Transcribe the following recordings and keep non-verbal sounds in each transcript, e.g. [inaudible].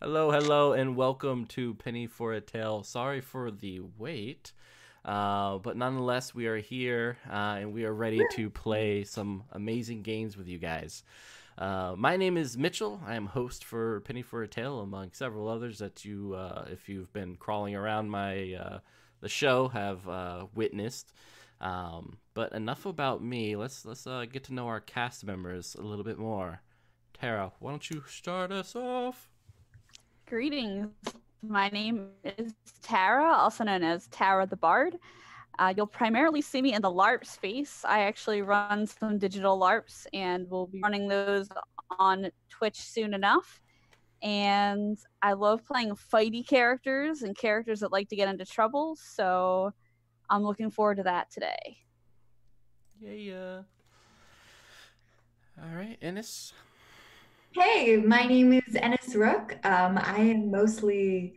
Hello, hello, and welcome to Penny for a Tale. Sorry for the wait, uh, but nonetheless, we are here uh, and we are ready to play some amazing games with you guys. Uh, my name is Mitchell. I am host for Penny for a Tale, among several others that you, uh, if you've been crawling around my uh, the show, have uh, witnessed. Um, but enough about me. Let's let's get to know our cast members a little bit more. Tara, why don't you start us off? Greetings. My name is Tara, also known as Tara the Bard. Uh, you'll primarily see me in the LARP space. I actually run some digital LARPs and we'll be running those on Twitch soon enough. And I love playing fighty characters and characters that like to get into trouble. So I'm looking forward to that today. Yeah. All right, Ennis. Hey, my name is Ennis Rook. Um, I am mostly,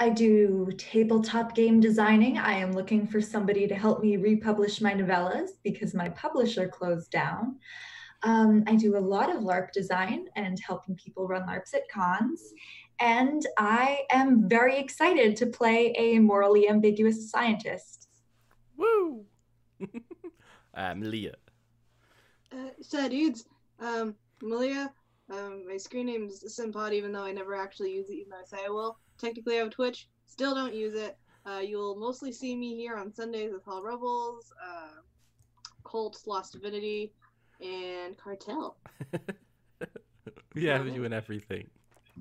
I do tabletop game designing. I am looking for somebody to help me republish my novellas because my publisher closed down. Um, I do a lot of LARP design and helping people run LARPs at cons. And I am very excited to play a morally ambiguous scientist. Woo! [laughs] uh, Malia. Uh, so, dudes, um, Malia, um, my screen name is Simpod, even though I never actually use it, even though I say I will. Technically, I have Twitch. Still don't use it. Uh, you'll mostly see me here on Sundays with Hall Rebels, uh, Colts, Lost Divinity, and Cartel. [laughs] we have you in everything.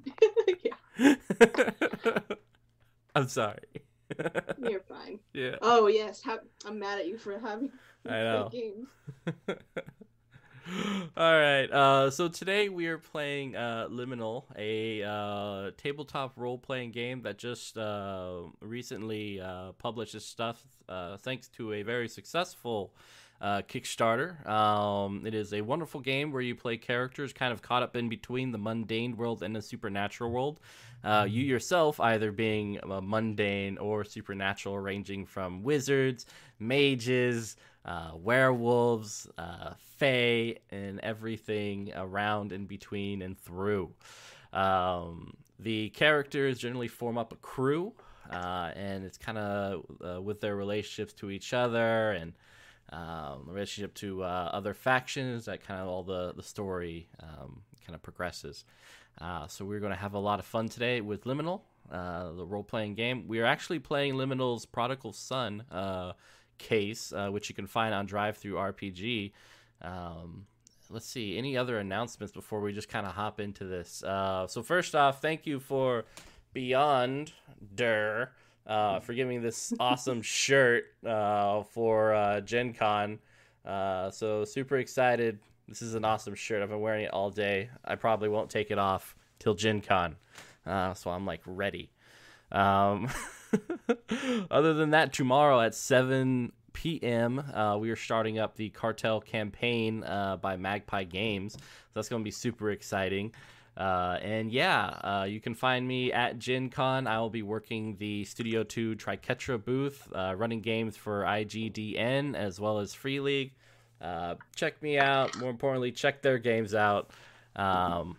[laughs] yeah. [laughs] I'm sorry. You're fine. Yeah. Oh yes, ha- I'm mad at you for having I know. games. [gasps] All right. Uh, so today we are playing uh, Liminal, a uh, tabletop role-playing game that just uh, recently uh, published its stuff uh, thanks to a very successful Kickstarter. Um, it is a wonderful game where you play characters kind of caught up in between the mundane world and the supernatural world. you yourself either being mundane or supernatural, ranging from wizards, mages uh, werewolves, uh, fae, and everything around, in between, and through. Um, the characters generally form up a crew, uh, and it's kind of uh, with their relationships to each other and um, relationship to uh, other factions that kind of all the the story um, kind of progresses. Uh, so we're going to have a lot of fun today with Liminal, uh, the role playing game. We are actually playing Liminal's Prodigal Son uh, case, uh, which you can find on DriveThruRPG. Um, let's see, any other announcements before we just kind of hop into this? Uh, so, first off, thank you for Beyond Der uh, for giving this awesome shirt uh, for uh, Gen Con. Uh, so, super excited. This is an awesome shirt. I've been wearing it all day. I probably won't take it off till Gen Con. Uh, so, I'm like ready. Um, [laughs] Other than that, tomorrow at 7 p.m., uh, we are starting up the Cartel campaign uh, by Magpie Games. So that's going to be super exciting. Uh, and yeah, uh, you can find me at Gen Con. I will be working the Studio 2 Triketra booth, uh, running games for IGDN as well as Free League. Uh, check me out. More importantly, check their games out. Um,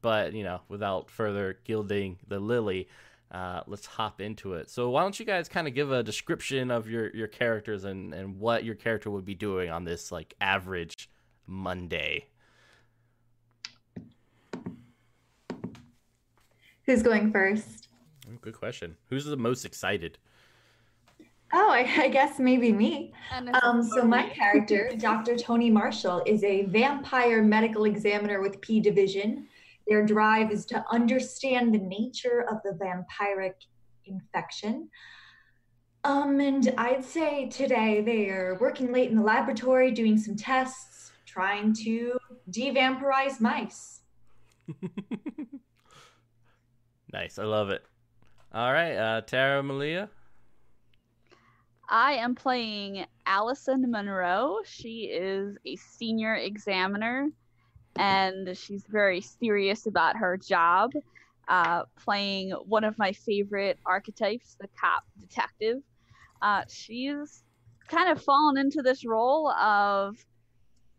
but, you know, without further gilding the lily, uh, let's hop into it. So why don't you guys kind of give a description of your your characters and and what your character would be doing on this like average Monday? Who's going first? Oh, good question. Who's the most excited? Oh, I, I guess maybe me. Um, so my [laughs] character, Dr. Tony Marshall, is a vampire medical examiner with P Division their drive is to understand the nature of the vampiric infection. Um, and I'd say today they are working late in the laboratory doing some tests, trying to devampirize mice. [laughs] nice. I love it. All right, uh, Tara Malia. I am playing Allison Monroe. She is a senior examiner and she's very serious about her job, uh, playing one of my favorite archetypes, the cop detective. Uh, she's kind of fallen into this role of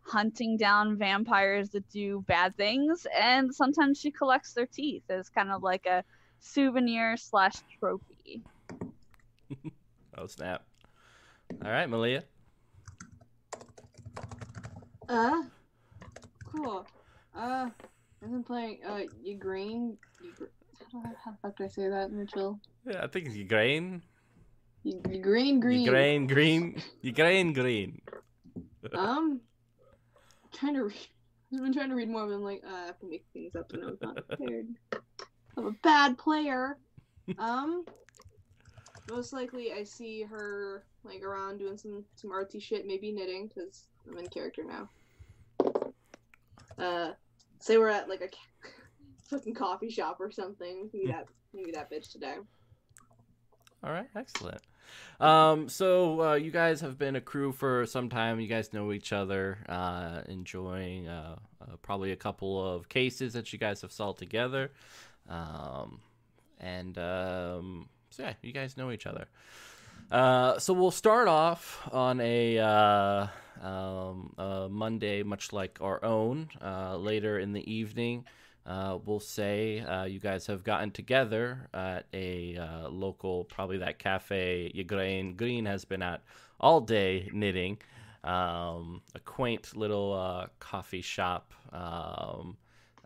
hunting down vampires that do bad things, and sometimes she collects their teeth as kind of like a souvenir slash trophy. [laughs] oh snap! All right, Malia. Uh, cool. Uh, I've been playing uh Ygraine. How, how the fuck do I say that, Mitchell? Yeah, I think it's Ygraine. Ygraine green. Ygraine green. Ygraine green. [laughs] um, trying to read. [laughs] I've been trying to read more, but I'm like, uh, I have to make things up, and I was not prepared. I'm a bad player. Um, most likely I see her like around doing some some artsy shit, maybe knitting, because I'm in character now. Uh, say we're at like a [laughs] fucking coffee shop or something. Maybe that maybe that bitch today. All right, excellent. Um, so uh, you guys have been a crew for some time. You guys know each other, uh, enjoying uh, uh probably a couple of cases that you guys have solved together, um, and um, so yeah, you guys know each other. Uh, so we'll start off on a, uh, um, a Monday, much like our own. later in the evening, uh, we'll say uh, you guys have gotten together at a uh, local, probably that cafe Ygraine Green has been at all day knitting. Um, a quaint little uh, coffee shop um,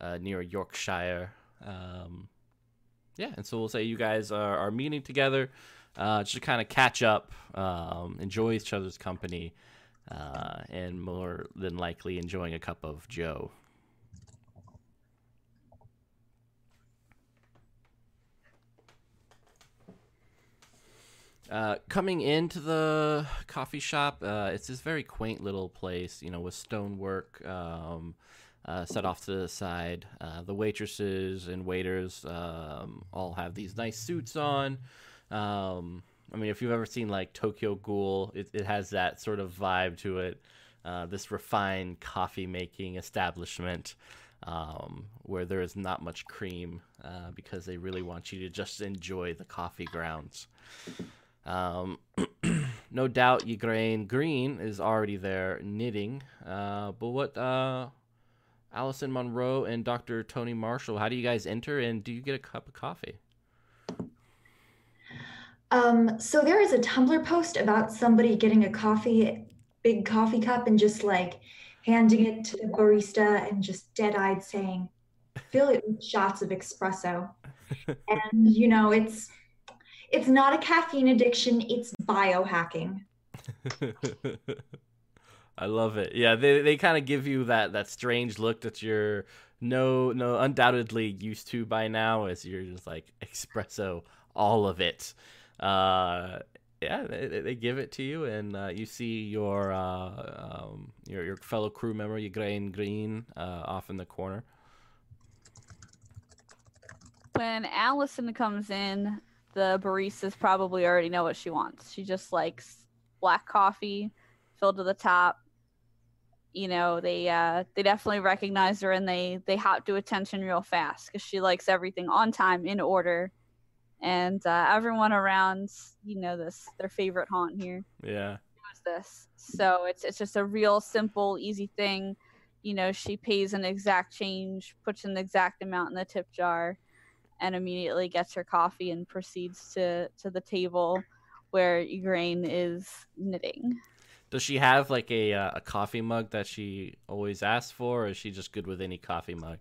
uh, near Yorkshire. Um, yeah, and so we'll say you guys are, are meeting together uh, just to kind of catch up, um, enjoy each other's company, and more than likely enjoying a cup of Joe. Uh, coming into the coffee shop, uh, it's this very quaint little place, you know, with stonework um, uh, set off to the side. Uh, the waitresses and waiters um, all have these nice suits on. Um, I mean, if you've ever seen like Tokyo Ghoul, it, it has that sort of vibe to it. Uh, this refined coffee making establishment um, where there is not much cream because they really want you to just enjoy the coffee grounds. Um, [clears throat] no doubt Ygraine Green is already there knitting. Uh, but what, uh, Allison Monroe and Dr. Tony Marshall, how do you guys enter and do you get a cup of coffee? Um, so there is a Tumblr post about somebody getting a coffee, big coffee cup, and just like handing it to the barista and just dead eyed saying, fill it with shots of espresso. [laughs] and, you know, it's, it's not a caffeine addiction, it's biohacking. [laughs] I love it. Yeah, they they kind of give you that that strange look that you're no no undoubtedly used to by now as you're just like [laughs] espresso all of it. Uh yeah, they, they give it to you, and uh, you see your uh, um, your your fellow crew member, Ygraine Green, uh, off in the corner. When Allison comes in, the baristas probably already know what she wants. She just likes black coffee filled to the top. You know, they uh, they definitely recognize her and they they hop to attention real fast because she likes everything on time, in order, and uh, everyone around, you know, this their favorite haunt here. Yeah, knows this. So it's it's just a real simple, easy thing. You know, she pays an exact change, puts an exact amount in the tip jar and immediately gets her coffee and proceeds to to the table where Ygraine is knitting. Does she have like a uh, a coffee mug that she always asks for, or is she just good with any coffee mug?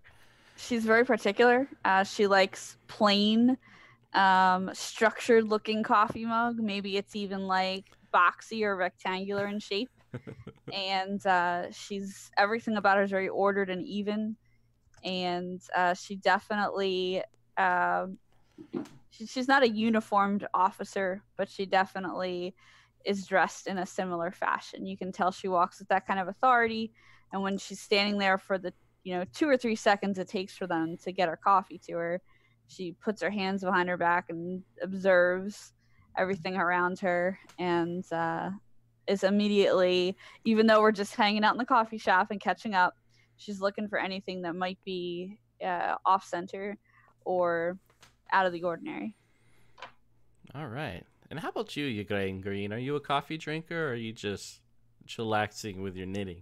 She's very particular. Uh, she likes plain, um, structured looking coffee mug. Maybe it's even like boxy or rectangular in shape. [laughs] and uh, she's everything about her is very ordered and even. And uh, she definitely um, she, she's not a uniformed officer, but she definitely is dressed in a similar fashion. You can tell she walks with that kind of authority. And when she's standing there for the you know two or three seconds it takes for them to get her coffee to her, she puts her hands behind her back and observes everything around her and uh, is immediately, even though we're just hanging out in the coffee shop and catching up, she's looking for anything that might be uh, off center or out of the ordinary. All right. And how about you, Ygraine Green? Are you a coffee drinker or are you just chillaxing with your knitting?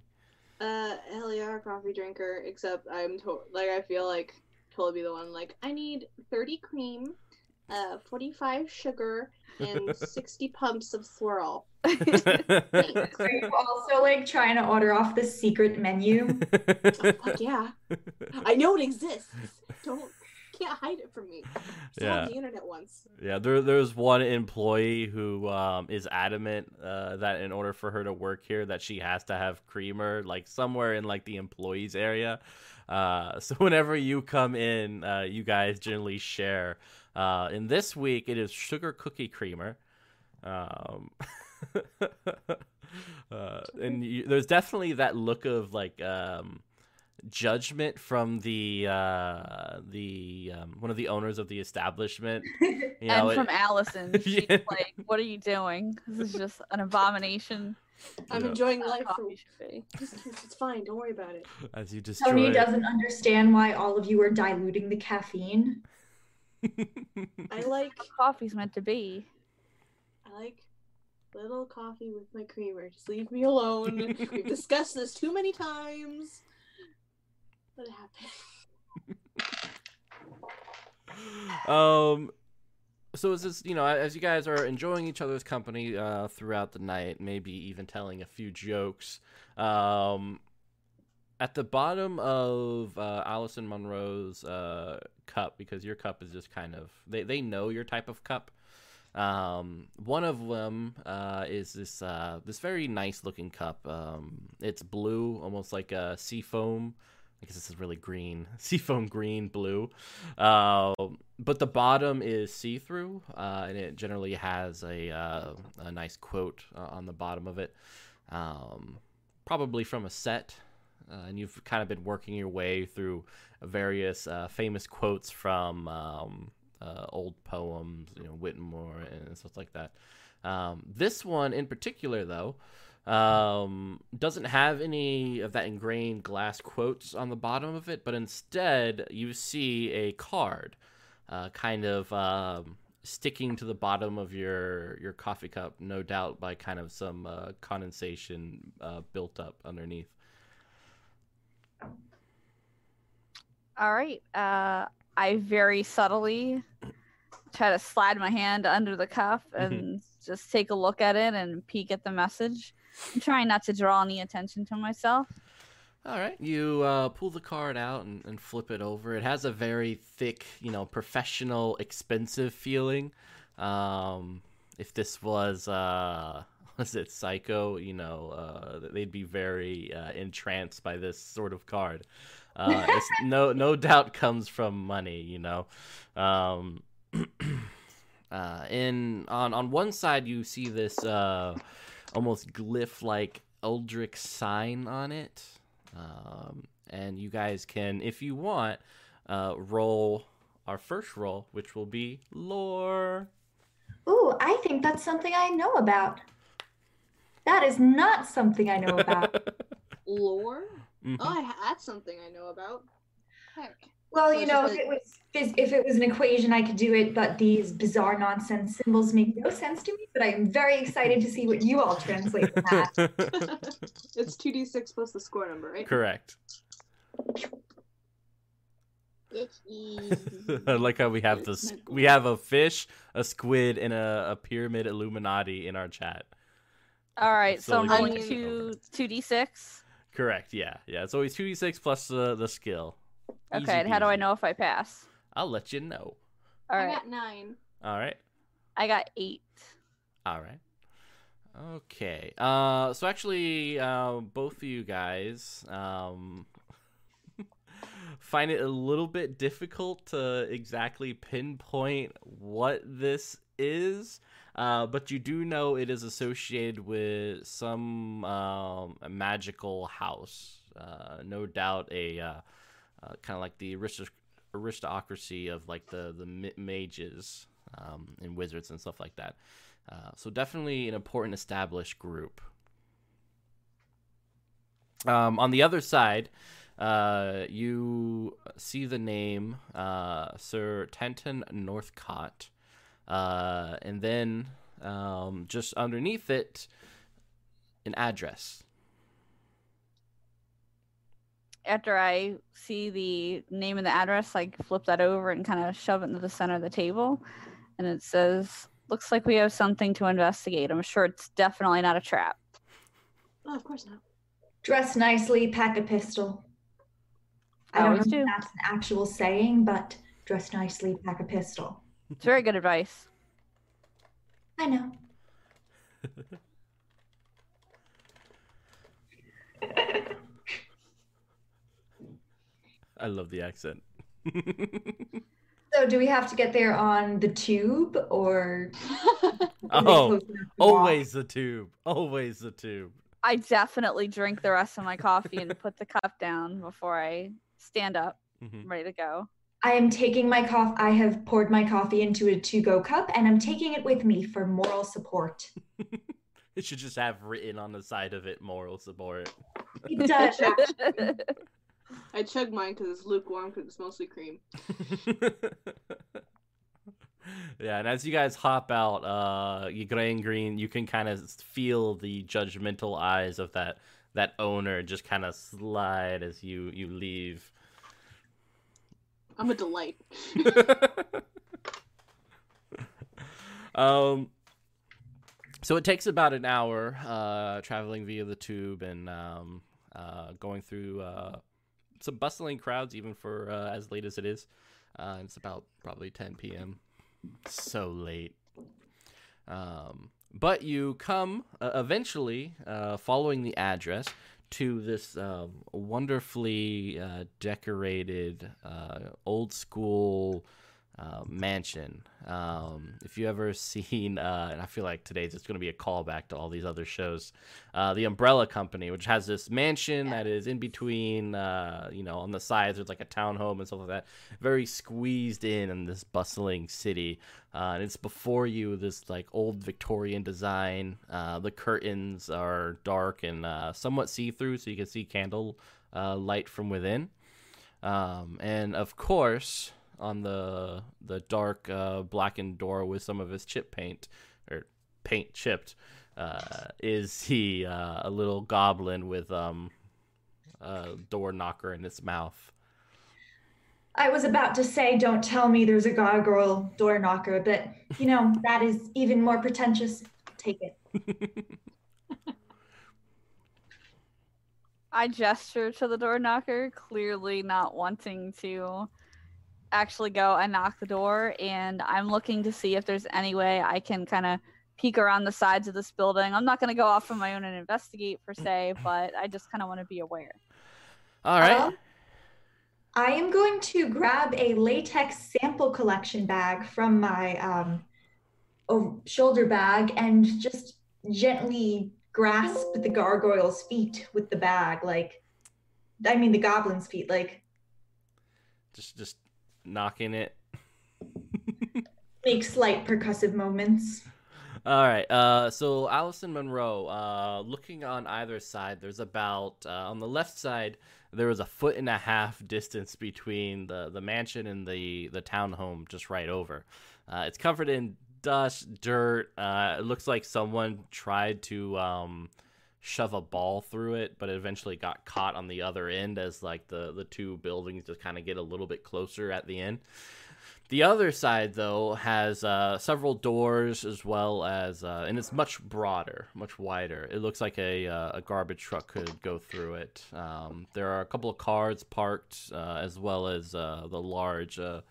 Uh, hell yeah, a coffee drinker. Except I'm to- like I feel like totally be the one like I need thirty cream, uh, forty five sugar, and [laughs] sixty pumps of swirl. [laughs] Are you also like trying to order off the secret menu? oh, [laughs] fuck yeah, I know it exists. Don't [laughs] can't hide it from me. Yeah. the internet once. Yeah, there there's one employee who um, is adamant uh, that in order for her to work here, that she has to have creamer like somewhere in like the employees area. Uh, [laughs] so whenever you come in, uh, you guys generally share. Uh, in this week, it is sugar cookie creamer. Um, [laughs] uh, and you, there's definitely that look of like um, judgment from the uh, the um, one of the owners of the establishment. [laughs] You know, and it- from Allison, [laughs] she's Yeah. like, "What are you doing? This is just an abomination." I'm Yeah. enjoying life. For- coffee. It's, [laughs] it's fine. Don't worry about it. as you destroy. Tony doesn't understand why all of you are diluting the caffeine. I like What coffee's meant to be. I like little coffee with my creamer. Just leave me alone. We've discussed this too many times. What happened? [laughs] um so is this you know as you guys are enjoying each other's company uh throughout the night maybe even telling a few jokes um at the bottom of uh, Allison Monroe's uh, cup, because your cup is just kind of they, they know your type of cup. Um, one of them uh, is this uh, this very nice looking cup. Um, it's blue, almost like a seafoam. I guess this is really green, [laughs] seafoam green blue. Uh, but the bottom is see through, uh, and it generally has a uh, a nice quote uh, on the bottom of it, um, probably from a set. Uh, and you've kind of been working your way through various uh, famous quotes from um, old poems, you know, Whitmore and stuff like that. Um, this one in particular, though, um, doesn't have any of that ingrained glass quotes on the bottom of it, but instead you see a card, uh, kind of um, sticking to the bottom of your your coffee cup, no doubt by kind of some uh, condensation uh, built up underneath. All right. Uh, I very subtly try to slide my hand under the cuff and just take a look at it and peek at the message. I'm trying not to draw any attention to myself. All right, you uh, pull the card out and, and flip it over. It has a very thick, you know, professional, expensive feeling. Um, if this was, uh, [laughs] was it Psycho? You know, uh, they'd be very uh, entranced by this sort of card. Uh, it's [laughs] no, no doubt comes from money. You know, um, [clears throat] uh, in on on one side you see this almost glyph-like eldritch sign on it. Um, and you guys can, if you want, uh, roll our first roll, which will be lore. Ooh, I think that's something I know about. That is not something I know about. [laughs] Lore? Mhm. Oh, I, that's something I know about. Heck. Well, So you know, just if it was phys- if it was an equation, I could do it, but these bizarre nonsense symbols make no sense to me. But I am very excited to see what you all translate from that. [laughs] it's 2d6 plus the score number, right? Correct. [laughs] I like how we have this. We have a fish, a squid, and a, a pyramid Illuminati in our chat. All right. So, So I'm we rolling can- two two d six. Correct. Yeah. Yeah. It's always two d six plus the the skill. Easy Okay. And how do I know if I pass? I'll let you know. All I right. got nine. All right. I got eight. All right. Okay. Uh, so actually, uh, both of you guys um, [laughs] find it a little bit difficult to exactly pinpoint what this is, uh, but you do know it is associated with some um, magical house. Uh, no doubt, a uh, kind of like the aristo- aristocracy of like the the ma- mages um, and wizards and stuff like that. Uh, so definitely an important established group. Um, on the other side, uh, you see the name uh, Sir Tenton Northcott, uh, and then um, just underneath it, an address. After I see the name and the address, like flip that over and kind of shove it into the center of the table. And it says, Looks like we have something to investigate. I'm sure it's definitely not a trap. Oh, of course not. Dress nicely, pack a pistol. I, don't know do. if that's an actual saying, but dress nicely, pack a pistol. It's very good advice. I know. [laughs] I love the accent. [laughs] so, do we have to get there on the tube or? [laughs] oh, always the tube. Always the tube. I definitely drink the rest of my coffee and put the cup down before I stand up, mm-hmm. ready to go. I am taking my coffee. I have poured my coffee into a to-go cup, and I'm taking it with me for moral support. [laughs] it should just have written on the side of it "moral support." It does. I chug mine because it's lukewarm because it's mostly cream. [laughs] yeah, and as you guys hop out, uh, Ygraine Green, you can kind of feel the judgmental eyes of that that owner just kind of slide as you you leave. I'm a delight. [laughs] um, so it takes about an hour uh, traveling via the tube and um, uh, going through uh, some bustling crowds, even for uh, as late as it is. Uh, it's about probably 10 p.m. So late. Um, but you come uh, eventually, uh, following the address, to this um, wonderfully uh, decorated, uh, old school uh, mansion. Um, if you ever [laughs] seen, uh, and I feel like today's it's going to be a callback to all these other shows, uh, the Umbrella Company, which has this mansion that is in between, uh, you know, on the sides there's like a townhome and stuff like that, very squeezed in in this bustling city. Uh, and it's before you this like old Victorian design. Uh, the curtains are dark and somewhat see through, so you can see candle light from within. Um, and of course, on the the dark uh, blackened door with some of his chip paint or paint chipped uh, is he uh, a little goblin with um, a door knocker in his mouth. I was about to say, don't tell me there's a gargoyle door knocker, but you know, [laughs] that is even more pretentious. Take it. [laughs] I gesture to the door knocker, clearly not wanting to actually go and knock the door and I'm looking to see if there's any way I can kind of peek around the sides of this building. I'm not going to go off on my own and investigate per se, [clears throat] but I just kind of want to be aware. All right. Uh, I am going to grab a latex sample collection bag from my um, shoulder bag and just gently grasp the gargoyle's feet with the bag like I mean the goblin's feet like just just knocking it. Make slight percussive moments. All right. Uh, so Allison Monroe, uh, looking on either side, there's about uh, on the left side there was a foot and a half distance between the the mansion and the the townhome just right over. Uh, it's covered in dust, dirt. Uh, it looks like someone tried to um, shove a ball through it, but it eventually got caught on the other end as like the the two buildings just kind of get a little bit closer at the end. The other side, though, has uh, several doors as well as, uh, and it's much broader, much wider. It looks like a, uh, a garbage truck could go through it. Um, there are a couple of cars parked, uh, as well as uh, the large uh,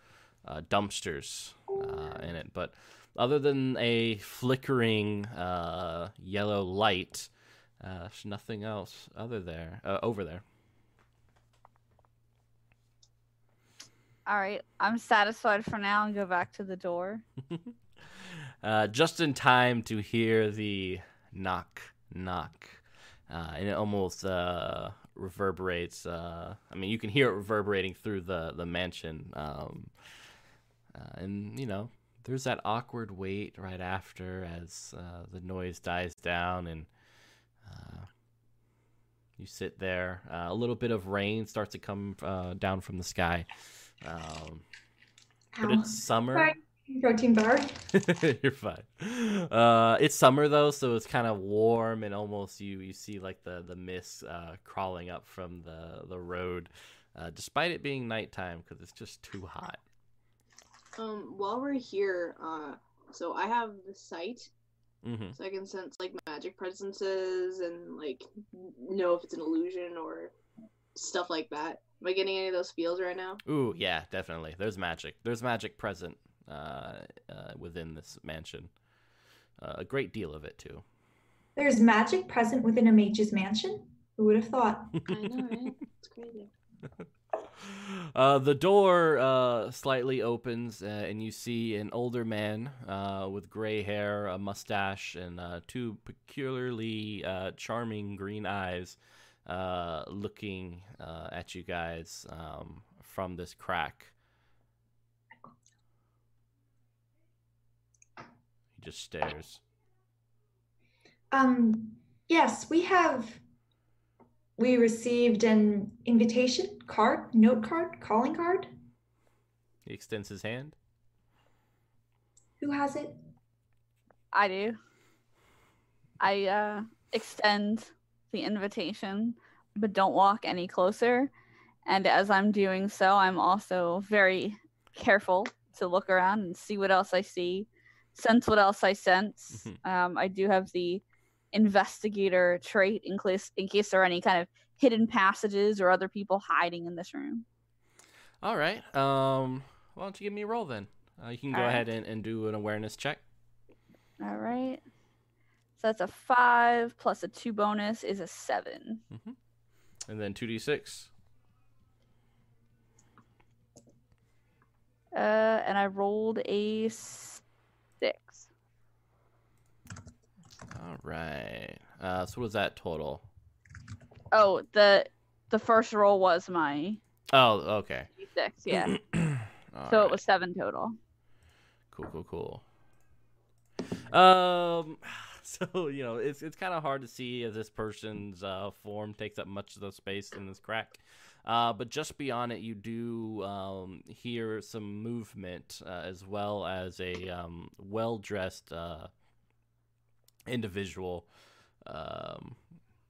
dumpsters in it. But other than a flickering yellow light, uh, there's nothing else other there uh, over there. All right, I'm satisfied for now and go back to the door. [laughs] uh, just in time to hear the knock, knock, uh, and it almost uh, reverberates. Uh, I mean, you can hear it reverberating through the the mansion, um, uh, and you know, there's that awkward wait right after as uh, the noise dies down and you sit there. Uh, a little bit of rain starts to come uh, down from the sky. Um, but it's summer. Sorry. Protein bar. [laughs] You're fine. Uh, it's summer though, so it's kind of warm and almost you you see like the the mist uh, crawling up from the the road, uh, despite it being nighttime because it's just too hot. Um, while we're here, uh, so I have the sight, Mm-hmm. so I can sense like magic presences and like know if it's an illusion or stuff like that. Am I getting any of those feels right now? Ooh, yeah, definitely. There's magic. There's magic present uh, uh, within this mansion. Uh, a great deal of it too. There's magic present within a mage's mansion. Who would have thought? I know, right? It's crazy. [laughs] Uh, the door uh, slightly opens, uh, and you see an older man uh, with gray hair, a mustache, and uh, two peculiarly charming green eyes looking at you guys um, from this crack. He just stares. Um, yes, we have. We received an invitation card, note card, calling card. He extends his hand. Who has it? I do. I uh, extend the invitation, but don't walk any closer. And as I'm doing so, I'm also very careful to look around and see what else I see, sense what else I sense. Um, I do have the investigator trait in case in case there are any kind of hidden passages or other people hiding in this room. All right. Um, why don't you give me a roll then? Uh, you can go All right. ahead and, and do an awareness check. All right. So that's a five plus a two bonus is a seven. And then 2d6. Uh, and I rolled a six. All right. Uh, so what was that total? Oh, the the first roll was my Oh, okay. six. Yeah. [clears throat] So right. it was seven total. cool, cool, cool. Um, [sighs] so you know, it's it's kind of hard to see as this person's uh, form takes up much of the space in this crack. Uh, but just beyond it, you do um, hear some movement uh, as well as a um, well-dressed uh, individual, um,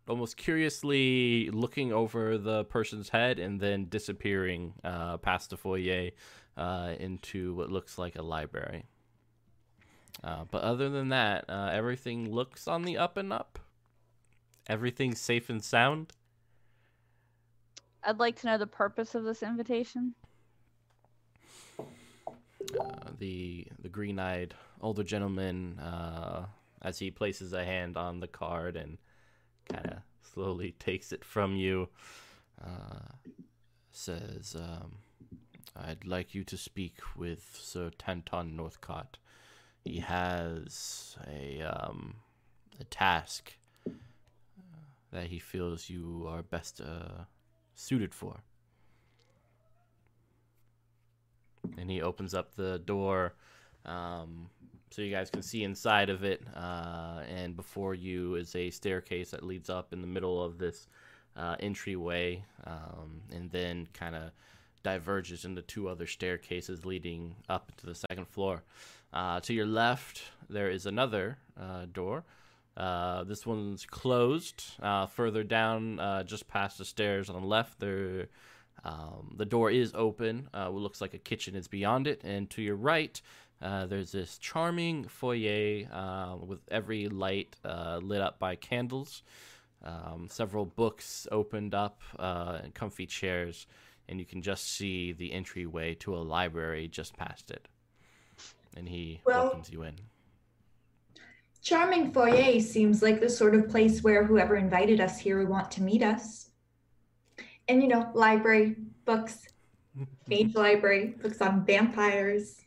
almost curiously looking over the person's head and then disappearing uh, past the foyer uh, into what looks like a library. Uh, but other than that, uh, everything looks on the up and up. Everything's safe and sound. I'd like to know the purpose of this invitation. Uh, the the green eyed older gentleman, uh, as he places a hand on the card and kind of slowly [laughs] takes it from you, uh, says, um, "I'd like you to speak with Sir Tanton Northcott. He has a um, a task uh, that he feels you are best uh, suited for." and he opens up the door um, so you guys can see inside of it. Uh, and before you is a staircase that leads up in the middle of this uh, entryway, um, and then kind of diverges into two other staircases leading up to the second floor. Uh, to your left, there is another uh, door. Uh, this one's closed. Uh, further down, just past the stairs on the left, there um, the door is open. Uh, what looks like a kitchen is beyond it, and to your right, uh, there's this charming foyer uh, with every light uh, lit up by candles. Um, several books opened up uh, and comfy chairs, and you can just see the entryway to a library just past it. And he Well- welcomes you in. Charming foyer seems like the sort of place where whoever invited us here would want to meet us. And you know, library, books, [laughs] mage library, books on vampires.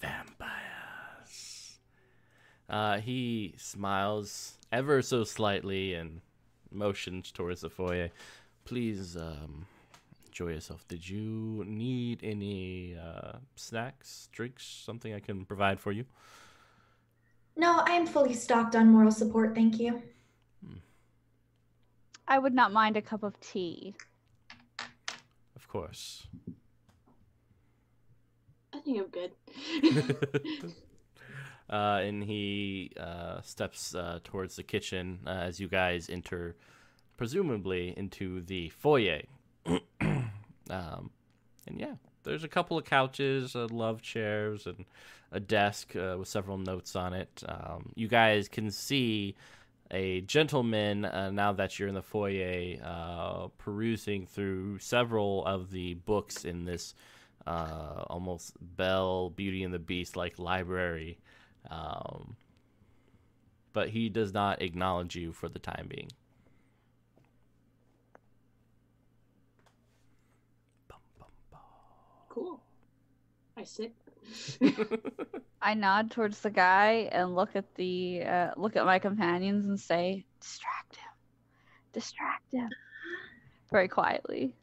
Vampires. Uh, he smiles ever so slightly and motions towards the foyer. Please um, enjoy yourself. Did you need any uh, snacks, drinks, something I can provide for you? No, I am fully stocked on moral support, thank you. I would not mind a cup of tea. Of course. I think good. [laughs] [laughs] uh, and he uh, steps uh, towards the kitchen uh, as you guys enter, presumably into the foyer. [clears throat] um, and yeah, there's a couple of couches, uh, love chairs, and a desk uh, with several notes on it. Um, you guys can see a gentleman uh, now that you're in the foyer uh, perusing through several of the books in this uh, almost Belle Beauty and the Beast like library. Um, but he does not acknowledge you for the time being. Cool. I sit. [laughs] I nod towards the guy and look at the uh, look at my companions and say, "Distract him, distract him," very quietly.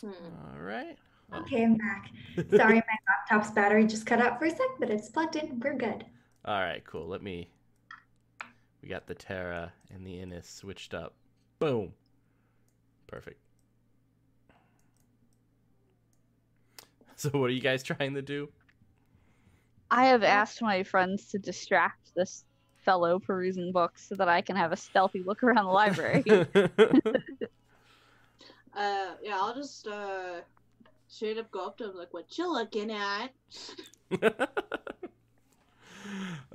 Hmm. All right. Okay, I'm back. Sorry, my laptop's battery just cut out for a sec, but it's plugged in. We're good. All right, cool. Let me. We got the Tara and the Ennis switched up. Boom. Perfect. [laughs] So, what are you guys trying to do? I have asked my friends to distract this fellow perusing books so that I can have a stealthy look around the library. [laughs] [laughs] uh, yeah, I'll just uh, straight up go up to him like, "What you looking at?" [laughs]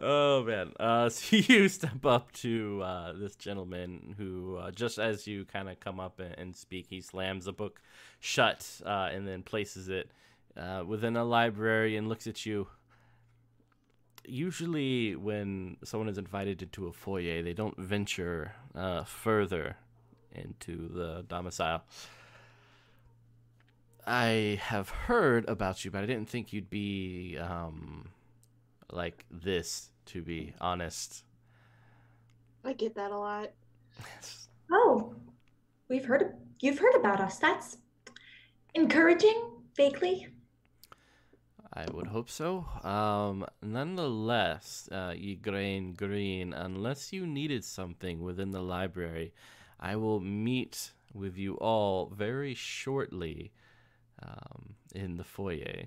oh man! Uh, [laughs] so you step up to uh, this gentleman who, uh, just as you kind of come up and, and, speak, he slams the book shut uh, and then places it uh, within a library and looks at you. Usually, when someone is invited into a foyer, they don't venture uh, further into the domicile. I have heard about you, but I didn't think you'd be um, like this. To be honest, I get that a lot. [laughs] oh, we've heard. You've heard about us. That's encouraging, vaguely. I would hope so. Um, nonetheless, uh, Grain Green, unless you needed something within the library, I will meet with you all very shortly um, in the foyer.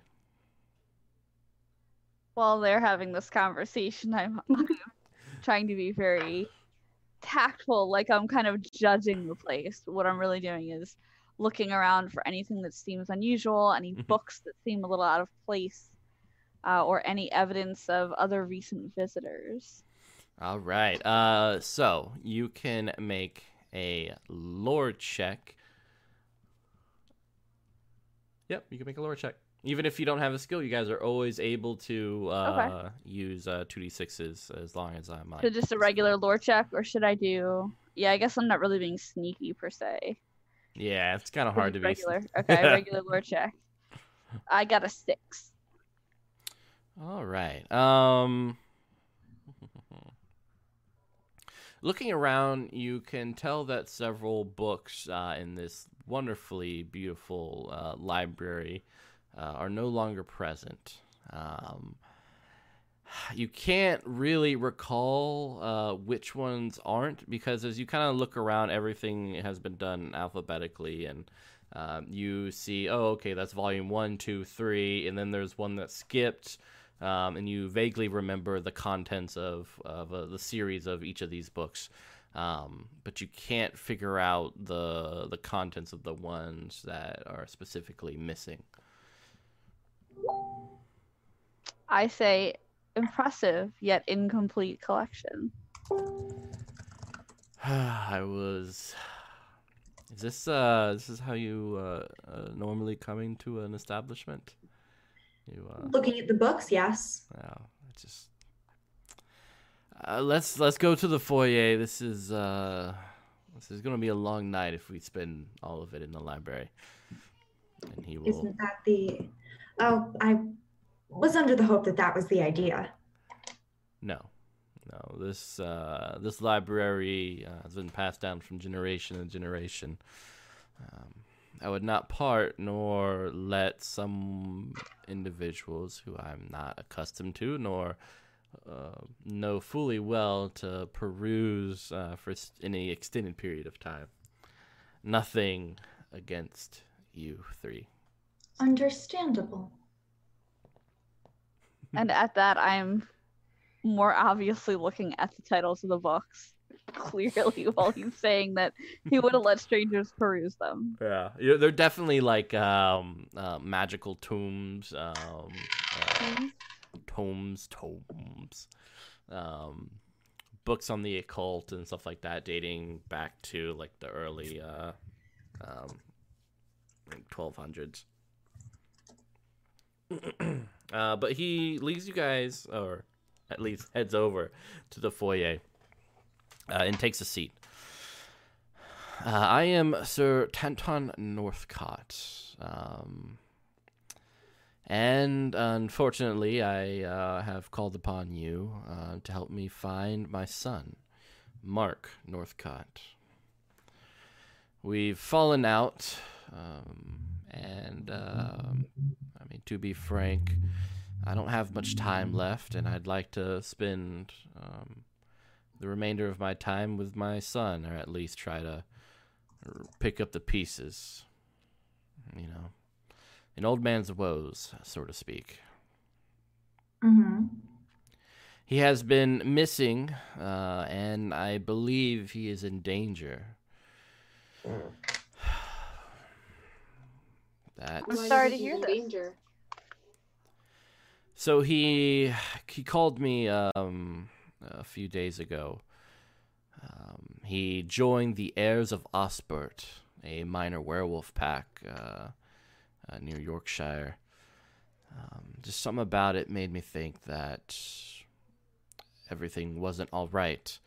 While they're having this conversation, I'm, [laughs] I'm trying to be very tactful, like I'm kind of judging the place. What I'm really doing is looking around for anything that seems unusual, any mm-hmm. books that seem a little out of place, uh, or any evidence of other recent visitors. All right. Uh, so you can make a lore check. Yep, you can make a lore check. Even if you don't have a skill, you guys are always able to uh, okay. use uh, 2d6s as long as I'm. So just a regular lore check, or should I do? Yeah, I guess I'm not really being sneaky per se. Yeah, it's kind of hard to regular. be regular. [laughs] Okay, regular lore check. I got a six. All right. Um, looking around, you can tell that several books uh, in this wonderfully beautiful uh, library uh, are no longer present. Um, you can't really recall uh, which ones aren't because as you kind of look around, everything has been done alphabetically, and um, you see, oh, okay, that's volume one, two, three, and then there's one that skipped, um, and you vaguely remember the contents of of uh, the series of each of these books. Um, but you can't figure out the the contents of the ones that are specifically missing. I say impressive yet incomplete collection. [sighs] I was. Is this uh this is how you uh, uh normally coming to an establishment? You uh looking at the books, yes. Yeah, it's just. Uh, let's let's go to the foyer. This is uh this is gonna be a long night if we spend all of it in the library. And he will. Isn't that the? Oh, I was under the hope that that was the idea. No, no. This uh, this library uh, has been passed down from generation to generation. Um, I would not part nor let some individuals who I'm not accustomed to nor uh, know fully well to peruse uh, for any extended period of time. Nothing against you three. Understandable. And at that, I'm more obviously looking at the titles of the books clearly [laughs] while he's saying that he would have let strangers peruse them. Yeah, yeah they're definitely like um, uh, magical tombs, um, uh, tomes, tomes, um, books on the occult and stuff like that, dating back to like the early uh, um, like 1200s. [clears throat] uh, but he leads you guys, or at least heads over to the foyer uh, and takes a seat. Uh, I am Sir Tanton Northcott. Um, and unfortunately, I uh, have called upon you uh, to help me find my son, Mark Northcott. We've fallen out, um, and um, I mean, to be frank, I don't have much time left, and I'd like to spend um, the remainder of my time with my son, or at least try to pick up the pieces. You know, an old man's woes, so to speak. Mm-hmm. He has been missing, uh, and I believe he is in danger. [sighs] that. I'm sorry to hear this. Danger? So he he called me um, a few days ago. Um, he joined the Heirs of Osbert, a minor werewolf pack uh, uh, near Yorkshire. Um, just something about it made me think that everything wasn't all right,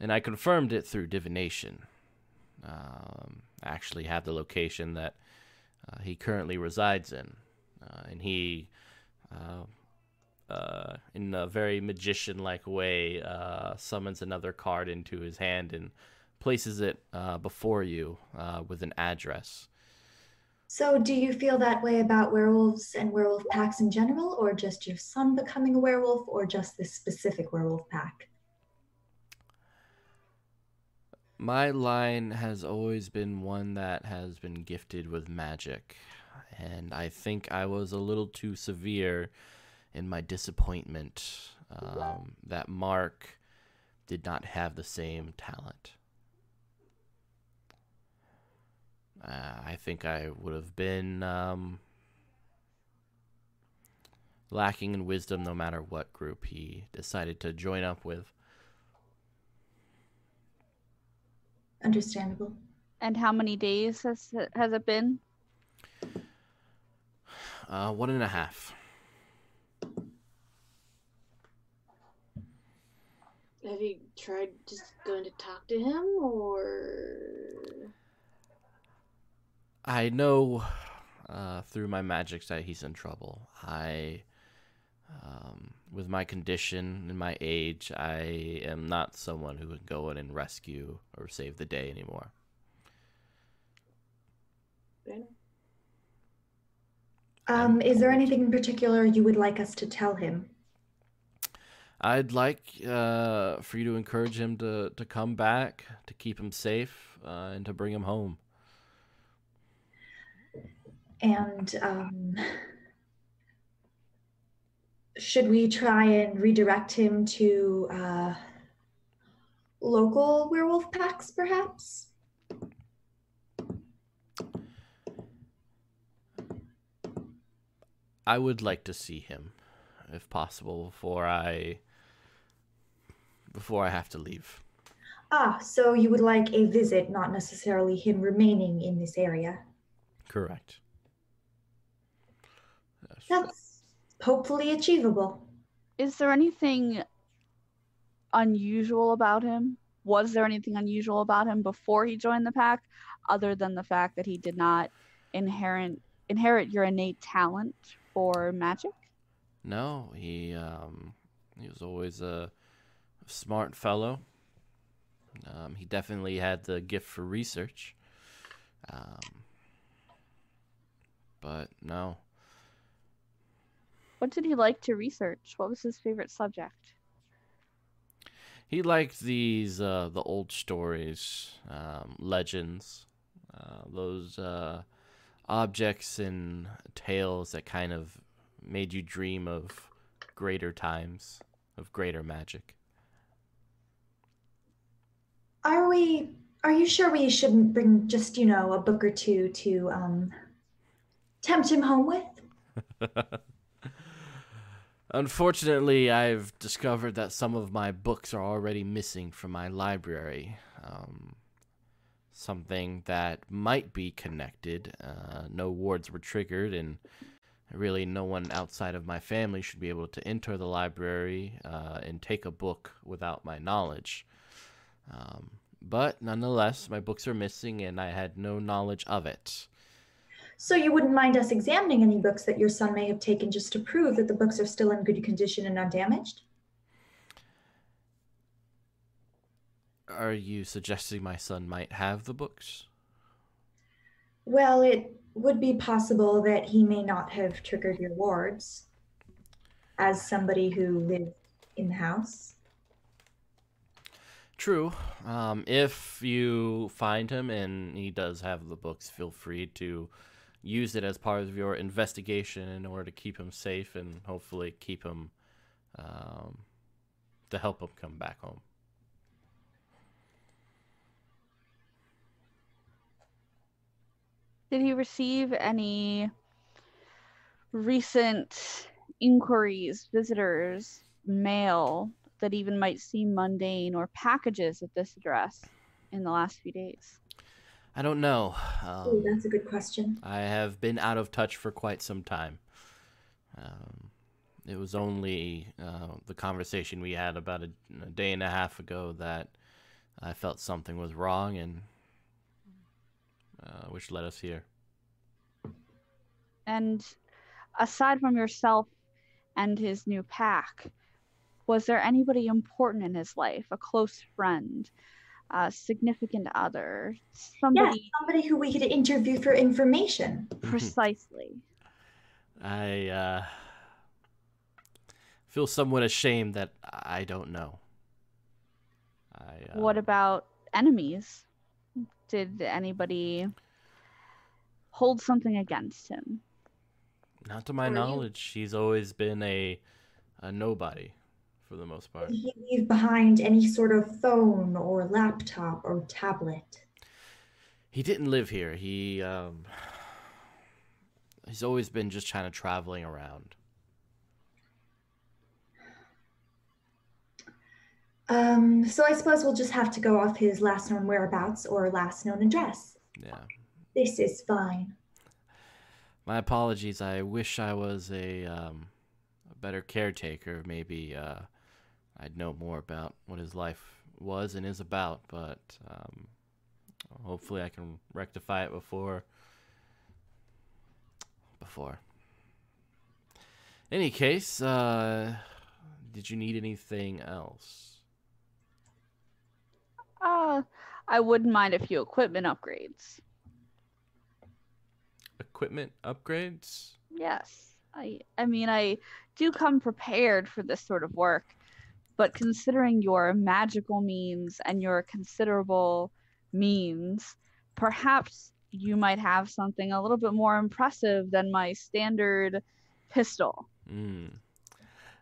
and I confirmed it through divination. Um, I actually have the location that uh, he currently resides in, uh, and he uh, in a very magician like way, uh, summons another card into his hand and places it uh, before you uh, with an address. So, do you feel that way about werewolves and werewolf packs in general, or just your son becoming a werewolf, or just this specific werewolf pack? My line has always been one that has been gifted with magic, and I think I was a little too severe in my disappointment um, that Mark did not have the same talent. Uh, I think I would have been um, lacking in wisdom no matter what group he decided to join up with. Understandable. And how many days has it, has it been? Uh, one and a half. Have you tried just going to talk to him, or? I know uh, through my magic that he's in trouble. I, um, with my condition and my age, I am not someone who would go in and rescue or save the day anymore. Um, is there anything in particular you would like us to tell him? I'd like uh, for you to encourage him to, to come back, to keep him safe, uh, and to bring him home. And um, should we try and redirect him to uh, local werewolf packs, perhaps? I would like to see him, if possible, before I before I have to leave. Ah, so you would like a visit, not necessarily him remaining in this area. Correct. Yes. That's hopefully achievable. Is there anything unusual about him? Was there anything unusual about him before he joined the pack, other than the fact that he did not inherit inherit your innate talent for magic? No, he um, he was always a smart fellow. Um, he definitely had the gift for research. Um, but no. What did he like to research? What was his favorite subject? He liked these uh, the old stories, um, legends, uh, those uh, objects and tales that kind of made you dream of greater times, of greater magic. Are we are you sure we shouldn't bring just, you know, a book or two to um tempt him home with? [laughs] Unfortunately, I've discovered that some of my books are already missing from my library. Um, something that might be connected. Uh, no wards were triggered, and really no one outside of my family should be able to enter the library uh, and take a book without my knowledge. Um, but nonetheless, my books are missing, and I had no knowledge of it. So you wouldn't mind us examining any books that your son may have taken just to prove that the books are still in good condition and undamaged? Are you suggesting my son might have the books? Well, it would be possible that he may not have triggered your wards as somebody who lived in the house. True. Um, if you find him and he does have the books, feel free to use it as part of your investigation in order to keep him safe and hopefully keep him um, to help him come back home. Did he receive any recent inquiries, visitors, mail that even might seem mundane, or packages at this address in the last few days? I don't know. Um, Ooh, that's a good question. I have been out of touch for quite some time. Um, it was only uh, the conversation we had about a, a, day and a half ago that I felt something was wrong, and uh, which led us here. And aside from yourself and his new pack, was there anybody important in his life, a close friend, a significant other, somebody yeah, somebody who we could interview for information. Precisely. I uh, feel somewhat ashamed that I don't know. I, uh... What about enemies? Did anybody hold something against him? Not to my knowledge. You? He's always been a a nobody for the most part. Did he leave behind any sort of phone or laptop or tablet? He didn't live here. He um, he's always been just kind of traveling around. Um, so I suppose we'll just have to go off his last known whereabouts or last known address. Yeah. This is fine. My apologies. I wish I was a um, a better caretaker. Maybe uh, I'd know more about what his life was and is about, but um, hopefully I can rectify it before. Before. Any case, uh, did you need anything else? Uh, I wouldn't mind a few equipment upgrades. Equipment upgrades? Yes. I I mean I do come prepared for this sort of work but considering your magical means and your considerable means, perhaps you might have something a little bit more impressive than my standard pistol. Mm.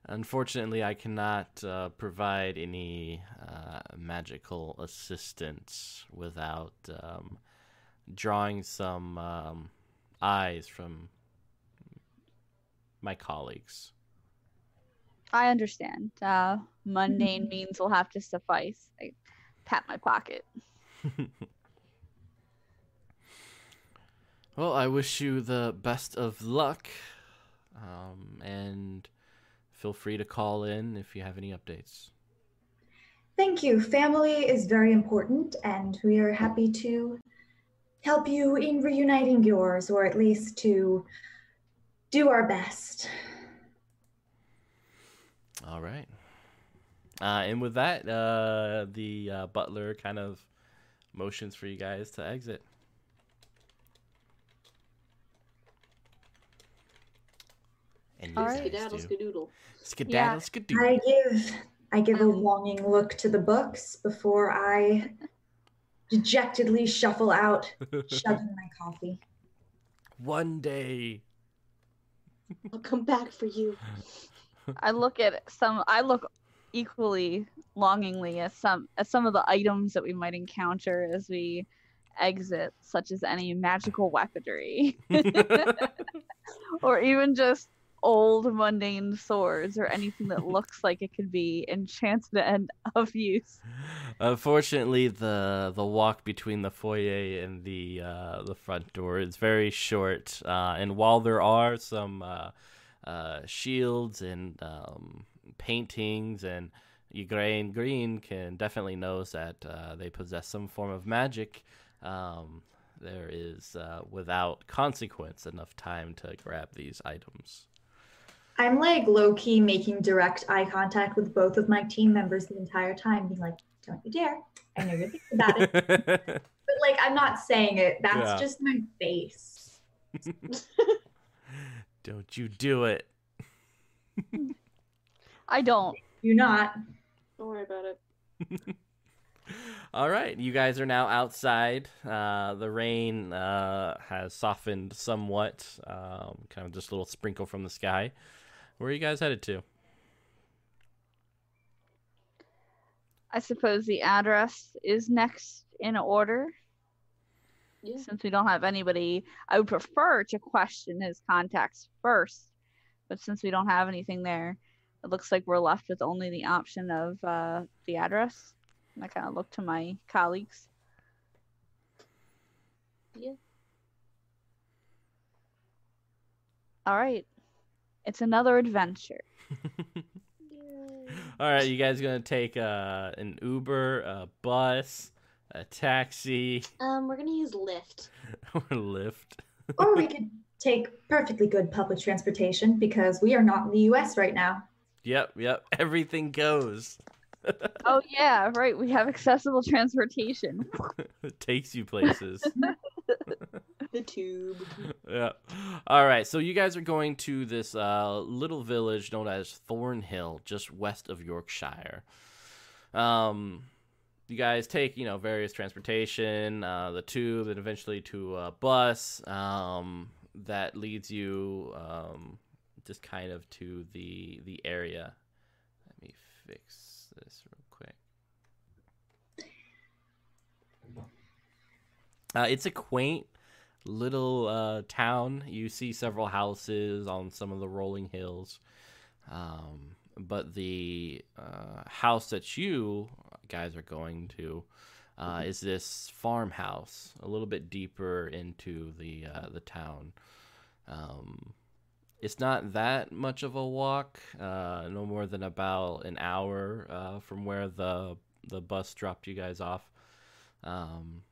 Unfortunately, I cannot uh, provide any uh, magical assistance without um, drawing some um, eyes from my colleagues. I understand. Uh, mundane [laughs] means will have to suffice. I pat my pocket. [laughs] well, I wish you the best of luck. Um, and feel free to call in if you have any updates. Thank you. Family is very important, and we are happy to help you in reuniting yours, or at least to do our best. All right. Uh, and with that, uh, the uh, butler kind of motions for you guys to exit. And All right. Skedaddle, skedoodle. Skedaddle, yeah. skedoodle. I give, I give a longing look to the books before I dejectedly shuffle out, [laughs] shoving my coffee. One day. I'll come back for you. I look at some. I look equally longingly at some at some of the items that we might encounter as we exit, such as any magical weaponry, [laughs] or even just old mundane swords or anything that looks like it could be enchanted and of use. Unfortunately, the the walk between the foyer and the uh, the front door is very short, uh, and while there are some uh, uh shields and um, paintings, and Ygraine Green can definitely knows that uh, they possess some form of magic. Um, there is, uh, without consequence, enough time to grab these items. I'm like low key making direct eye contact with both of my team members the entire time, being like, don't you dare. I know you're thinking about it. [laughs] but like, I'm not saying it. That's yeah. just my face. [laughs] don't you do it. I don't. You not. Don't worry about it. [laughs] All right, you guys are now outside. Uh, the rain uh, has softened somewhat, um, kind of just a little sprinkle from the sky. Where are you guys headed to? I suppose the address is next in order. Yeah. Since we don't have anybody, I would prefer to question his contacts first. But since we don't have anything there, it looks like we're left with only the option of uh, the address. And I kind of look to my colleagues. Yeah. All right. It's another adventure. [laughs] All right, you guys gonna take uh, an Uber, a bus, a taxi? Um, we're gonna use Lyft. [laughs] or Lyft. [laughs] or we could take perfectly good public transportation because we are not in the U.S. right now. Yep, yep. Everything goes. [laughs] oh yeah, right. We have accessible transportation. it takes you places the tube. Yeah. All right. So you guys are going to this uh, little village known as Thornhill, just west of Yorkshire. Um, you guys take you know various transportation, uh, the tube, and eventually to a bus um, that leads you um, just kind of to the the area. Let me fix this real quick. Uh, it's a quaint little uh, town. You see several houses on some of the rolling hills. Um, but the uh, house that you guys are going to uh, is this farmhouse, a little bit deeper into the uh, the town. Um, it's not that much of a walk, uh, no more than about an hour uh, from where the the bus dropped you guys off. Um,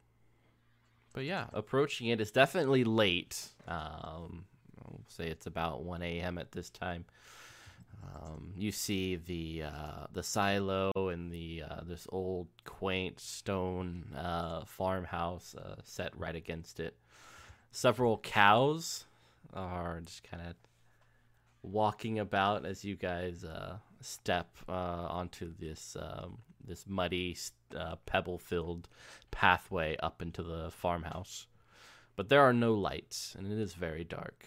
but yeah, approaching it is definitely late. Um, I'll say it's about 1 a.m. at this time. Um, you see the uh, the silo and the uh, this old quaint stone uh, farmhouse uh, set right against it. Several cows are just kind of walking about as you guys uh, step uh, onto this um, this muddy, uh, pebble-filled pathway up into the farmhouse. But there are no lights, and it is very dark.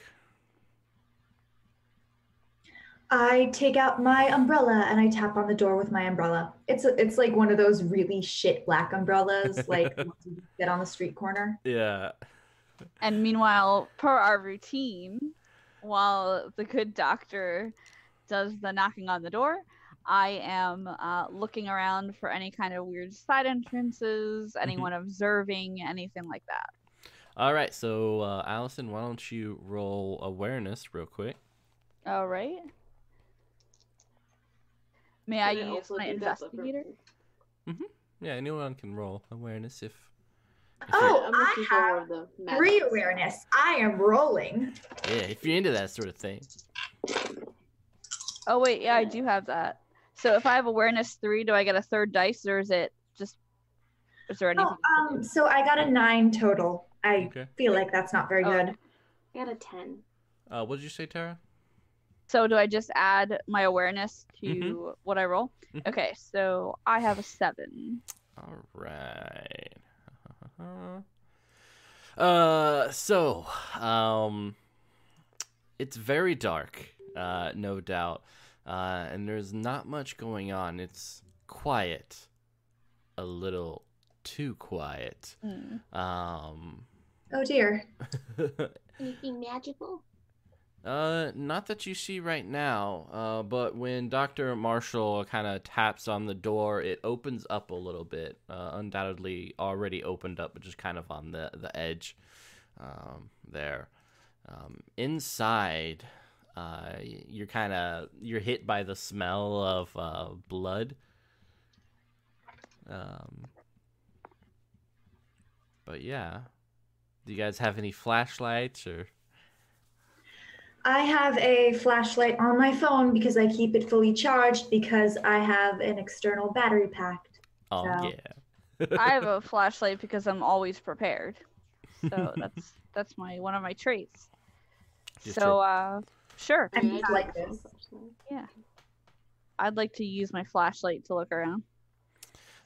I take out my umbrella and I tap on the door with my umbrella. It's a, it's like one of those really shit black umbrellas, [laughs] like get on the street corner. Yeah. And meanwhile, per our routine, while the good doctor does the knocking on the door, I am uh, looking around for any kind of weird side entrances, mm-hmm. anyone observing, anything like that. All right, so uh, Allison, why don't you roll awareness real quick? All right. May I, I use my investigator? Mm-hmm. Yeah, anyone can roll awareness if. if oh, I have three awareness. I am rolling. Yeah, if you're into that sort of thing. Oh wait, yeah, I do have that. So if I have awareness three, do I get a third dice, or is it just? Is there anything? Oh, um, so I got a nine total. I okay. feel like that's not very oh. good. I got a ten. Uh, what did you say, Tara? So do I just add my awareness to mm-hmm. what I roll? Mm-hmm. Okay, so I have a seven. All right. Uh, so, um, it's very dark, uh, no doubt, uh, and there's not much going on. It's quiet, a little too quiet. Mm. Um, oh dear. [laughs] Anything magical? Uh, not that you see right now. Uh, but when Doctor Marshall kind of taps on the door, it opens up a little bit. Uh, undoubtedly already opened up, but just kind of on the the edge, um, there. Um, inside, uh, you're kind of you're hit by the smell of uh, blood. Um, but yeah, do you guys have any flashlights or? I have a flashlight on my phone because I keep it fully charged because I have an external battery pack. Oh So- yeah. [laughs] I have a [laughs] flashlight because I'm always prepared. So [laughs] that's that's my one of my traits. It's so true. uh sure. I Yeah, just I like do. this. I'd like to use my flashlight to look around.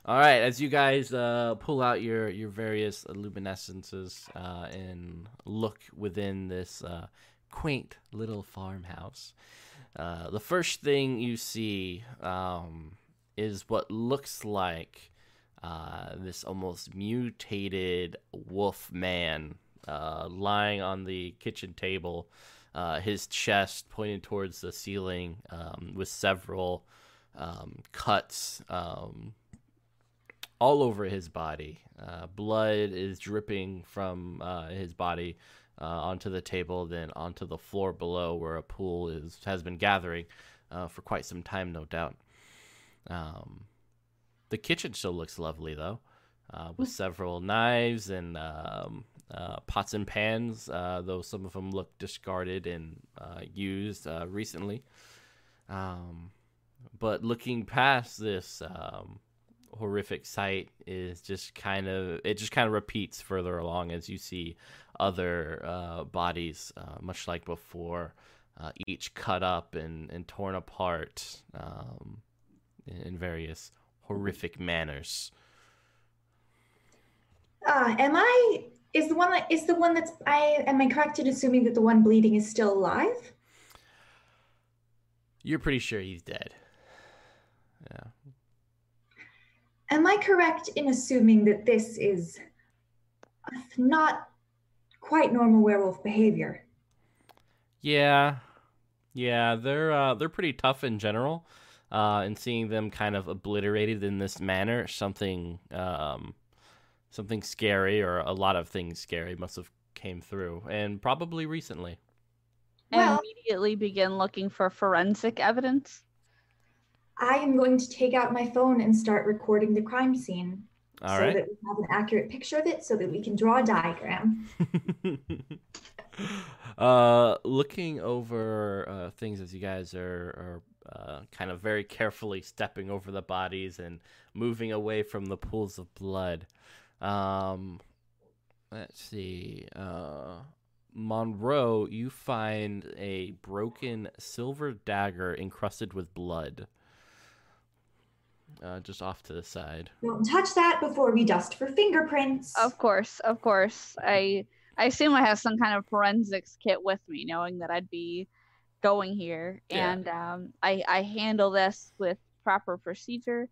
All right, as you guys uh, pull out your your various luminescences uh, and look within this uh, quaint little farmhouse, uh, the first thing you see um, is what looks like uh, this almost mutated wolf man uh, lying on the kitchen table, uh, his chest pointed towards the ceiling um, with several um, cuts. Um, all over his body. Uh, blood is dripping from uh, his body uh, onto the table, then onto the floor below, where a pool is has been gathering uh, for quite some time, no doubt. Um, the kitchen still looks lovely, though, uh, with several knives and um, uh, pots and pans, uh, though some of them look discarded and uh, used recently. Um, but looking past this um, horrific sight is just kind of it just kind of repeats further along as you see other uh, bodies, uh, much like before, uh, each cut up and, and torn apart um, in, various horrific manners. Ah, am I? Is the one that is the one that's? I am I correct in assuming that the one bleeding is still alive? You're pretty sure he's dead. Yeah. Am I correct in assuming that this is not quite normal werewolf behavior? Yeah, yeah, they're uh, they're pretty tough in general, uh, and seeing them kind of obliterated in this manner, something um, something scary or a lot of things scary must have came through, and probably recently. And Well- immediately begin looking for forensic evidence. I am going to take out my phone and start recording the crime scene All so right. that we have an accurate picture of it so that we can draw a diagram. [laughs] uh, looking over uh, things as you guys are, are uh, kind of very carefully stepping over the bodies and moving away from the pools of blood. Um, let's see. Uh, Monroe, you find a broken silver dagger encrusted with blood. Uh, just off to the side. Don't touch that before we dust for fingerprints. Of course, of course. I I assume I have some kind of forensics kit with me, knowing that I'd be going here, Yeah. and um, I I handle this with proper procedure.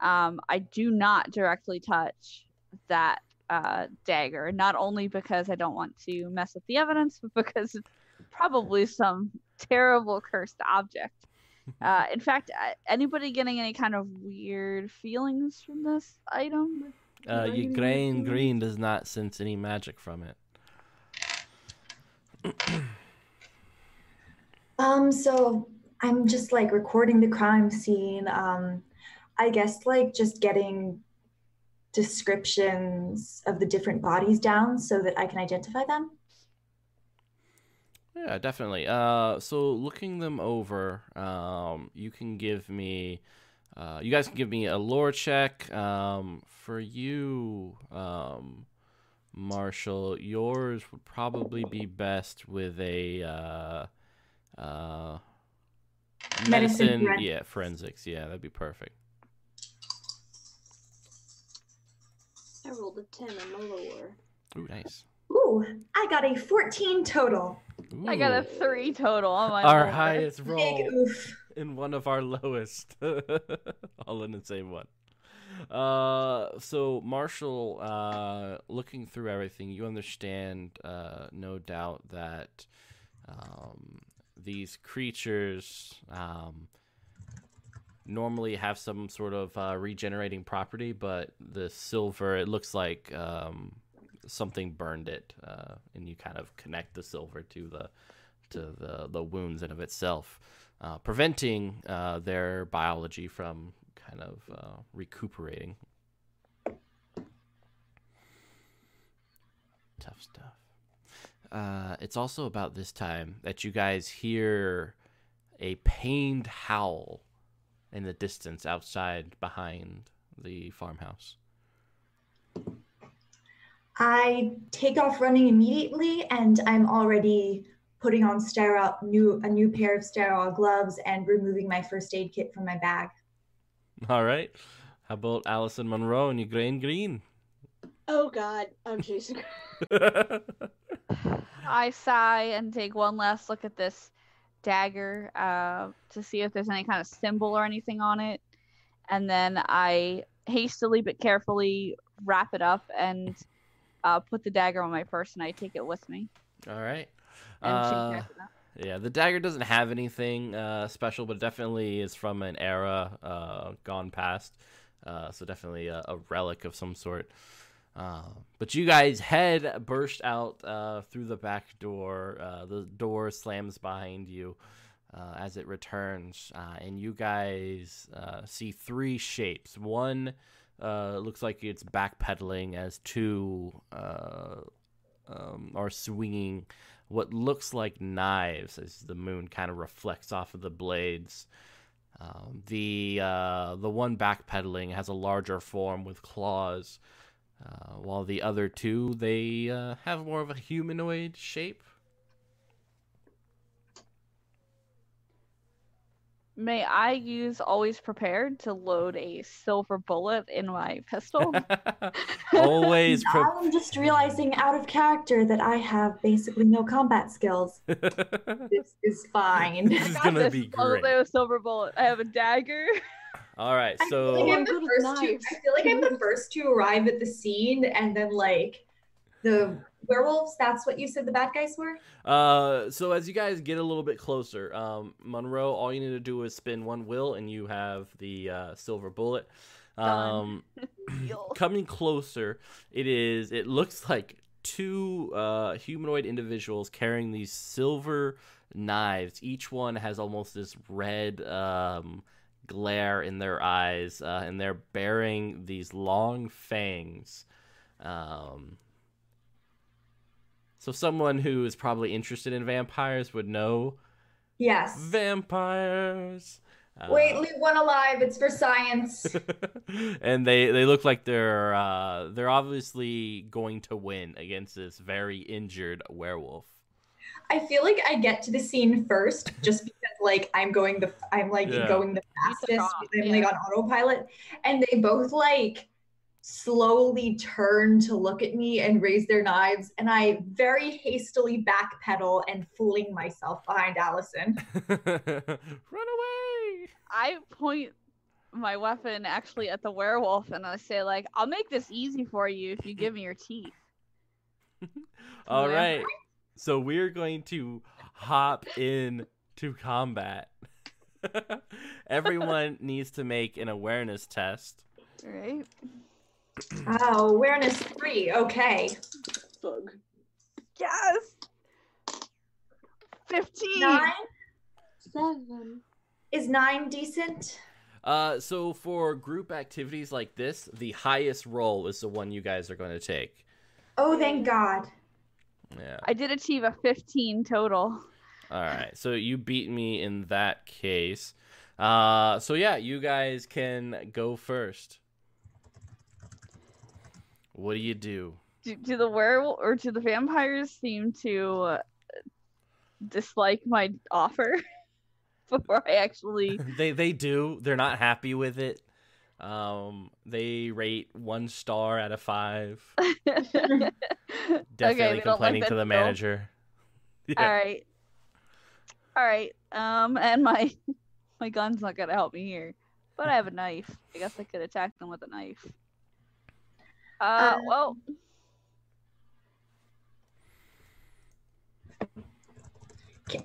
Um, I do not directly touch that uh, dagger, not only because I don't want to mess with the evidence, but because it's probably some terrible cursed object. Uh, in fact, uh, anybody getting any kind of weird feelings from this item? Uh, Am I you, getting Grain? Green does not sense any magic from it. [clears throat] Um, so I'm just like recording the crime scene. Um, I guess like just getting descriptions of the different bodies down so that I can identify them. Yeah, definitely. Uh, so looking them over, um, you can give me, uh, you guys can give me a lore check. Um, for you, um, Marshall, yours would probably be best with a, uh, uh, Medicine medicine. Yeah, forensics. Yeah, that'd be perfect. I rolled a 10 on my lore. Ooh, nice. Ooh, I got a 14 total. Ooh. I got a three total on my Our highest roll [laughs] and one of our lowest. [laughs] All in the same one. Uh, so Marshall, uh, looking through everything, you understand, uh, no doubt that, um, these creatures, um, normally have some sort of uh, regenerating property, but the silver, it looks like um, something burned it, uh, and you kind of connect the silver to the to the the wounds in of itself, uh, preventing uh, their biology from kind of uh, recuperating. Tough stuff. Uh, it's also about this time that you guys hear a pained howl in the distance outside behind the farmhouse. I take off running immediately, and I'm already putting on sterile new a new pair of sterile gloves and removing my first aid kit from my bag. All right. How about Allison Monroe and your green green? Oh God, I'm [laughs] chasing. [laughs] I sigh and take one last look at this dagger uh, to see if there's any kind of symbol or anything on it. And then I hastily but carefully wrap it up and uh, put the dagger on my person. And I take it with me. All right. Uh, yeah, the dagger doesn't have anything uh, special, but definitely is from an era uh, gone past. Uh, so definitely a, a, relic of some sort. Uh, but you guys head burst out uh, through the back door. Uh, the door slams behind you uh, as it returns, uh, and you guys uh, see three shapes. One looks like it's backpedaling as two um, are swinging what looks like knives as the moon kind of reflects off of the blades. Um, the the one backpedaling has a larger form with claws. Uh, while the other two, they uh, have more of a humanoid shape. May I use always prepared to load a silver bullet in my pistol? [laughs] [laughs] always. Pre- I'm just realizing out of character that I have basically no combat skills. [laughs] this is fine. This is gonna be great. a silver bullet. I have a dagger. All right, so I feel, like I'm the first to, I feel like I'm the first to arrive at the scene, and then like the werewolves. That's what you said the bad guys were. Uh, so as you guys get a little bit closer, um, Monroe, all you need to do is spin one will, and you have the uh, silver bullet. Um, [laughs] [clears throat] coming closer, it is. It looks like two uh, humanoid individuals carrying these silver knives. Each one has almost this red. Um, glare in their eyes, uh, and they're bearing these long fangs. Um, so someone who is probably interested in vampires would know. Yes. Vampires. Wait, uh, leave one alive. It's for science. [laughs] and they they look like they're uh, they're obviously going to win against this very injured werewolf. I feel like I get to the scene first just because like I'm going the I'm like yeah. going the fastest. I'm yeah. like on autopilot. And they both like slowly turn to look at me and raise their knives and I very hastily backpedal and fling myself behind Allison. [laughs] Run away. I point my weapon actually at the werewolf and I say like I'll make this easy for you if you give me your teeth. [laughs] All right. So we're going to hop in to combat. [laughs] Everyone needs to make an awareness test. Right. Oh, awareness three. Okay. Bug. Yes. Fifteen. Nine. Seven. Is nine decent? Uh, so for group activities like this, the highest roll is the one you guys are going to take. Oh, thank God. Yeah. I did achieve a 15 total. All right. So you beat me in that case. Uh, so yeah, you guys can go first. What do you do? Do, do the werewolf or do the vampires seem to uh, dislike my offer [laughs] before I actually? [laughs] they they do. They're not happy with it. Um, they rate one star out of five. [laughs] Definitely okay, complaining like to the manager. Yeah. All right. All right. Um, and my my gun's not gonna help me here, but I have a knife. I guess I could attack them with a knife. Uh, um, well.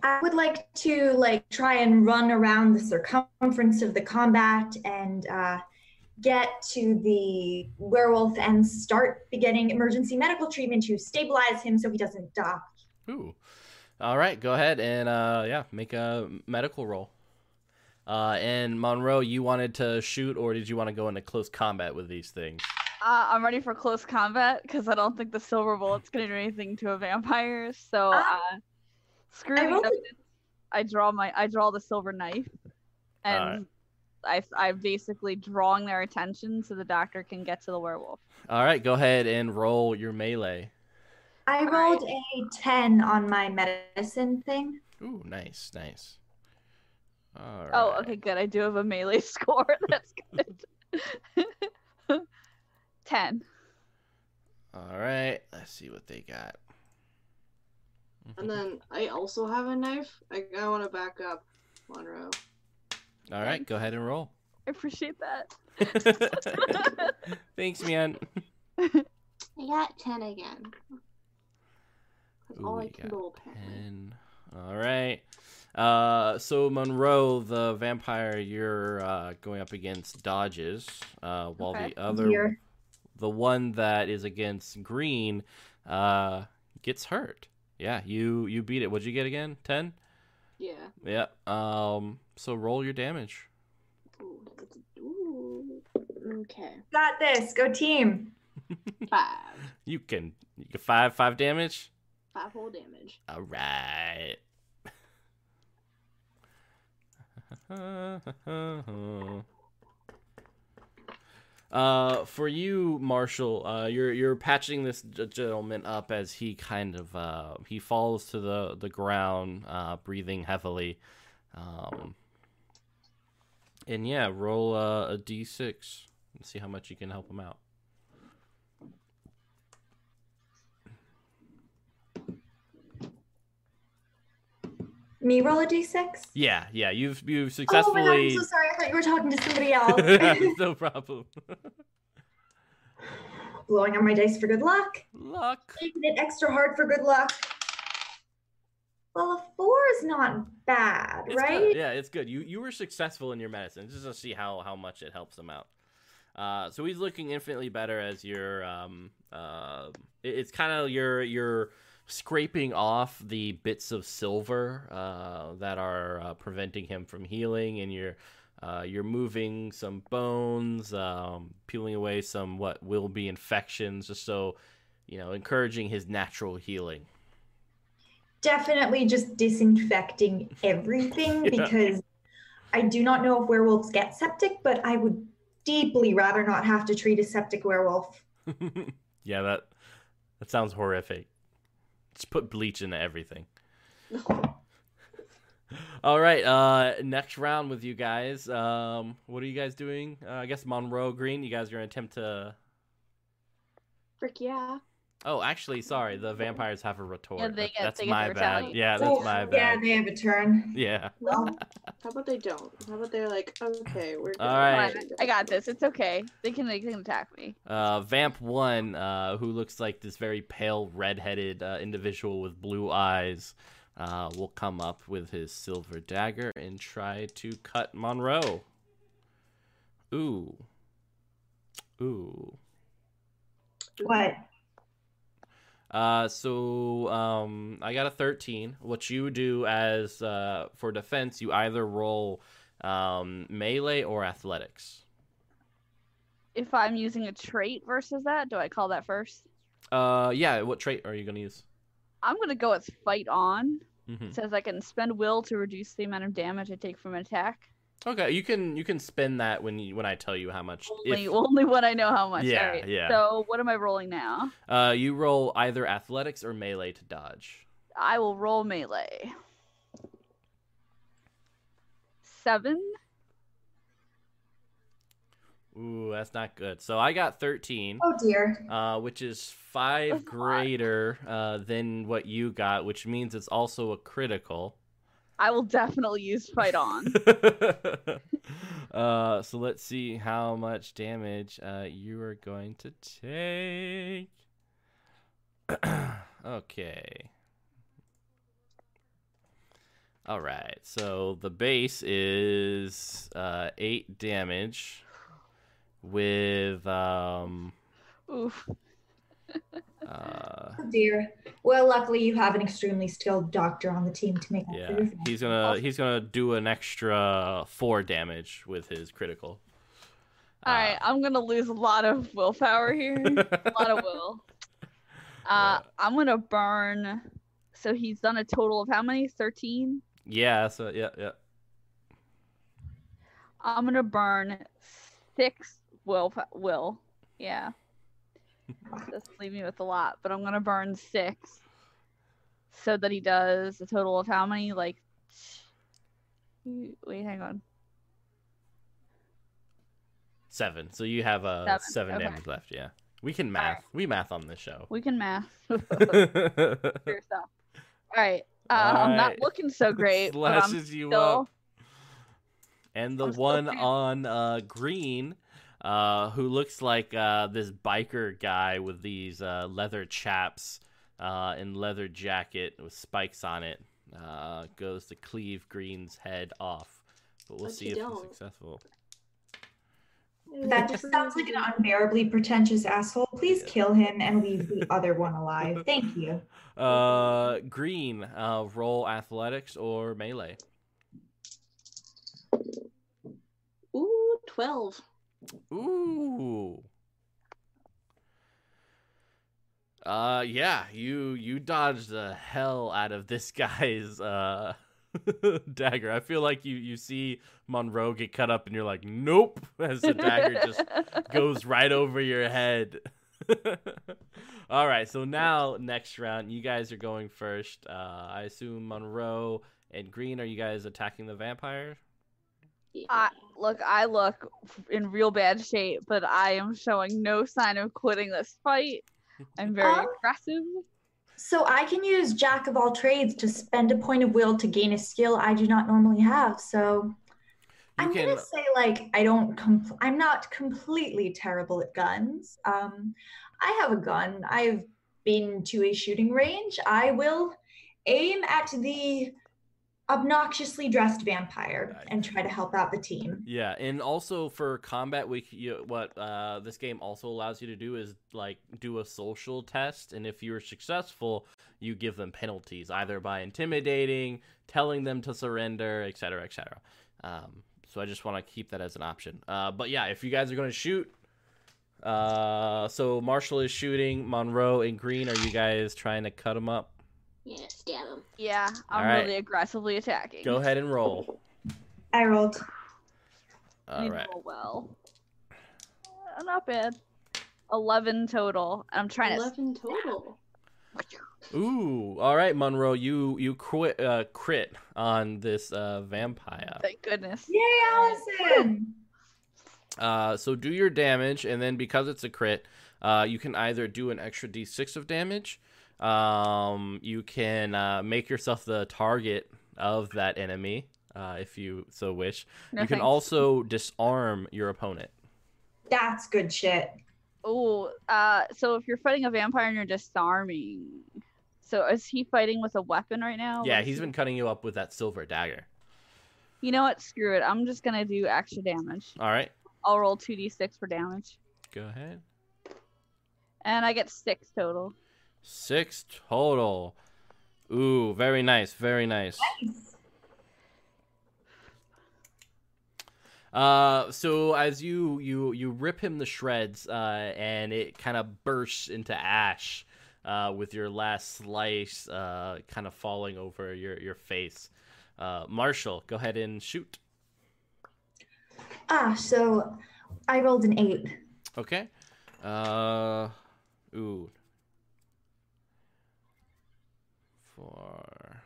I would like to like try and run around the circumference of the combat and uh, get to the werewolf and start beginning emergency medical treatment to stabilize him so he doesn't die. Ooh. All right, go ahead and uh, yeah, make a medical roll. Uh, and Monroe, you wanted to shoot, or did you want to go into close combat with these things? Uh, I'm ready for close combat because I don't think the silver bullet's gonna do anything to a vampire. So, uh, uh screw I, I draw my I draw the silver knife, and I I'm basically drawing their attention so the doctor can get to the werewolf. All right, go ahead and roll your melee. I rolled right. a 10 on my medicine thing. Ooh, nice, nice. All oh, right. okay, good. I do have a melee [laughs] score. That's good. [laughs] 10. All right, let's see what they got. And then I also have a knife. I, I want to back up Monroe. All right, go ahead and roll. I appreciate that. [laughs] Thanks, man. [laughs] I got 10 again. Ooh, all I can roll pen. All right. Uh, so Monroe, the vampire, you're uh, going up against dodges, uh, while okay. the other, Here. The one that is against green, uh, gets hurt. Yeah, you you beat it. What'd you get again? Ten. Yeah. Yeah. Um. So roll your damage. Ooh. Okay. Got this. Go team. [laughs] Five. You can. You can five five damage. Five whole damage. All right. [laughs] uh, for you, Marshall, uh, you're you're patching this gentleman up as he kind of uh, he falls to the the ground, uh, breathing heavily. Um, and yeah, roll a d6 and see how much you can help him out. Me roll a d6? Yeah, yeah. You've you've successfully. Oh my God, I'm so sorry. I thought you were talking to somebody [laughs] else. [laughs] no problem. [laughs] Blowing on my dice for good luck. Luck. Making it extra hard for good luck. Well, a four is not bad, it's right? Good. Yeah, it's good. You you were successful in your medicine. Just to see how how much it helps him out. Uh, so he's looking infinitely better as your um uh it, it's kind of your your scraping off the bits of silver uh, that are uh, preventing him from healing, and you're uh, you're moving some bones, um, peeling away some what will be infections, just so you know, encouraging his natural healing. Definitely, just disinfecting everything [laughs] yeah. because I do not know if werewolves get septic, but I would deeply rather not have to treat a septic werewolf. [laughs] yeah, that that sounds horrific. Just put bleach into everything. [laughs] All right, uh, next round with you guys. Um, what are you guys doing? Uh, I guess Monroe Green. You guys are gonna attempt to. Frick yeah. Oh, actually, sorry. The vampires have a retort. Yeah, they get, that's they my get bad. Yeah, that's my [laughs] bad. Yeah, they have a turn. Yeah. Well, [laughs] how about they don't? How about they're like, okay, we're. Good. All right. I got this. It's okay. They can they can attack me. Uh, Vamp one, uh, who looks like this very pale, red-headed uh, individual with blue eyes, uh, will come up with his silver dagger and try to cut Monroe. Ooh. Ooh. What? Uh, so um, I got a 13. What you do as uh, for defense, you either roll um, melee or athletics. If I'm using a trait versus that, do I call that first? Uh, yeah. What trait are you gonna use? I'm gonna go with fight on. Mm-hmm. It says I can spend will to reduce the amount of damage I take from an attack. Okay, you can you can spend that when you when I tell you how much. Only, if... only when I know how much. Yeah, right. yeah. So what am I rolling now? Uh, you roll either athletics or melee to dodge. I will roll melee. Seven. Ooh, that's not good. So I got 13. Oh dear. Uh, which is five That's greater uh, than what you got, which means it's also a critical. I will definitely use [laughs] fight on. [laughs] uh, so let's see how much damage uh, you are going to take. [clears throat] okay. All right. So the base is uh, eight damage with um. Oof. Uh, Oh dear. Well, luckily you have an extremely skilled doctor on the team to make up yeah, your he's gonna he's gonna do an extra four damage with his critical. All right, I'm gonna lose a lot of willpower here. [laughs] a lot of will. [laughs] Uh, I'm gonna burn. So he's done a total of how many? Thirteen. Yeah. So yeah, yeah. I'm gonna burn six will. Will. Yeah. Just leave me with a lot, but I'm gonna burn six. So that he does a total of how many? Like. Wait, hang on. Seven. So you have uh Seven, seven, okay. damage left. Yeah. We can math. We math on this show. We can math. [laughs] [laughs] All right. Uh, I'm not looking so [laughs] great, but I'm you still. up. And the I'm one on uh, green, uh, who looks like uh, this biker guy with these uh, leather chaps uh, and leather jacket with spikes on it, uh, goes to cleave Green's head off. But we'll But see if don't. he's successful. That just sounds like an unbearably pretentious asshole. Please kill him and leave the other one alive. [laughs] Thank you. Uh, green, uh, roll athletics or melee. Ooh, 12. Ooh. Uh yeah, you you dodged the hell out of this [laughs] guy's uh [laughs] dagger. I feel like you you see Monroe get cut up and you're like, "Nope," [laughs] as the dagger just goes right over your head. All right, so now next round, you guys are going first. Uh I assume Monroe and Green are you guys attacking the vampire? Yeah. I, look, I look in real bad shape, but I am showing no sign of quitting this fight. I'm very Um, aggressive. So I can use Jack of all trades to spend a point of will to gain a skill I do not normally have. So You I'm can gonna say like I don't. Com- I'm not completely terrible at guns. Um, I have a gun. I've been to a shooting range. I will aim at the obnoxiously dressed vampire and try to help out the team. Yeah, and also for combat, we you, what uh, this game also allows you to do is like do a social test, and if you're successful, you give them penalties either by intimidating, telling them to surrender, etc., etc. Um, so I just want to keep that as an option. Uh, but yeah, if you guys are going to shoot, uh, so Marshall is shooting, Monroe and Green, are you guys trying to cut them up? Yeah, stab him. Yeah, I'm Alright. really aggressively attacking. Go ahead and roll. I rolled. All Need to right. roll well. Uh, not bad. Eleven total. I'm trying 11 total. Ooh, all right, Monroe, you you quit uh, crit on this uh, vampire. Thank goodness. Yay, Allison! Uh, so do your damage, and then because it's a crit, uh, you can either do an extra d6 of damage. Um, you can uh, make yourself the target of that enemy, uh, if you so wish. No you can thanks. also disarm your opponent. That's good shit. Oh, uh, so if you're fighting a vampire and you're disarming, so is he fighting with a weapon right now? yeah, What is he's he- been cutting you up with that silver dagger. You know what? Screw it. I'm just gonna do extra damage. All right, I'll roll two d6 for damage, go ahead. and I get six total. Six total. Ooh, very nice, very nice. nice. Uh, so as you you you rip him the shreds, uh, and it kind of bursts into ash, uh, with your last slice, uh, kind of falling over your your face. Uh, Marshall, go ahead and shoot. Ah, so I rolled an eight. Okay. Uh, ooh. Four.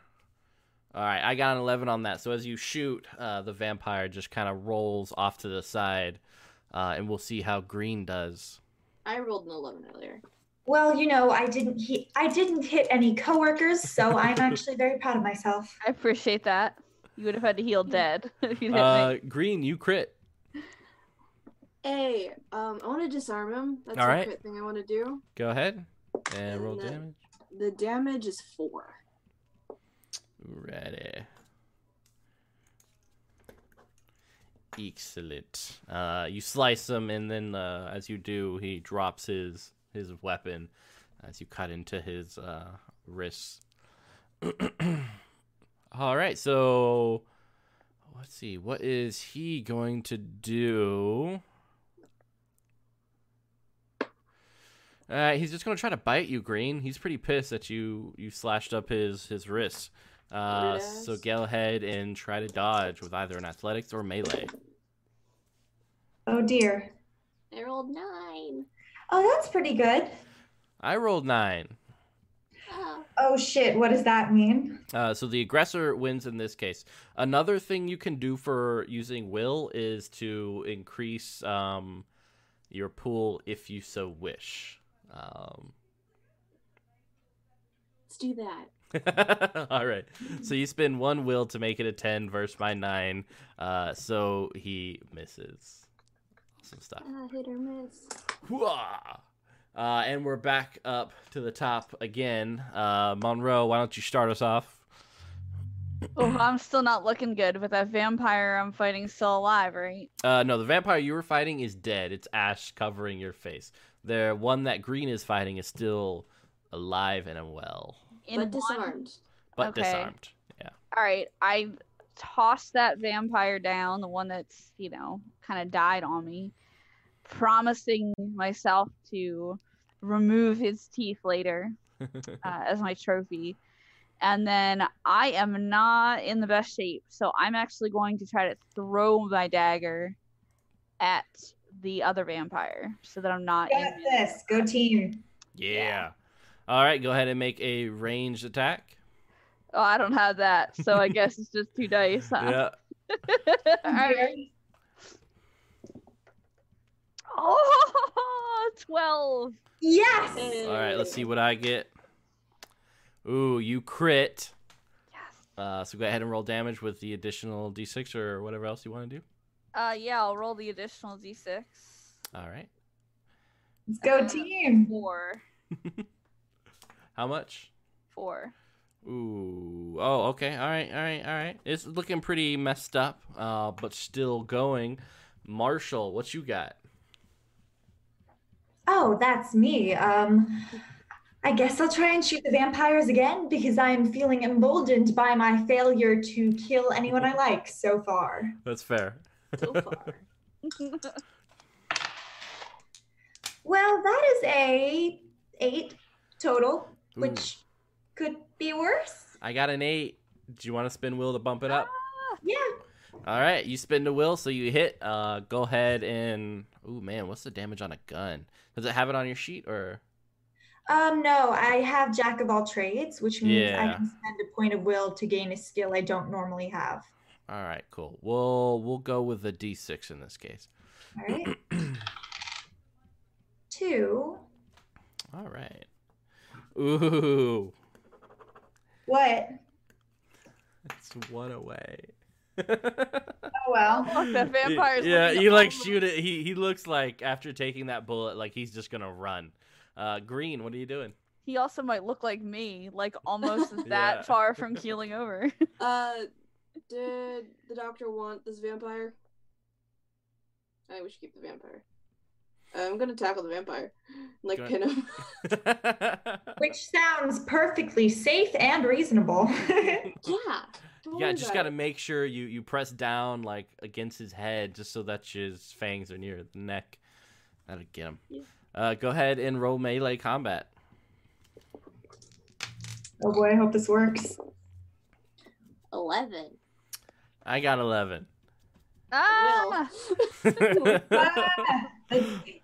All right, I got an 11 on that. So as you shoot, uh, the vampire just kind of rolls off to the side, uh, and we'll see how Green does. I rolled an eleven earlier. Well, you know, I didn't hit. I didn't hit any coworkers, so I'm [laughs] actually very proud of myself. I appreciate that. You would have had to heal dead [laughs] if you uh, Green, you crit. Hey, um, I want to disarm him. That's All right. crit thing I want to do. Go ahead and, and roll the, damage. The damage is four. Ready. Excellent. Uh, you slice him, and then uh, as you do, he drops his his weapon as you cut into his uh, wrists. [clears throat] All right, so let's see. What is he going to do? Uh, he's just gonna try to bite you, Green. He's pretty pissed that you you slashed up his his wrists. Uh, so go ahead and try to dodge with either an athletics or melee. Oh dear. I rolled nine. Oh, that's pretty good. I rolled nine. Oh, oh shit, what does that mean? Uh, so the aggressor wins in this case. Another thing you can do for using will is to increase um, your pool if you so wish. Um, Let's do that. [laughs] All right. So you spend one will to make it a 10 versus my 9. Uh, so he misses. Awesome stuff. Uh, hit or miss. Uh, and we're back up to the top again. Uh, Monroe, why don't you start us off? Oh, I'm still not looking good, but that vampire I'm fighting still alive, right? Uh, no, the vampire you were fighting is dead. It's ash covering your face. The one that Green is fighting is still alive and well. In but disarmed. But okay. disarmed. Yeah. All right. I tossed that vampire down, the one that's, you know, kind of died on me, promising myself to remove his teeth later [laughs] uh, as my trophy. And then I am not in the best shape, so I'm actually going to try to throw my dagger at the other vampire so that I'm not. Got this. Go team. Yeah. yeah. All right, go ahead and make a ranged attack. Oh, I don't have that, so I guess it's just two dice. Huh? Yeah. [laughs] All right. Oh, [laughs] 12. Yes. All right, let's see what I get. Ooh, you crit. Yes. Uh, so go ahead and roll damage with the additional d6 or whatever else you want to do. Uh, yeah, I'll roll the additional d6. All right. Let's go, uh, team. Four. [laughs] How much? Four. Ooh. Oh, okay. All right. All right. All right. It's looking pretty messed up, uh, but still going. Marshall, what you got? Oh, that's me. Um, I guess I'll try and shoot the vampires again because I'm feeling emboldened by my failure to kill anyone I like so far. That's fair. So far. [laughs] well, that is a eight total, Which could be worse. I got an eight. Do you want to spin wheel to bump it up? Ah, yeah. All right, you spin the wheel, so you hit. Uh, go ahead and. Oh man, what's the damage on a gun? Does it have it on your sheet or? Um, no, I have Jack of all trades, which means yeah. I can spend a point of will to gain a skill I don't normally have. All right, cool. We'll we'll go with the D6 in this case. All right. [clears throat] Two. All right. Ooh. What? It's one away. oh well. [laughs] The vampire's yeah, he like shoot it. He he looks like after taking that bullet, like he's just gonna run. Uh, Green, what are you doing? He also might look like me, like almost [laughs] that yeah. far from keeling over. [laughs] uh, did the doctor want this vampire? I think we should keep the vampire. I'm gonna tackle the vampire, like pin him. [laughs] Which sounds perfectly safe and reasonable. [laughs] yeah. Yeah, just gotta it. make sure you you press down like against his head, just so that his fangs are near the neck. That'll get him. Yeah. Uh, go ahead and roll melee combat. Oh boy, I hope this works. Eleven. I got eleven. [laughs] Ah!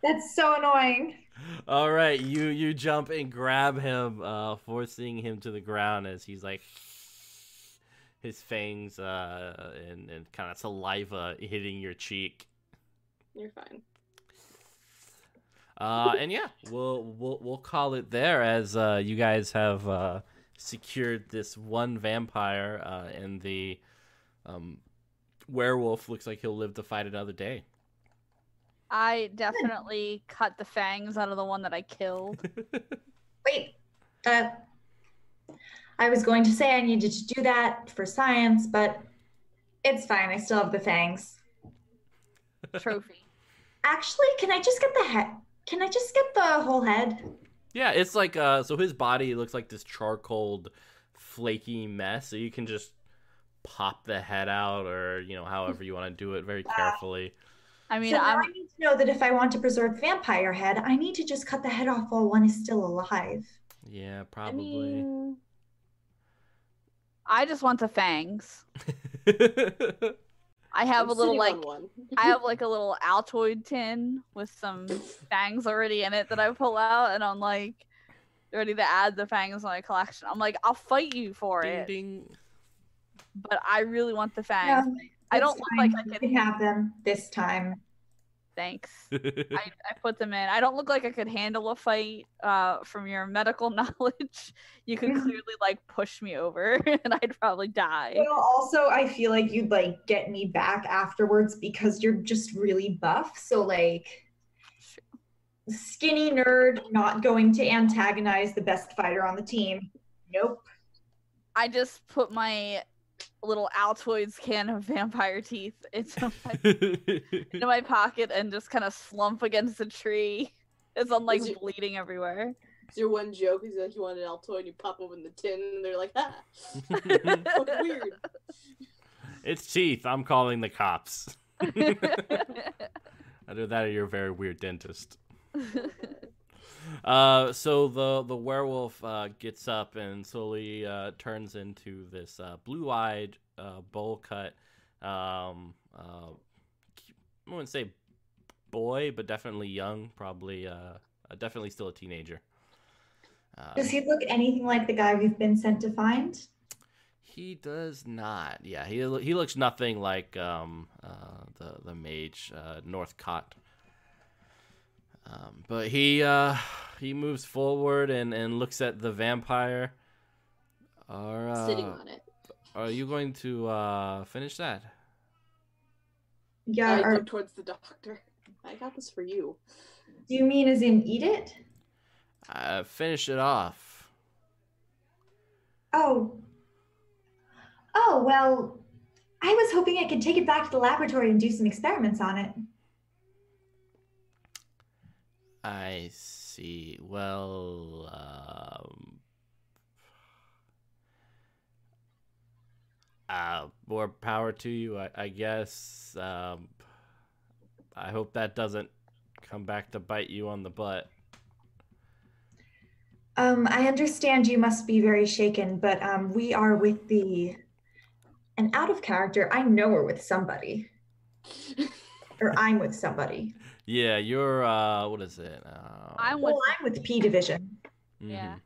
That's so annoying. All right, you you jump and grab him, uh, forcing him to the ground as he's like his fangs uh, and and kind of saliva hitting your cheek. You're fine. Uh, and yeah, we'll we'll we'll call it there as uh, you guys have uh, secured this one vampire, uh, and the um, werewolf looks like he'll live to fight another day. I definitely cut the fangs out of the one that I killed. [laughs] Wait, uh, I was going to say I needed to do that for science, but it's fine. I still have the fangs. [laughs] Trophy. Actually, can I just get the head? Can I just get the whole head? Yeah, it's like uh so his body looks like this charcoal flaky mess, so you can just pop the head out or, you know, however you want to do it very carefully. I mean, so I'm, need to know that if I want to preserve vampire head, I need to just cut the head off while one is still alive. Yeah, probably. I probably. mean, I just want the fangs. [laughs] I have I'm a little like on one. I have [laughs] like a little Altoid tin with some fangs already in it that I pull out, and I'm like ready to add the fangs to my collection. I'm like, I'll fight you for ding it, ding. but I really want the fangs. I don't look like. I You could. can have them this time. Thanks. [laughs] I, I put them in. I don't look like I could handle a fight. Uh, from your medical [laughs] knowledge, you could clearly like push me over, [laughs] and I'd probably die. Well, also, I feel like you'd like get me back afterwards because you're just really buff. So, like, skinny nerd not going to antagonize the best fighter on the team. Nope. I just put my little Altoids can of vampire teeth into my, [laughs] into my pocket and just kind of slump against a tree as I'm like Is it- bleeding everywhere. It's your one joke is like you want an Altoid and you pop open the tin and they're like, ah, what [laughs] weird. it's teeth. I'm calling the cops. [laughs] Either that or you're a very weird dentist. Uh, so the the werewolf uh, gets up and slowly uh, turns into this uh, blue-eyed, uh, bowl cut. Um, uh, I wouldn't say boy, but definitely young. Probably, definitely still a teenager. Uh, Does he look anything like the guy we've been sent to find? He does not. Yeah, he he looks nothing like um uh the the mage uh Northcott. Um, but he uh he moves forward and and looks at the vampire. Are uh, Sitting on it. are you going to uh finish that? Yeah. I Or, look towards the doctor. I got this for you. do you mean as in eat it? Uh, finish it off. Oh. Oh, well, I was hoping I could take it back to the laboratory and do some experiments on it. I see. Well, um, uh, more power to you, I, I guess. Um, I hope that doesn't come back to bite you on the butt. Um, I understand you must be very shaken, but um, we are with the. And out of character, I know we're with somebody. [laughs] or I'm with somebody. Yeah, you're. Uh, what is it? Uh, I'm with Well, I'm with P Division. yeah. mhm.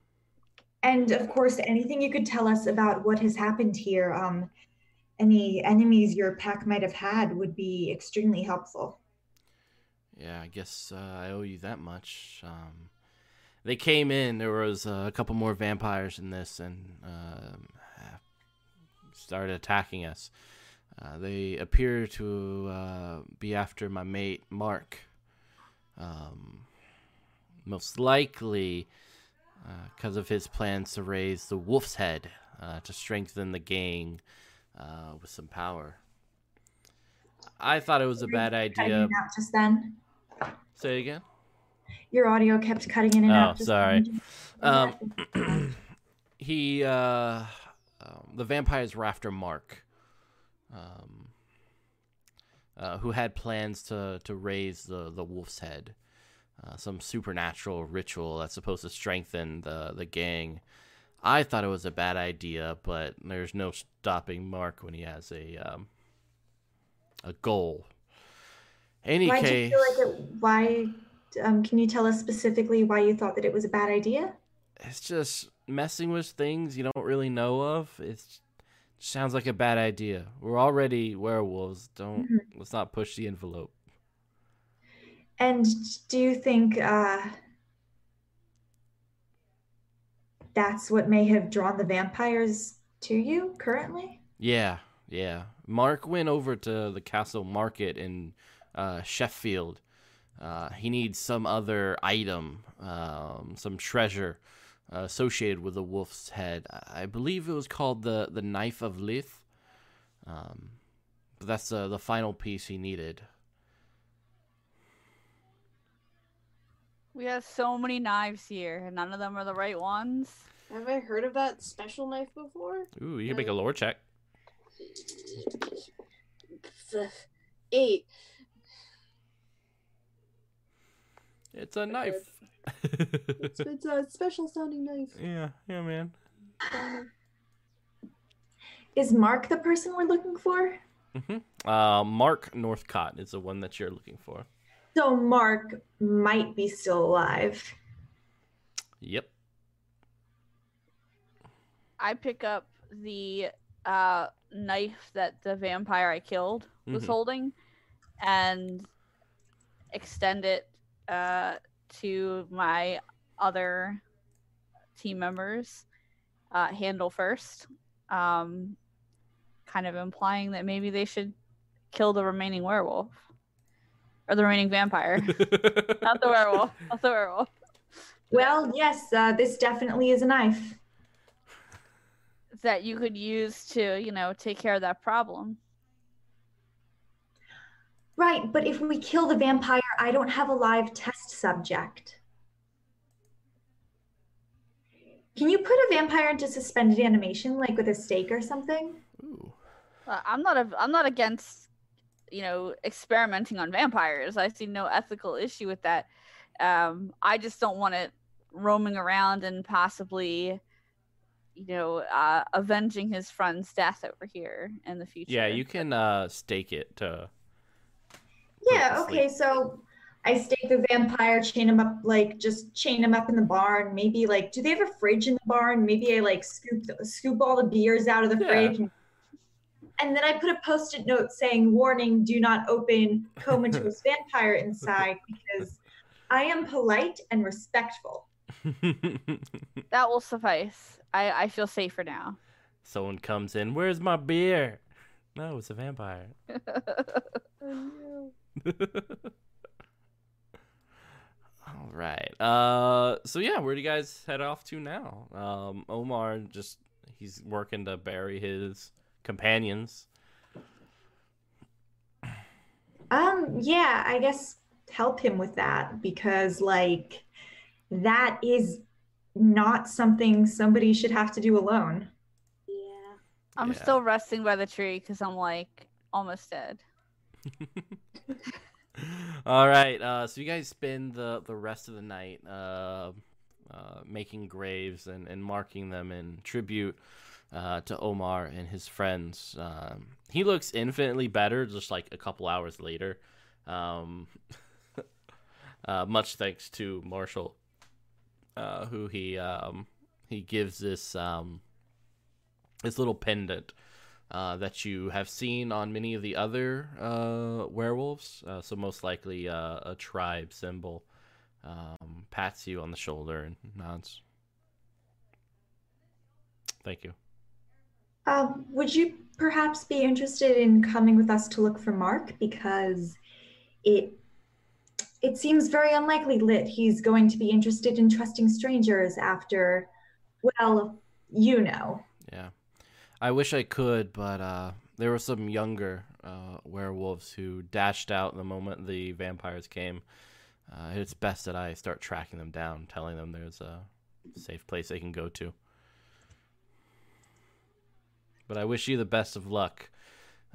And of course, anything you could tell us about what has happened here, um, any enemies your pack might have had would be extremely helpful. Yeah, I guess uh, I owe you that much. Um, they came in. There was uh, a couple more vampires in this, and um, started attacking us. Uh, they appear to uh, be after my mate Mark. Um, most likely because of his plans to raise the Wolf's Head uh, to strengthen the gang uh, with some power. I thought it was a bad idea. just then. Say it again. Your audio kept cutting in and Oh, out. just sorry. Um, [clears throat] he, uh, um, the vampires were after Mark, um, uh, who had plans to, to raise the, the wolf's head, uh, some supernatural ritual that's supposed to strengthen the, the gang. I thought it was a bad idea, but there's no stopping Mark when he has a um, a goal. Any why case, feel like it? Why? Um, can you tell us specifically why you thought that it was a bad idea? it's just messing with things you don't really know of. It's, it sounds like a bad idea. We're already werewolves. Don't Mhm. let's not push the envelope. And do you think uh, that's what may have drawn the vampires to you currently? Yeah, yeah. Mark went over to the castle market in uh, Sheffield. Uh, he needs some other item, um, some treasure uh, associated with the wolf's head. I believe it was called the, the Knife of Lith. Um, but that's the, the final piece he needed. We have so many knives here, and none of them are the right ones. Have I heard of that special knife before? Ooh, you can make a lore check. Eight. It's a knife. It's, it's a special sounding knife. [laughs] Yeah, yeah, man. Is Mark the person we're looking for? Mm-hmm. Uh, Mark Northcott is the one that you're looking for. So Mark might be still alive. Yep. I pick up the uh, knife that the vampire I killed was Mhm. holding and extend it uh, to my other team members. Uh, handle first, um, kind of implying that maybe they should kill the remaining werewolf or the remaining vampire, [laughs] not the werewolf, not the werewolf. Well, yes, uh, this definitely is a knife. that you could use to, you know, take care of that problem. Right, but if we kill the vampire, I don't have a live test subject. Can you put a vampire into suspended animation, like with a stake or something? Ooh. Uh, I'm not a, I'm not against, you know, experimenting on vampires. I see no ethical issue with that. Um, I just don't want it roaming around and possibly, you know, uh, avenging his friend's death over here in the future. Yeah, you can uh, stake it to. Yeah, okay, sleep. so I stake the vampire, chain him up, like just chain him up in the barn. Maybe like, do they have a fridge in the barn? Maybe I like scoop scoop all the beers out of the Yeah. fridge, and, and then I put a post-it note saying, "Warning: Do not open comatose [laughs] vampire inside because I am polite and respectful." [laughs] that will suffice. I, I feel safer now. Someone comes in. Where's my beer? No, it's a vampire. [laughs] [laughs] All right. Uh, so yeah, where do you guys head off to now? Um, Omar just he's working to bury his companions. Um, yeah, I guess help him with that because like that is not something somebody should have to do alone. Yeah. I'm Yeah. still resting by the tree because I'm like almost dead. [laughs] All right. Uh, so you guys spend the the rest of the night uh, uh, making graves and, and marking them in tribute uh, to Omar and his friends. Um, he looks infinitely better just like a couple hours later. Um, [laughs] uh, much thanks to Marshall, uh, who he um, he gives this um, this little pendant uh, that you have seen on many of the other uh, werewolves. Uh, so most likely uh, a tribe symbol. Um, pats you on the shoulder and nods. Thank you. Um, would you perhaps be interested in coming with us to look for Mark because it it seems very unlikely that he's going to be interested in trusting strangers after well, you know. I wish I could, but uh, there were some younger uh, werewolves who dashed out the moment the vampires came. Uh, it's best that I start tracking them down, telling them there's a safe place they can go to. But I wish you the best of luck.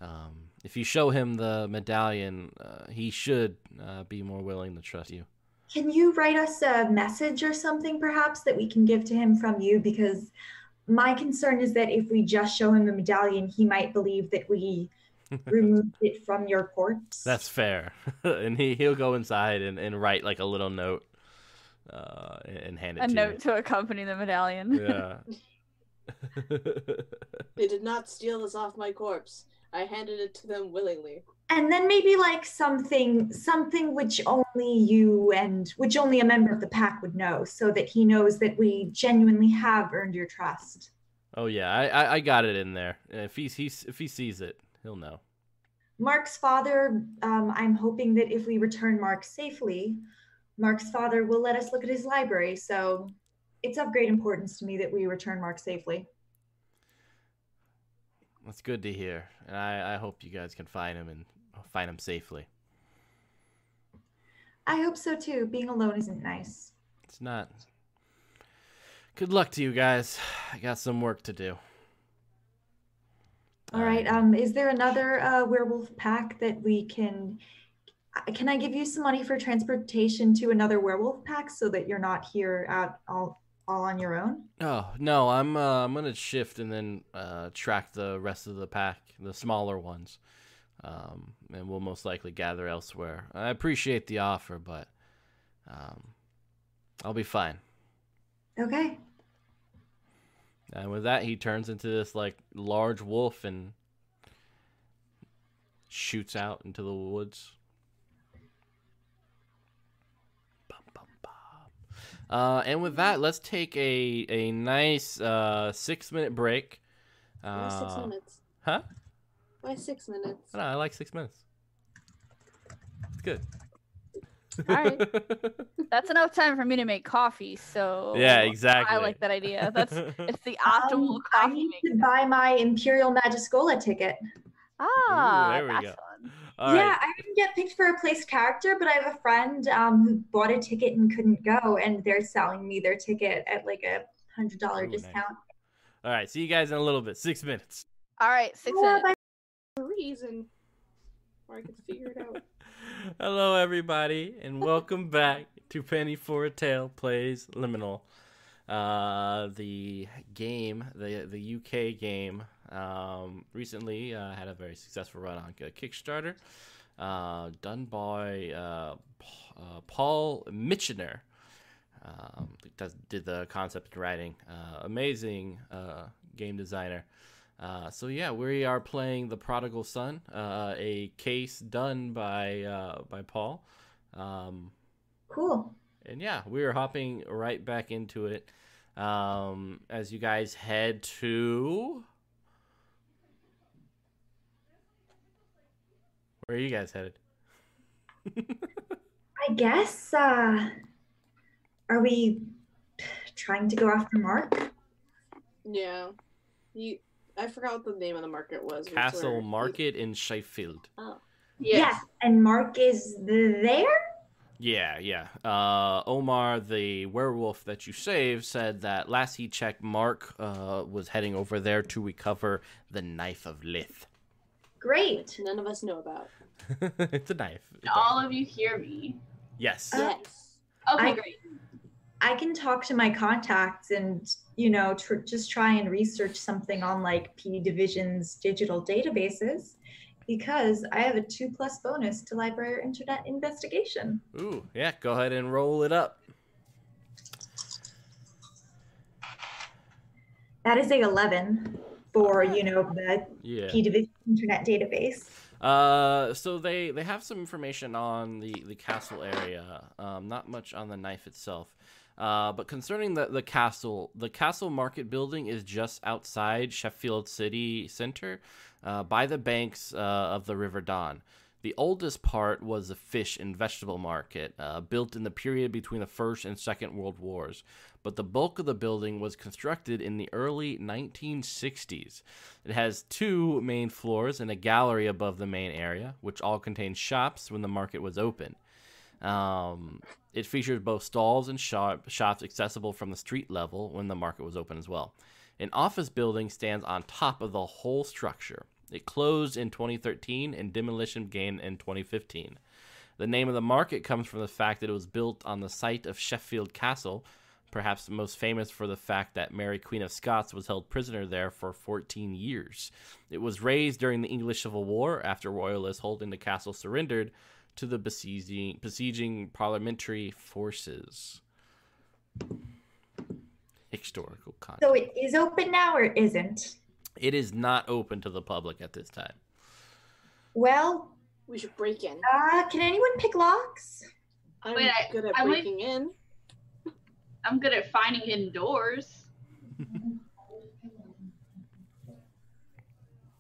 Um, if you show him the medallion, uh, he should uh, be more willing to trust you. Can you write us a message or something perhaps that we can give to him from you because my concern is that if we just show him the medallion, he might believe that we [laughs] removed it from your corpse. That's fair. [laughs] and he, he'll go inside and, and write like a little note uh, and and hand it A to note to accompany the medallion. Yeah. [laughs] They did not steal this off my corpse. I handed it to them willingly. And then maybe like something something which only you and which only a member of the pack would know, so that he knows that we genuinely have earned your trust. Oh yeah, I I, I got it in there. If he he's if he sees it, he'll know. Mark's father, um, I'm hoping that if we return Mark safely, Mark's father will let us look at his library. So it's of great importance to me that we return Mark safely. That's good to hear. And I, I hope you guys can find him and find him safely. I hope so too. Being alone isn't nice. It's not. Good luck to you guys. I got some work to do. All right. Um, is there another uh, werewolf pack that we can? Can I give you some money for transportation to another werewolf pack so that you're not here at all all on your own? Oh no, I'm uh, I'm gonna shift and then uh, track the rest of the pack, the smaller ones, um, and we'll most likely gather elsewhere. I appreciate the offer, but um, I'll be fine. Okay. And with that, he turns into this like large wolf and shoots out into the woods. Uh, and with that, let's take a a nice uh, six minute break. Uh, six minutes? Huh? Why six minutes? I, know, I like six minutes. It's good. All right. [laughs] That's enough time for me to make coffee. So yeah, exactly. I like that idea. That's [laughs] it's the optimal um, coffee. I need to buy my Imperial Magischola ticket. Ah, Ooh, there we that's go. All yeah, right. I didn't get picked for a place character, but I have a friend um, who bought a ticket and couldn't go, and they're selling me their ticket at like a hundred dollar Ooh, nice. discount. All right. See you guys in a little bit. Six minutes. All right, six Oh, minutes. Or I could figure it out. [laughs] Hello, everybody, and welcome [laughs] back to Penny for a Tale Plays Liminal. Uh, the game, the the UK game, um, recently uh, had a very successful run on Kickstarter, uh, done by uh, uh, Paul Mitchener. Um, does, did the concept and writing. Uh, amazing game designer. Uh, so yeah, we are playing the Prodigal Son, uh, a case done by uh, by Paul. Um, Cool. and yeah, we are hopping right back into it um, as you guys head to. Where are you guys headed? [laughs] I guess. Uh, are we trying to go after Mark? Yeah. You I forgot what the name of the market was. Castle swear. Market in Sheffield. Oh. Yes. And Mark is there. Yeah, yeah. Uh, Omar, the werewolf that you saved, said that last he checked, Mark uh, was heading over there to recover the knife of Lith. Great. None of us know about. [laughs] it's a knife. All of you hear me. Yes. Uh, yes. Okay, I- great. I can talk to my contacts and you know tr- just try and research something on like P Division's digital databases because I have a two plus bonus to library internet investigation. Ooh, yeah. Go ahead and roll it up. That is a eleven for you know the Yeah. P Division internet database. Uh, so they they have some information on the the castle area. Um, not much on the knife itself. Uh, but concerning the the castle, the castle market building is just outside Sheffield City Center, uh, by the banks uh, of the River Don. The oldest part was a fish and vegetable market, uh, built in the period between the First and Second World Wars. But the bulk of the building was constructed in the early 1960s. It has two main floors and a gallery above the main area, which all contained shops when the market was open. Um, it features both stalls and shop, shops accessible from the street level when the market was open as well. An office building stands on top of the whole structure. It closed in 2013 and demolition began in 2015. The name of the market comes from the fact that it was built on the site of Sheffield Castle, perhaps most famous for the fact that Mary Queen of Scots was held prisoner there for 14 years. It was razed during the English Civil War after royalists holding the castle surrendered to the besieging, besieging parliamentary forces. Historical context. So it is open now or isn't? It is not open to the public at this time. Well, We should break in. uh, can anyone pick locks? I'm Wait, I- good at I might- breaking in. I'm good at finding hidden doors. [laughs]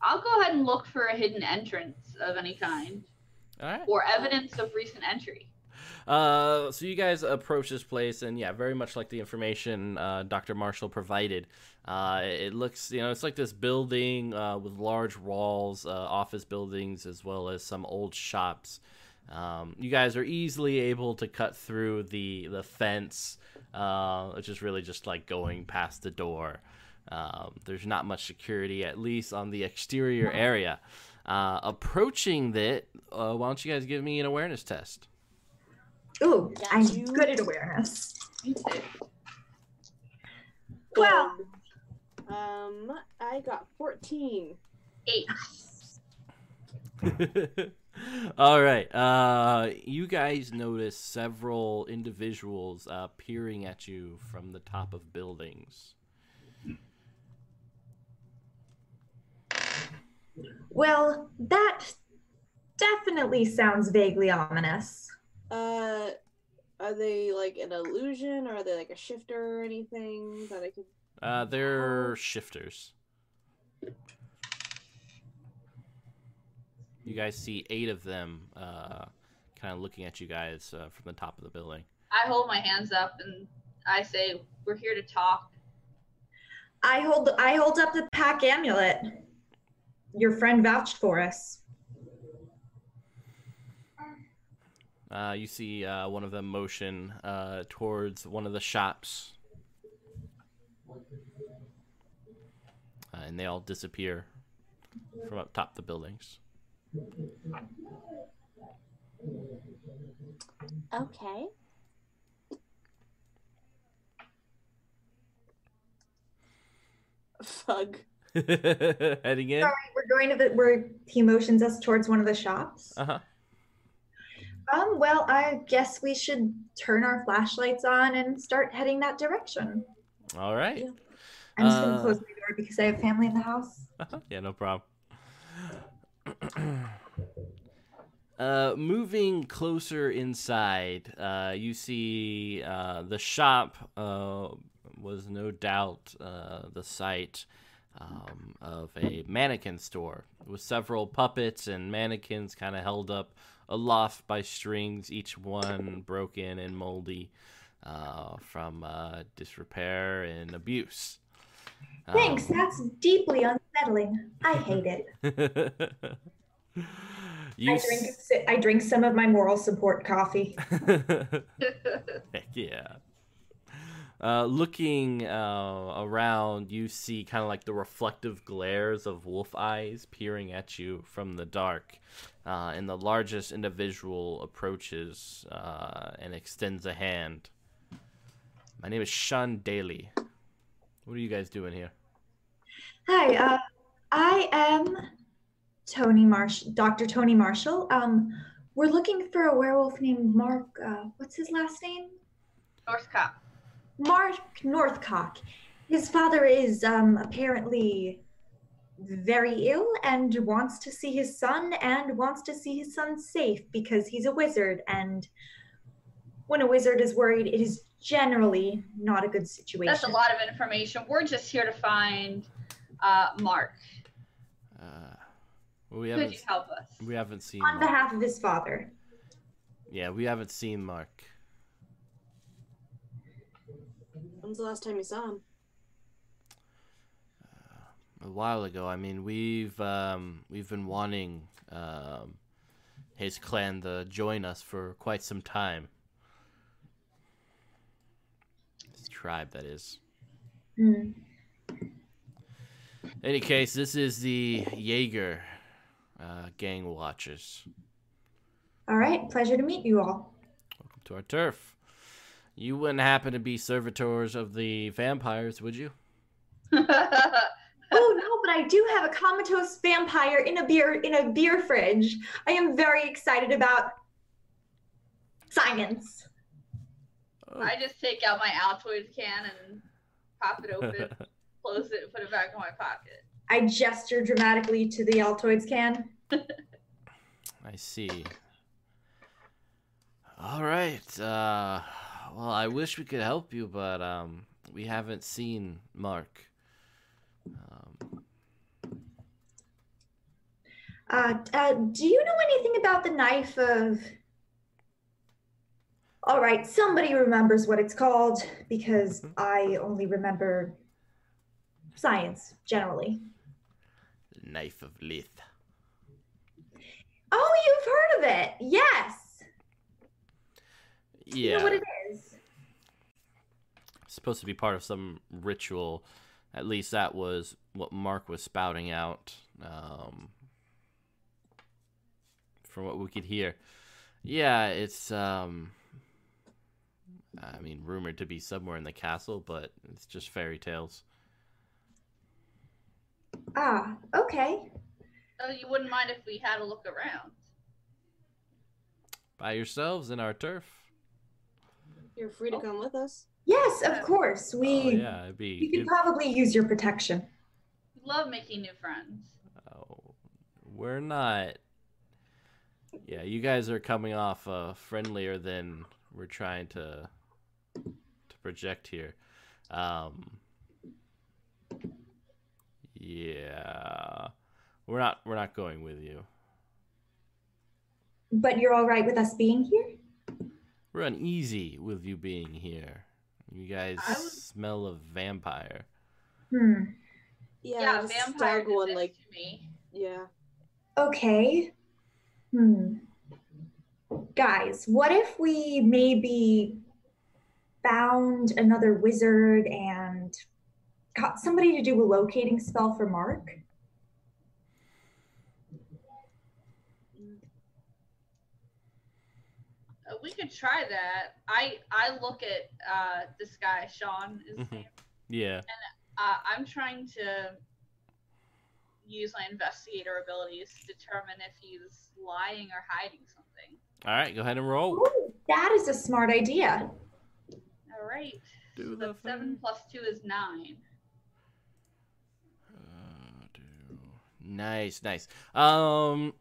I'll go ahead and look for a hidden entrance of any kind All right. or evidence of recent entry. Uh, so you guys approach this place, and yeah, very much like the information uh, Dr. Marshall provided. Uh, it looks, you know, it's like this building uh, with large walls, uh, office buildings, as well as some old shops. Um, you guys are easily able to cut through the the fence, uh, which is really just like going past the door. Um, there's not much security, at least on the exterior area. Uh, approaching it, uh, why don't you guys give me an awareness test? Ooh, I'm you. good at awareness. Me too. Well- Um, I got 14. Eight. [laughs] All right. Uh, you guys notice several individuals uh, peering at you from the top of buildings. Well, that definitely sounds vaguely ominous. Uh, are they like an illusion or are they like a shifter or anything that I could? Uh, they're shifters. You guys see eight of them, uh, kind of looking at you guys uh, from the top of the building. I hold my hands up and I say, "We're here to talk." I hold I hold up the pack amulet. Your friend vouched for us. Uh, you see uh, one of them motion uh, towards one of the shops. Uh, and they all disappear from up top the buildings. Okay. [laughs] Fug. [laughs] Heading in? Sorry, we're going to the where he motions us towards one of the shops. Uh huh. Um, well, I guess we should turn our flashlights on and start heading that direction. All right. Yeah. I'm just gonna Uh, close my door because I have family in the house. yeah, no problem. [clears throat] uh, moving closer inside, uh, you see uh, the shop uh, was no doubt uh, the site um, of a mannequin store with several puppets and mannequins kind of held up aloft by strings, each one broken and moldy uh, from uh, disrepair and abuse. Thanks, Um, that's deeply unsettling. I hate it. [laughs] you I drink I drink some of my moral support coffee. [laughs] Heck yeah. Uh, looking uh, around, you see kind of like the reflective glares of wolf eyes peering at you from the dark. Uh, and the largest individual approaches uh, and extends a hand. My name is Sean Daly. What are you guys doing here? Hi, uh, I am Tony Marsh, Dr. Tony Marshall. Um, we're looking for a werewolf named Mark. Uh, what's his last name? Northcott. Mark Northcock. His father is um, apparently very ill and wants to see his son and wants to see his son safe because he's a wizard. And when a wizard is worried, it is generally not a good situation. That's a lot of information. We're just here to find uh, Mark. Uh, we Could haven't you help us? we haven't seen On Mark. behalf of his father. Yeah, we haven't seen Mark. When's the last time you saw him? a while ago. I mean, we've um, we've been wanting um, his clan to join us for quite some time. His tribe, that is. Hmm. any case, this is the Jaeger uh, gang watchers. All right, pleasure to meet you all. Welcome to our turf. You wouldn't happen to be servitors of the vampires, would you? [laughs] Oh no, but I do have a comatose vampire in a beer in a beer fridge. I am very excited about science. Oh. I just take out my Altoids can and pop it open, [laughs] close it, and put it back in my pocket. I gesture dramatically to the Altoids can. [laughs] I see. All right. Uh, well, I wish we could help you, but um, we haven't seen Mark. Um, uh, uh, do you know anything about the knife of? All right, somebody remembers what it's called because mm-hmm. I only remember science generally. Knife of Lith. Oh, you've heard of it? Yes. Yeah. You know what it is? supposed to be part of some ritual. At least that was what Mark was spouting out. Um, from what we could hear. Yeah, it's um I mean rumored to be somewhere in the castle, but it's just fairy tales. Ah, okay. So you wouldn't mind if we had a look around? By yourselves in our turf. You're free to oh. come with us. Yes, of course. We oh, yeah, it'd be. You could probably use your protection. Love making new friends. Oh, we're not. Yeah, you guys are coming off uh, friendlier than we're trying to to project here. Um, yeah, we're not we're not going with you. But you're all right with us being here. We're uneasy with you being here. You guys would... smell of vampire. Hmm. Yeah, yeah vampire one like to me. Yeah. Okay. Hmm. Guys, what if we maybe found another wizard and got somebody to do a locating spell for Mark? We could try that. I I look at uh, this guy, Sean. Is mm-hmm. Yeah. And uh, I'm trying to use my investigator abilities to determine if he's lying or hiding something. All right, go ahead and roll. Ooh, that is a smart idea. All right. Do so seven plus two is nine. Uh, nice, nice. Um.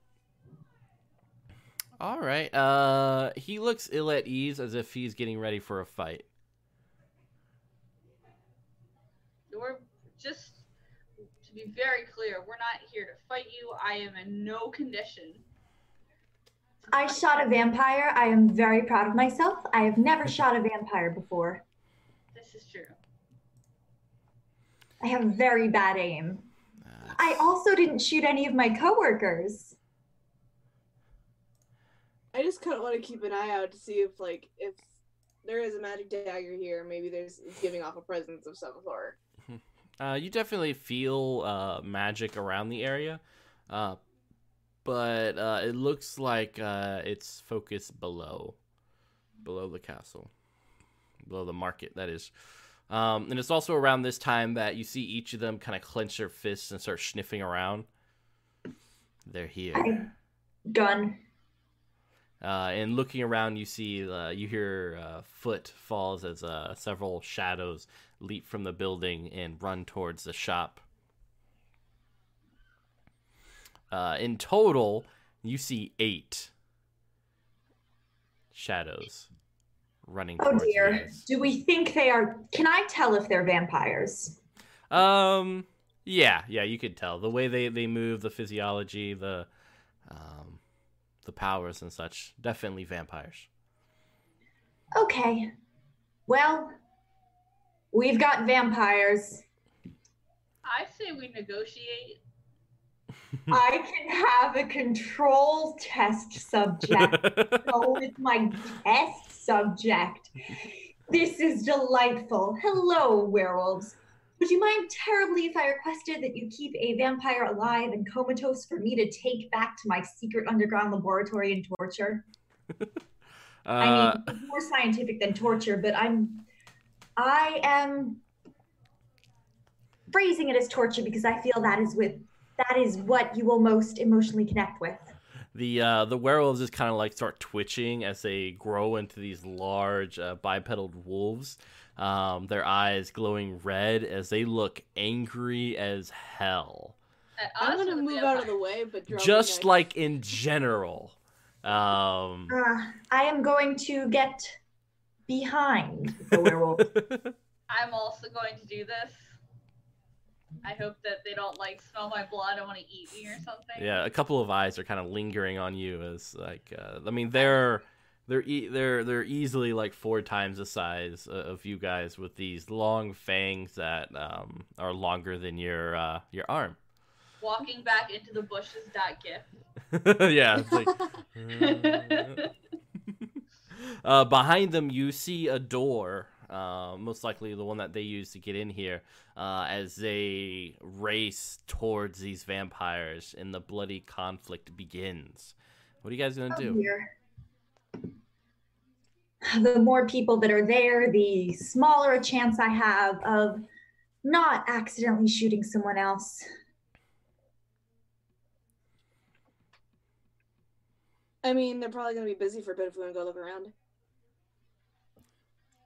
All right. Uh, he looks ill at ease, as if he's getting ready for a fight. We're just to be very clear. We're not here to fight you. I am in no condition. I shot a vampire. I am very proud of myself. I have never shot a vampire before. This is true. I have very bad aim. That's... I also didn't shoot any of my coworkers. I just kind of want to keep an eye out to see if like if there is a magic dagger here, maybe there's it's giving off a presence of some sort. [laughs] Uh, you definitely feel uh, magic around the area, uh, but uh, it looks like uh, it's focused below, below the castle, below the market. That is, um, and it's also around this time that you see each of them kind of clench their fists and start sniffing around. They're here. I... Gun. Uh, and looking around, you see, uh, you hear uh, foot falls as uh, several shadows leap from the building and run towards the shop. Uh, in total, you see eight shadows running. Oh dear! Do we think they are? Can I tell if they're vampires? Um. Yeah. Yeah. You could tell the way they they move, the physiology, the um, the powers and such. Definitely vampires. Okay. Well, we've got vampires. I say we negotiate. [laughs] I can have a control test subject. [laughs] Go with my test subject. This is delightful. Hello, werewolves. Would you mind terribly if I requested that you keep a vampire alive and comatose for me to take back to my secret underground laboratory and torture? [laughs] uh, I mean, more scientific than torture, but I'm, I am phrasing it as torture because I feel that is with, that is what you will most emotionally connect with. The uh, the werewolves just kind of like start twitching as they grow into these large uh, bipedal wolves um, their eyes glowing red as they look angry as hell. I'm gonna move out of the way, but just like in general, Um, uh, I am going to get behind the werewolf. [laughs] I'm also going to do this. I hope that they don't like smell my blood and want to eat me or something. Yeah, a couple of eyes are kind of lingering on you as like uh, I mean they're they're e- they're they're easily like four times the size of you guys with these long fangs that um, are longer than your uh, your arm. Walking back into the bushes. Dot gift. [laughs] yeah. Like, [laughs] uh, behind them, you see a door uh, most likely the one that they use to get in here, uh, as they race towards these vampires and the bloody conflict begins. What are you guys gonna do? The more people that are there, the smaller a chance I have of not accidentally shooting someone else. I mean, they're probably gonna be busy for a bit if we want to go look around.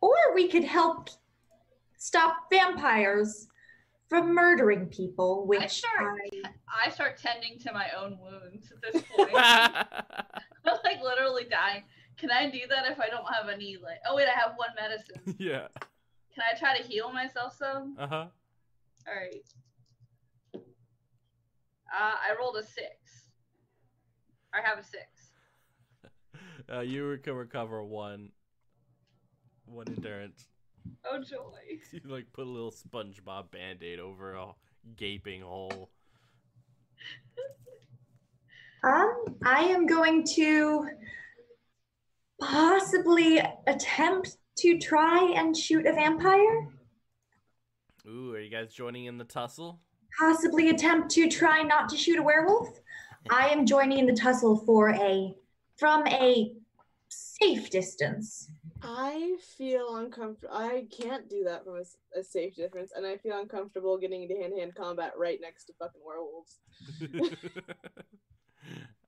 Or we could help stop vampires from murdering people, which I start, I... I start tending to my own wounds at this [laughs] point. I'm [laughs] like literally dying. Can I do that if I don't have any like oh wait, I have one medicine. [laughs] Yeah. Can I try to heal myself some? Uh-huh. Alright. Uh I rolled a six. I have a six. [laughs] Uh, you can recover one one endurance. Oh joy! [laughs] You like put a little SpongeBob band-aid over a gaping hole. Um, I am going to possibly attempt to try and shoot a vampire. Ooh, are you guys joining in the tussle? Possibly attempt to try not to shoot a werewolf. I am joining in the tussle for a from a safe distance. I feel uncomfortable. I can't do that from a, a safe distance, and I feel uncomfortable getting into hand to hand combat right next to fucking werewolves. [laughs] [laughs]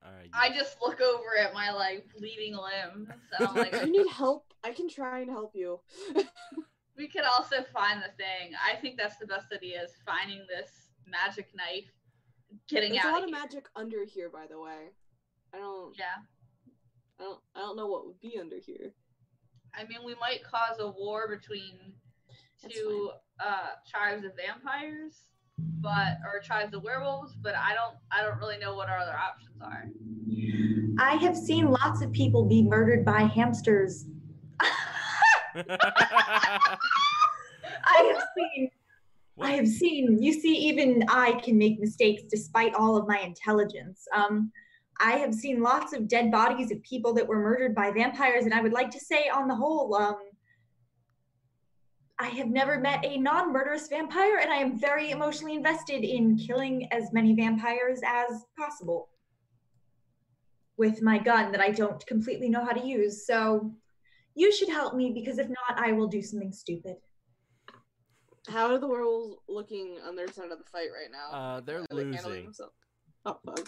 Right, I just look over at my like bleeding limbs, and I'm like, "You need help? I can try and help you." [laughs] we could also find the thing. I think that's the best idea: is finding this magic knife, getting There's out. There's a lot of magic under here, by the way. I don't. Yeah. I don't. I don't know what would be under here. I mean, we might cause a war between two uh, tribes of vampires, but or tribes of werewolves. But I don't, I don't really know what our other options are. I have seen lots of people be murdered by hamsters. I have seen. What? I have seen. You see, even I can make mistakes despite all of my intelligence. Um, I have seen lots of dead bodies of people that were murdered by vampires, and I would like to say, on the whole, um, I have never met a non murderous vampire, and I am very emotionally invested in killing as many vampires as possible with my gun that I don't completely know how to use. So you should help me because if not, I will do something stupid. How are the werewolves looking on their side of the fight right now? Uh, they're losing. Oh, fuck.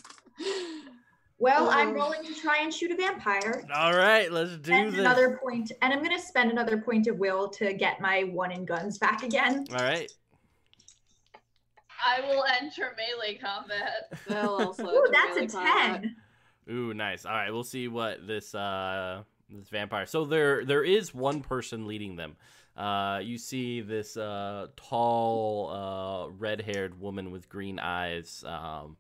Well, I'm um, rolling to try and shoot a vampire. All right, let's do and this. Another point, and I'm going to spend another point of will to get my one in guns back again. All right. I will enter melee combat. [laughs] Ooh, that's a combat. ten. Ooh, nice. All right, we'll see what this uh this vampire. So there there is one person leading them. Uh, you see this uh, tall, uh, red-haired woman with green eyes um,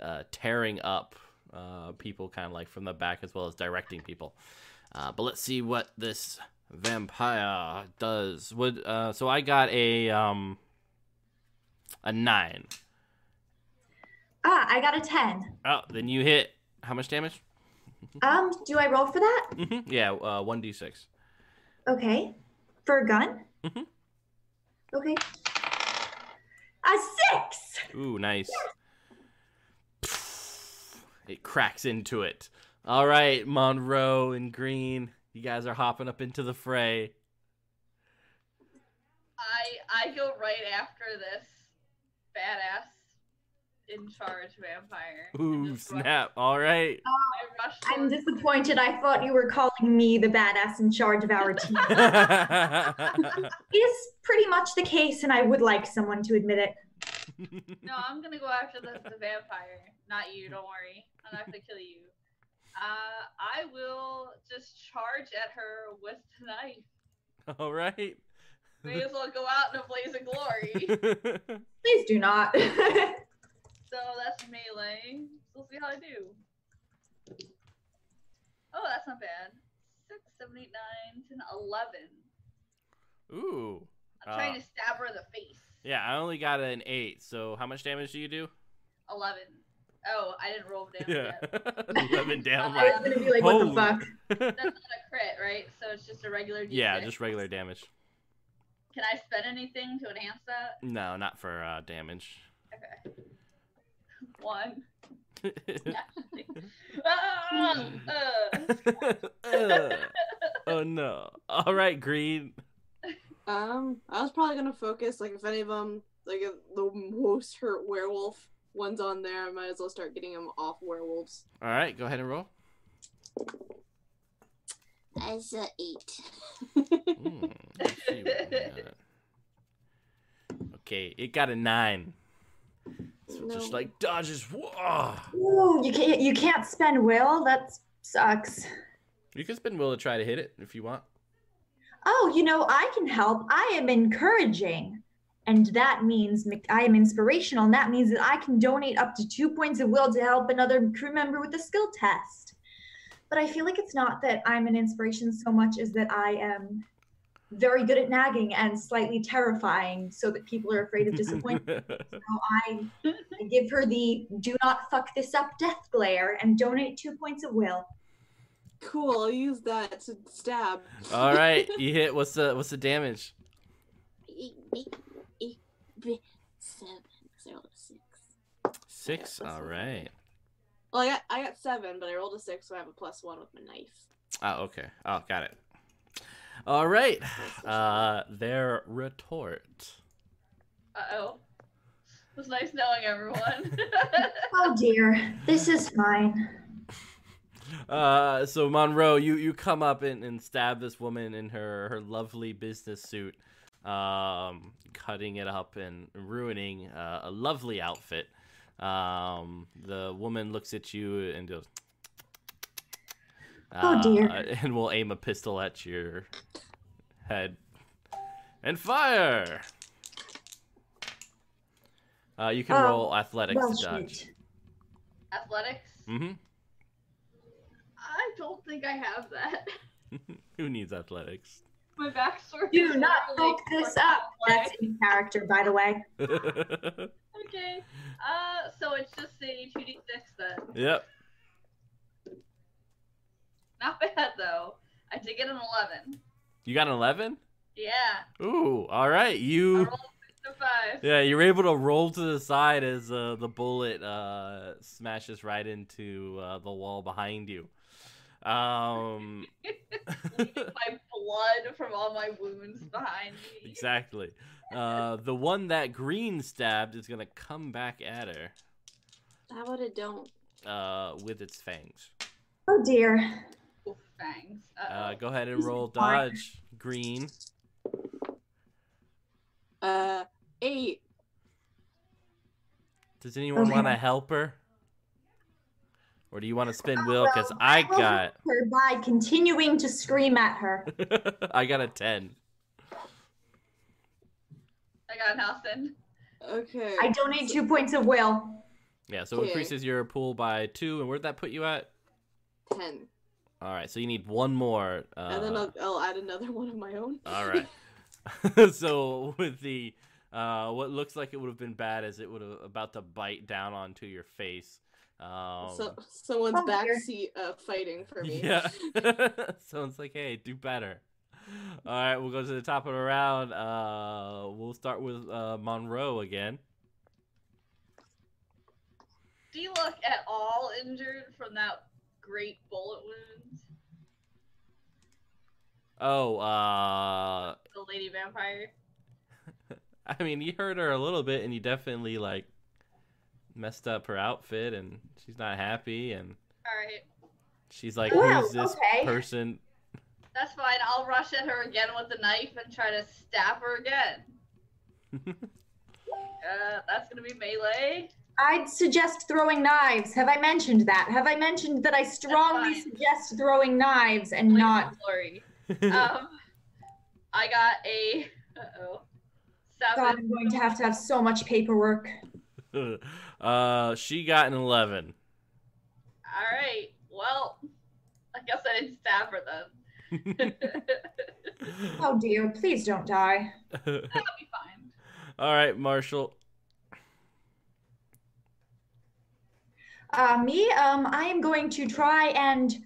uh, tearing up uh, people kind of like from the back as well as directing people. Uh, but let's see what this vampire does. Would uh, so I got a um a nine. Ah, I got a ten. Oh, then you hit how much damage? um, do I roll for that? Mm-hmm. Yeah, uh, one d six. Okay, for a gun. Mm-hmm. Okay. A six. Ooh, nice. Yes. It cracks into it. All right, Monroe and Green, you guys are hopping up into the fray. I I go right after this badass in charge vampire. Ooh, snap. All right. Uh, I'm disappointed. I thought you were calling me the badass in charge of our team. [laughs] is pretty much the case, and I would like someone to admit it. No, I'm gonna go after the, the vampire, not you. Don't worry. I'm not gonna kill you. Uh, I will just charge at her with the knife. All right. May as well go out in a blaze of glory. [laughs] Please do not. [laughs] so that's melee. So we'll see how I do. Oh, that's not bad. Six, seven, eight, nine, ten, eleven. Ooh. I'm trying Uh, to stab her in the face. Yeah, I only got an eight. So how much damage do you do? Eleven. Oh, I didn't roll damage Yeah, yet. [laughs] eleven down. [laughs] I was gonna be like, what Holy. the fuck? [laughs] That's not a crit, right? So it's just a regular. D6. yeah, just regular damage. Can I spend anything to enhance that? No, not for uh, damage. Okay. One. uh. Uh, oh no! All right, green. Um, I was probably gonna focus like if any of them like if the most hurt werewolf one's on there, I might as well start getting them off werewolves. All right, go ahead and roll. As a eight. Let's see what we got. Okay, it got a nine. So it just like dodges. Whoa! Ooh, you can't you can't spend will. That sucks. You can spend will to try to hit it if you want. Oh, you know, I can help. I am encouraging. And that means I am inspirational, and that means that I can donate up to two points of will to help another crew member with a skill test. But I feel like it's not that I'm an inspiration so much as that I am very good at nagging and slightly terrifying so that people are afraid of disappointment. [laughs] so I, I give her the do not fuck this up death glare and donate two points of will. Cool, I'll use that to stab. All right, [laughs] you hit. What's the what's the damage? Eight, eight, eight, b- seven, zero, six. Six. that's All a lot. right. Well, I got I got seven, but I rolled a six, so I have a plus one with my knife. Oh, okay. Oh, got it. All right. Uh, their retort. Uh oh. It was nice knowing everyone. Oh dear, this is [laughs] fine. Uh, so Monroe, you you come up and, and stab this woman in her her lovely business suit, um, cutting it up and ruining uh, a lovely outfit. Um, the woman looks at you and goes, Oh, dear. uh, [laughs] and will aim a pistol at your head and fire. Uh, you can Oh, roll athletics Well, to dodge. shit. Athletics? Mm-hmm. I don't think I have that. [laughs] Who needs athletics? My backstory. Do is not really fuck this far up. That's in character, by the way. [laughs] Okay. Uh, so it's just a 2d6 then. yep. Not bad though. I did get an 11. You got an 11? Yeah. Ooh, all right. You rolled a 6 to 5. Yeah, you're able to roll to the side as uh, the bullet uh, smashes right into uh, the wall behind you. Um [laughs] my blood from all my wounds behind me. exactly. Uh, the one that green stabbed is going to come back at her How about it don't? uh, with its fangs. Oh dear. Oof, fangs. Uh, Uh-oh. go ahead and roll dodge. Green. Uh, eight. Does anyone want to help her? Or do you want to spin Oh, will? Because well, I got her by continuing to scream at her. [laughs] I got a ten. I got Nelson. Okay. I donate two points of will. Yeah, so it Okay. increases your pool by two. And where'd that put you at? ten, All right, so you need one more. Uh, and then I'll, I'll add another one of my own. all right. [laughs] [laughs] so with the uh, what looks like it would have been bad as it would have about to bite down onto your face. Um, so someone's Oh, backseat uh, fighting for me. yeah. [laughs] [laughs] Someone's like, "Hey, do better." All right, we'll go to the top of the round. Uh, we'll start with uh, Monroe again. Do you look at all injured from that great bullet wound? Oh, uh, The lady vampire? [laughs] I mean, you hurt her a little bit, and you definitely like messed up her outfit, and she's not happy, and Alright. she's like, Well, "Who's this okay. person?" That's fine. I'll rush at her again with the knife and try to stab her again. [laughs] Uh, that's gonna be melee. I'd suggest throwing knives. Have I mentioned that? Have I mentioned that I strongly suggest throwing knives and Please, not? Glory. [laughs] Um, I got a. Uh oh. God, I'm going to have to have so much paperwork. [laughs] uh, she got an eleven. All right. Well, I guess I didn't stab her then. [laughs] Oh dear, please don't die. That'll be fine. [laughs] All right, Marshall. Uh, me, um, I am going to try and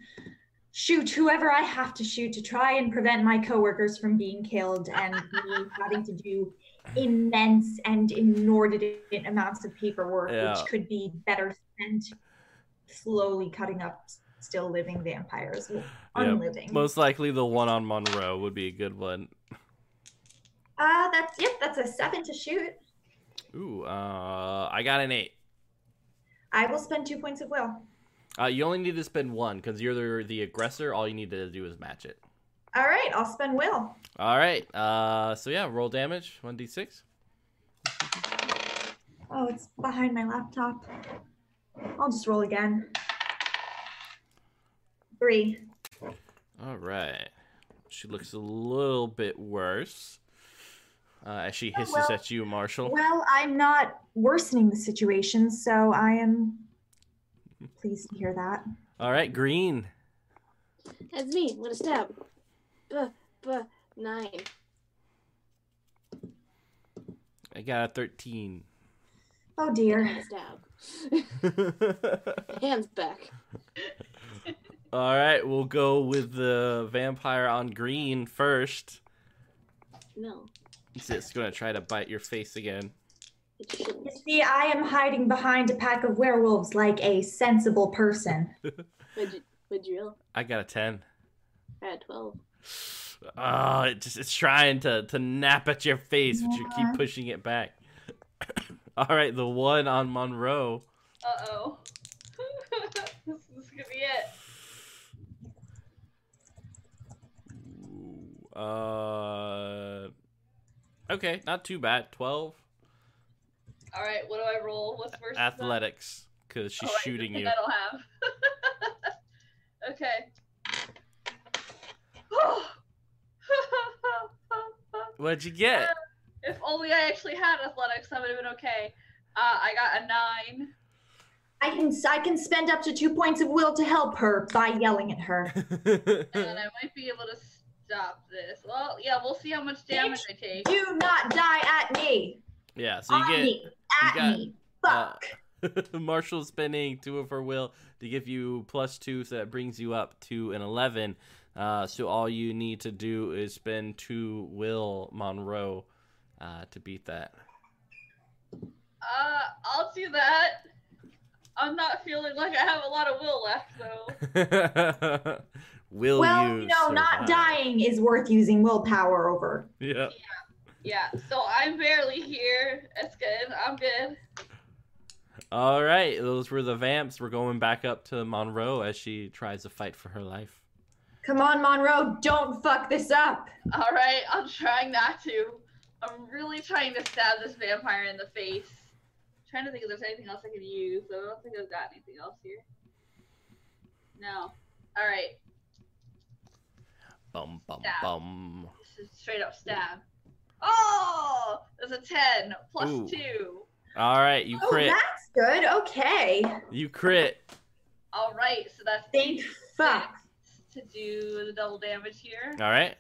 shoot whoever I have to shoot to try and prevent my coworkers from being killed and me [laughs] having to do immense and inordinate amounts of paperwork, Yeah. which could be better spent slowly cutting up still living vampires, unliving. Most likely, the one on Monroe would be a good one. Uh, that's yep, that's a seven to shoot. Ooh, uh, I got an eight. I will spend two points of will. Uh, you only need to spend one because you're the, the aggressor. All you need to do is match it. All right, I'll spend will. All right. Uh, so yeah, roll damage. One d six. Oh, it's behind my laptop. I'll just roll again. Three. All right. She looks a little bit worse. Uh, as she Oh, hisses well- at you, Marshall. Well, I'm not worsening the situation, so I am [laughs] pleased to hear that. All right, Green. That's me. What a stab. B, b, nine. I got a thirteen. Oh dear. stab. [laughs] Hands back. All right, we'll go with the vampire on Green first. No, It's just gonna try to bite your face again. You see, I am hiding behind a pack of werewolves like a sensible person. [laughs] What'd you, what'd you? I got a ten. I had 12. Oh, it just it's trying to to nap at your face, but you keep pushing it back. [coughs] All right, the one on Monroe. Uh oh. [laughs] this is gonna be it. Uh, okay, not too bad. Twelve All right. What do I roll? What's first? athletics, cause she's Oh, shooting you. I don't have. [laughs] okay. [laughs] What'd you get? if only I actually had athletics, that would have been okay. Uh, I got a nine. I can I can spend up to two points of will to help her by yelling at her. and then I might be able to stop this. Well, yeah, we'll see how much damage I take. Do not die at me. yeah, so you on get me. At got, me. uh, [laughs] Fuck. Marshall spending two of her will to give you plus two, so that brings you up to an 11. Uh, so all you need to do is spend two will Monroe uh, to beat that. Uh, I'll do that. I'm not feeling like I have a lot of will left, though. [laughs] will well, you? you know, not dying is worth using willpower over. Yeah. Yeah, so I'm barely here. It's good. I'm good. All right, those were the vamps. We're going back up to Monroe as she tries to fight for her life. Come on, Monroe, don't fuck this up. All right, I'm trying not to. I'm really trying to stab this vampire in the face. trying to think if there's anything else I could use. But I don't think I've got anything else here. No. All right. Bum bum Stab. bum. This is straight up stab. Oh, there's a ten plus Ooh. two. All right, you Oh, crit. that's good. Okay. You crit. All right, so that's Thank fuck. To do the double damage here. All right.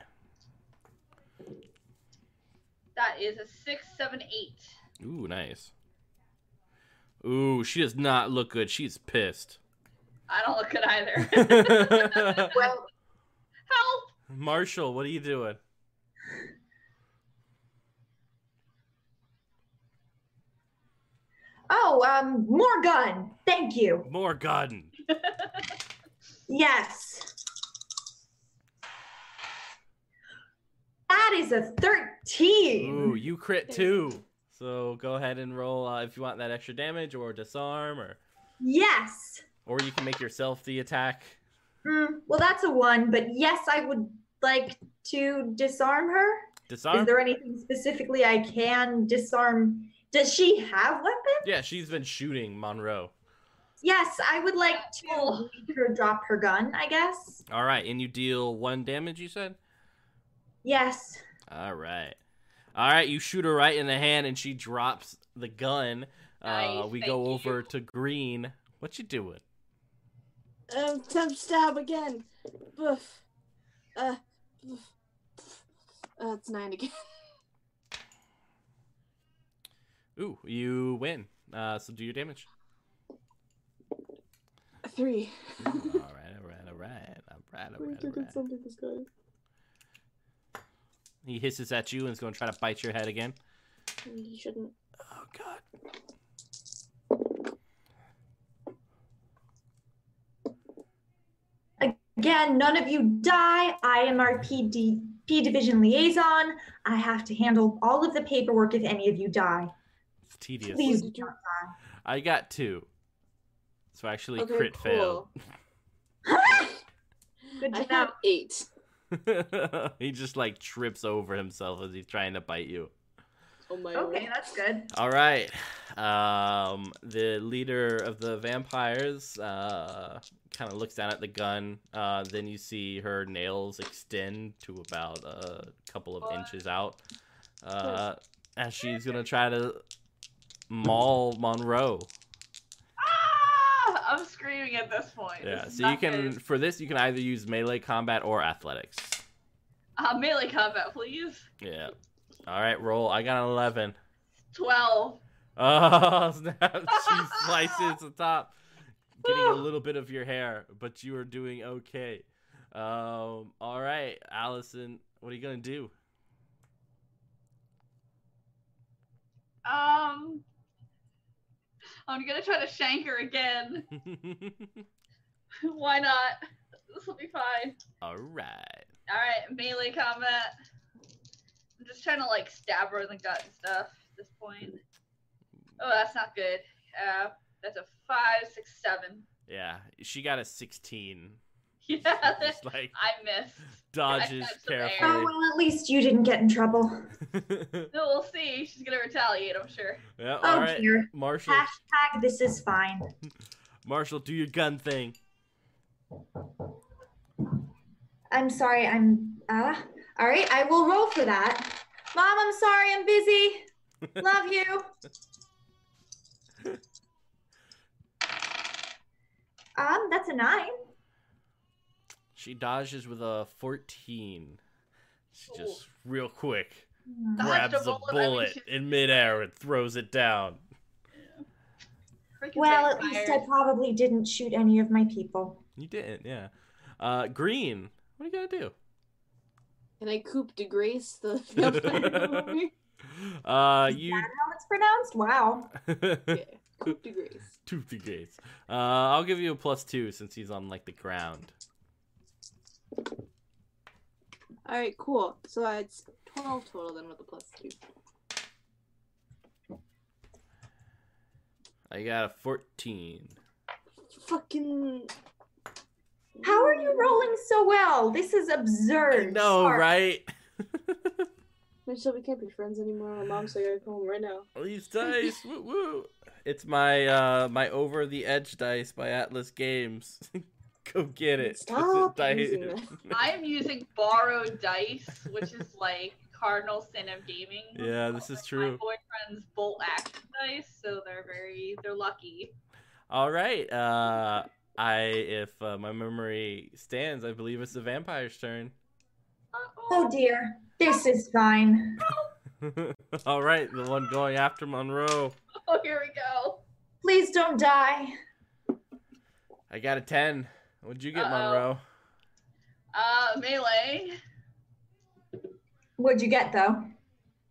That is a six, seven, eight. Ooh, nice. Ooh, she does not look good. She's pissed. I don't look good either. [laughs] [laughs] Well, Help! Marshall, what are you doing? oh, um, more gun. Thank you. More gun. Yes. That is a 13. Ooh, you crit too. So go ahead and roll uh, if you want that extra damage or disarm or Yes. or you can make yourself the attack. Mm, well, that's a one, but yes, I would like to disarm her. Disarm. Is there anything specifically I can disarm Does she have weapons? Yeah, she's been shooting Monroe. Yes, I would like to make her drop her gun, I guess. All right, and you deal one damage, you said? Yes. All right. All right, you shoot her right in the hand and she drops the gun. Uh, Nice, we go over you. to Green. What you doing? Um, attempt stab again. Boof. Uh, boof. Uh, it's nine again. [laughs] Ooh, you win. Uh, so do your damage. Three. all right, all right, all right, all right, all right, all right. [laughs] something this guy. He hisses at you and is going to try to bite your head again. You shouldn't. Oh God. Again, none of you die. I am our PD, P division liaison. I have to handle all of the paperwork if any of you die. It's tedious. Please don't die. I got two. So actually, Okay, crit cool. [laughs] [laughs] Good I to know. had eight. Fail. [laughs] he just like trips over himself as he's trying to bite you. Oh my Okay, that's good. All right. Um, the leader of the vampires uh, kind of looks down at the gun. Uh, then you see her nails extend to about a couple of inches out. Uh, and she's going to try to maul Monroe. [laughs] I'm screaming at this point. Yeah, This so you can, good. for this, you can either use melee combat or athletics. Uh, melee combat, please. Yeah. All right, roll. I got an 11. 12. [laughs] Oh, snap. [laughs] She slices the top, getting a little bit of your hair, but you are doing okay. Um, all right, Allison, what are you going to do? Um, I'm gonna try to shank her again. [laughs] [laughs] Why not? This will be fine. all right. All right, melee combat. I'm just trying to like stab her in the gut and stuff at this point. Oh, that's not good. Uh, that's a five, six, seven. Yeah, she got a 16. [laughs] Yeah, Just like I missed. dodges got some air. Oh, well, at least you didn't get in trouble. [laughs] No, we'll see. She's gonna retaliate, I'm sure. yeah, Oh, all right. dear. Marshall, Hashtag this is fine. [laughs] Marshall, do your gun thing. I'm sorry, I'm uh all right, I will roll for that. Mom, I'm sorry, I'm busy. Love you. Um, that's a nine. She dodges with a 14. She Ooh. just real quick Dodged grabs a a bullet, I mean, in midair and throws it down. Freaking Well, at least I probably didn't shoot any of my people. You didn't, yeah. Uh, Green, what are you gonna do? Can I coup de grace the [laughs] vampire movie? [laughs] Uh, Is you that how it's pronounced? Wow. [laughs] Yeah, coup de grace. toothy gates. Uh, I'll give you a plus two since he's on like the ground. All right, cool. So it's twelve total then with the plus two. I got a fourteen. Fucking. How are you rolling so well? This is I absurd. know, Sorry. right? [laughs] Mitchell, we can't be friends anymore. My mom said I gotta come home right now. These dice, woo woo. It's my uh my over the edge dice by Atlas Games. [laughs] Go get it. Stop Dice- using [laughs] that. I'm using borrowed dice, which is like cardinal sin of gaming. Yeah, this is Like, true. My boyfriend's bolt action dice, so they're very they're lucky. All right. Uh, I if uh, my memory stands, I believe it's the vampire's turn. Oh dear. This is fine. [laughs] All right, the one going after Monroe. Oh, here we go. Please don't die. I got a ten. What'd you get, Uh-oh. Monroe? Uh, melee. What'd you get though?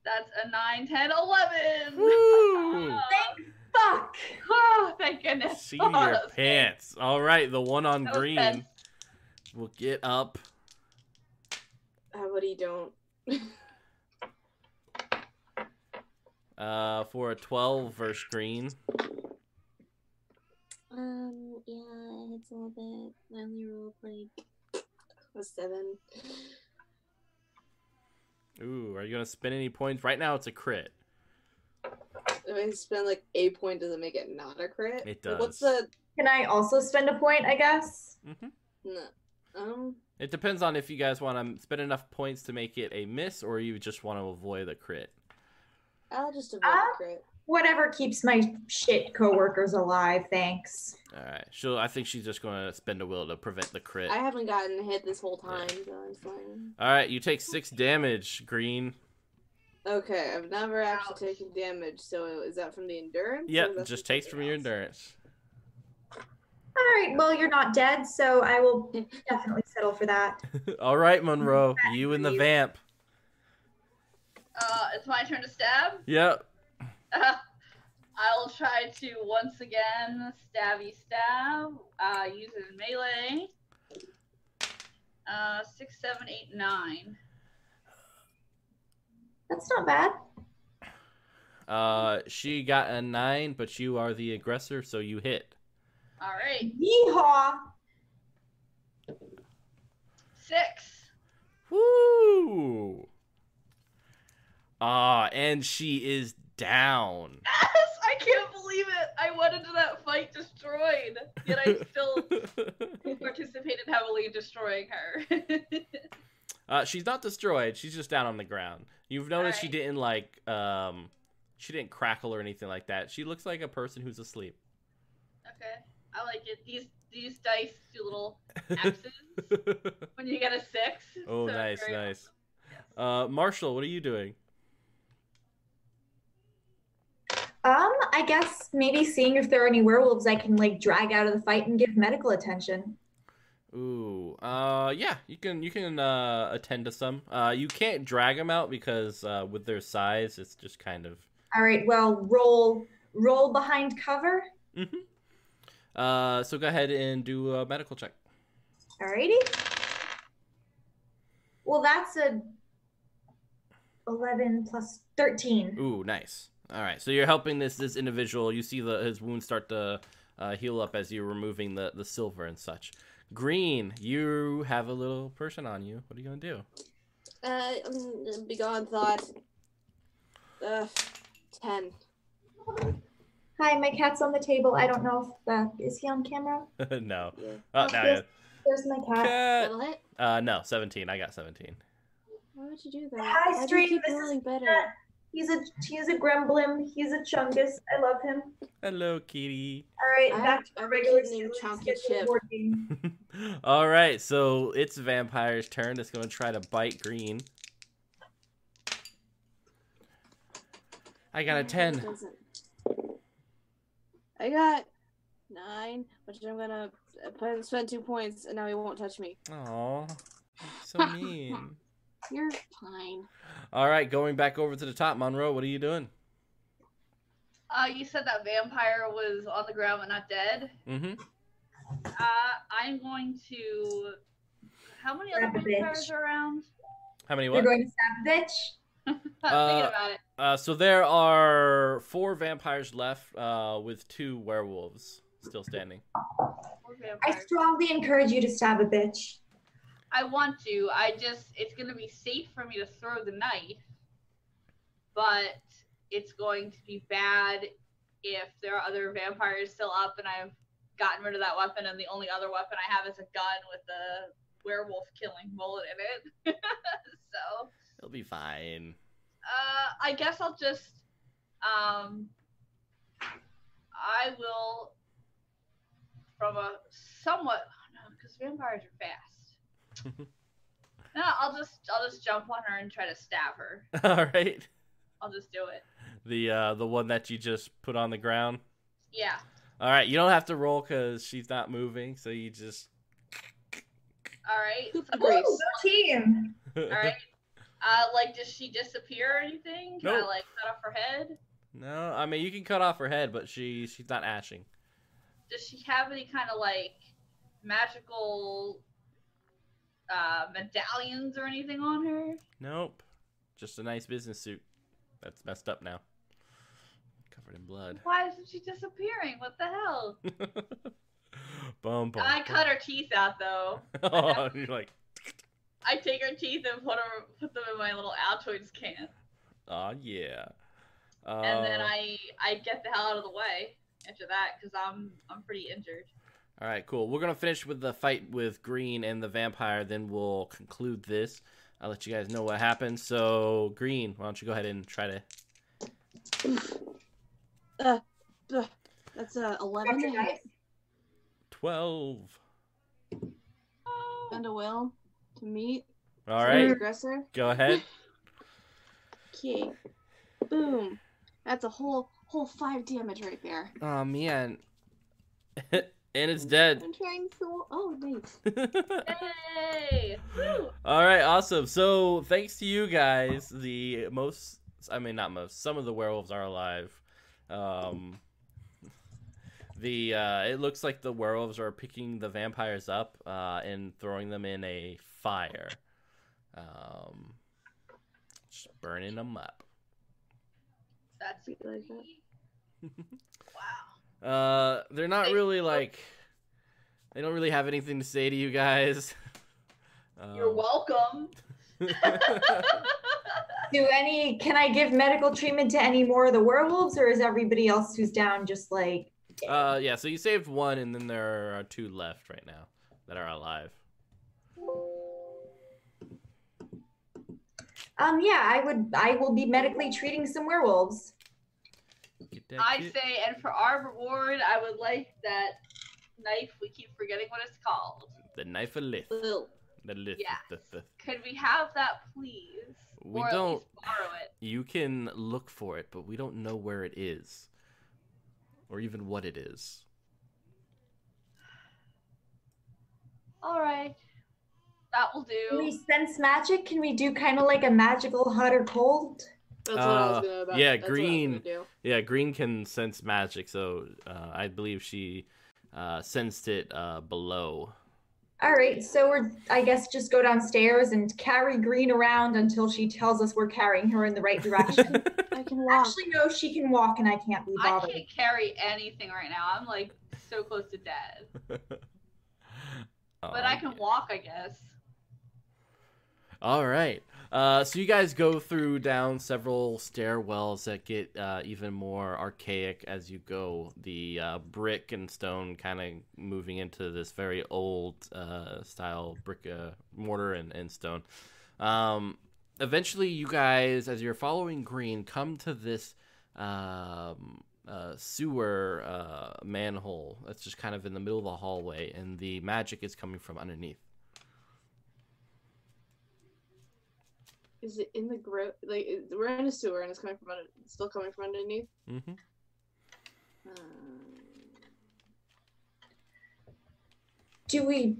That's a 9, 10, 11. Woo! [laughs] Fuck. Oh, thank goodness. See Oh, your that was pants. All right, the one on That was green tense. will get up. How about you don't? Uh, for a twelve versus green. Um, yeah, it's a little bit. I only rolled like a seven. Ooh, are you gonna spend any points? Right now, it's a crit. if I spend like a point, does it make it not a crit? It Like, What's the Can I also spend a point, I guess? hmm no? Um, It depends on if you guys want to spend enough points to make it a miss, or you just want to avoid a crit. I'll just avoid the crit. Whatever keeps my shit coworkers alive, thanks. All right. She'll. I think she's just going to spend a will to prevent the crit. I haven't gotten hit this whole time, so I'm fine. All right. You take six damage, Green. Okay, I've never actually Ouch. taken damage, so is that from the endurance? or Yep. Just takes from your endurance. All right, well, you're not dead, so I will definitely settle for that. [laughs] All right, Monroe. You and the vamp. Uh, it's my turn to stab. Yep. [laughs] I'll try to once again stabby stab. Uh, using melee. Uh, six, seven, eight, nine. That's not bad. Uh, she got a nine, but you are the aggressor, so you hit. All right, Yeehaw! six. Woo! Ah, and she is down. [laughs] Yes, I can't believe it. I went into that fight destroyed, yet I still [laughs] participated heavily in destroying her. [laughs] uh, she's not destroyed. She's just down on the ground. You've noticed she didn't like um, she didn't crackle or anything like that. She looks like a person who's asleep. okay, I like it. These these dice do little X's when you get a six. oh, so nice, nice. awesome. Uh, Marshall, what are you doing? Um, I guess maybe seeing if there are any werewolves I can like drag out of the fight and give medical attention. Ooh, uh, yeah, you can you can uh attend to some. Uh, you can't drag them out because uh, with their size, it's just kind of. All right, well, roll roll behind cover. Mm-hmm. Uh, so go ahead and do a medical check. Alrighty. Well, that's a 11 plus 13. Ooh, nice. All right, so you're helping this this individual. You see the his wounds start to uh, heal up as you're removing the the silver and such. Green, you have a little person on you. What are you gonna do? Uh, um, begone thought. Uh, ten. Hi, my cat's on the table. I don't know if uh, is he on camera? [laughs] no. Yeah. Oh, no. Yeah. There's my cat. Cat. That'll. Uh, no, seventeen. I got seventeen. Why would you do that? Hi, Why do you Stream, keep this is rolling better? Cat. He's a he's a gremlin. He's a chungus. I love him. Hello, kitty. All right, I back to our regular kid named Chunky Chip. game. [laughs] All right, so it's vampire's turn. It's gonna try to bite Green. I got a ten. I got nine, which I'm gonna spend two points, and now he won't touch me. Oh, so [laughs] mean. You're fine. All right, going back over to the top, Monroe. What are you doing? Uh, you said that vampire was on the ground but not dead. Mm-hmm. Uh, I'm going to. How many other vampires are around? How many What? You're going to stab a bitch. [laughs] Uh, about it. Uh, so there are four vampires left, uh, with two werewolves still standing. I strongly encourage you to stab a bitch. I want to. I just it's gonna be safe for me to throw the knife, but it's going to be bad if there are other vampires still up and I've gotten rid of that weapon and the only other weapon I have is a gun with a werewolf killing bullet in it. [laughs] so It'll be fine. uh, I guess I'll just um I will from a somewhat no because vampires are fast. [laughs] no, I'll just I'll just jump on her and try to stab her. [laughs] All right. I'll just do it. The uh, the one that you just put on the ground. Yeah. All right, you don't have to roll because she's not moving, so you just. All right. Good So- grace. Ooh, go team. all right. [laughs] Uh, like, does she disappear or anything? Can I like cut off her head? No, I mean you can cut off her head, but she she's not ashing. Does she have any kind of like magical uh, medallions or anything on her? Nope, just a nice business suit. That's messed up now. Covered in blood. Why isn't she disappearing? What the hell? [laughs] bum, bum, I cut her teeth out though. [laughs] oh, you're like, [laughs] I take her teeth and put her put them in my little Altoids can. oh yeah. Uh, and then I I get the hell out of the way after that because I'm I'm pretty injured. All right, cool. We're gonna finish with the fight with Green and the vampire. Then we'll conclude this. I'll let you guys know what happened. So, Green, why don't you go ahead and try to? Uh, ugh. that's uh, 11 Dr. to hit. Dice? Twelve. And a will to meet. All right. Aggressor. go ahead. [laughs] Okay. Boom. That's a whole whole five damage right there. Oh man, [laughs] and it's dead. I'm trying so. Oh, nice. [laughs] Yay! Woo! All right, awesome. So thanks to you guys, the most, I mean not most, some of the werewolves are alive. Um, the uh, it looks like the werewolves are picking the vampires up uh, and throwing them in a fire, um, just burning them up. That's You like that? wow. Uh, they're not They- really like, they don't really have anything to say to you guys. [laughs] You're Um, welcome. [laughs] Do any? Can I give medical treatment to any more of the werewolves, or is everybody else who's down just like? Uh, yeah. So you saved one, and then there are two left right now that are alive. Um. Yeah. I would. I will be medically treating some werewolves. Get that I kid- say, and for our reward, I would like that knife. We keep forgetting what it's called. the knife of lith. Lil. The lith. Yes. The, the, Could we have that, please? We or don't- least borrow it. you can look for it, but we don't know where it is, or even what it is. All right, that will do. Can we sense magic? Can we do kind of like a magical hot or cold? That's what I was Uh, gonna about. yeah, that's what I was green. gonna do. Yeah, Green can sense magic, so uh, I believe she uh, sensed it uh, below. All right. So we're. I guess just go downstairs and carry Green around until she tells us we're carrying her in the right direction. [laughs] I can walk. Actually, no. She can walk, and I can't be bothered. I can't carry anything right now. I'm like so close to dead. [laughs] But I can walk, I guess. All right. Uh, so you guys go through down several stairwells that get uh, even more archaic as you go. The uh, brick and stone kind of moving into this very old uh, style brick, uh, mortar, and, and stone. Um, eventually, you guys, as you're following Green, come to this um, uh, sewer manhole that's just kind of in the middle of the hallway, and the magic is coming from underneath. Is it in the gro? Like we're in a sewer and it's coming from under. It's still coming from underneath. Mm-hmm. Um, Do we?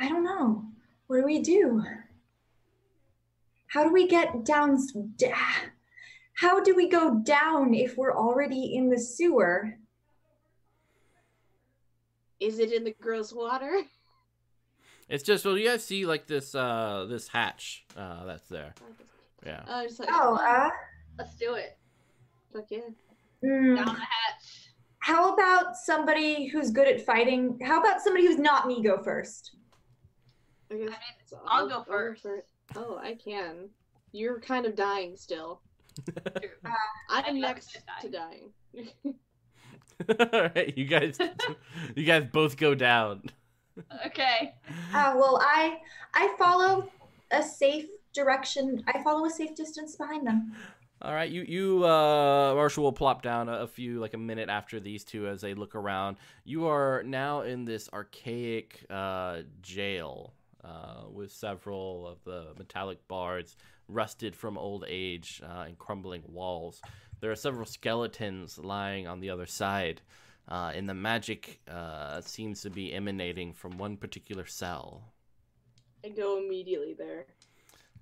I don't know. What do we do? How do we get down? How do we go down if we're already in the sewer? is it in the gross water? [laughs] It's just well, you guys see like this uh this hatch uh that's there. Yeah. Oh, just like Oh, uh, Let's do it. fuck yeah. hmm. Down the hatch. how about somebody who's good at fighting? How about somebody who's not me go first? I guess mean, so I'll go first. Oh, I can. You're kind of dying still. True. [laughs] I'm I'm next to dying. [laughs] [laughs] All right, you guys, you guys both go down. Okay. Uh, well, I I follow a safe direction. I follow a safe distance behind them. All right, you you uh Marshall will plop down a, a few like a minute after these two as they look around. You are now in this archaic uh jail uh with several of the metallic bars rusted from old age uh, and crumbling walls. There are several skeletons lying on the other side. Uh, and the magic uh, seems to be emanating from one particular cell. I go immediately there.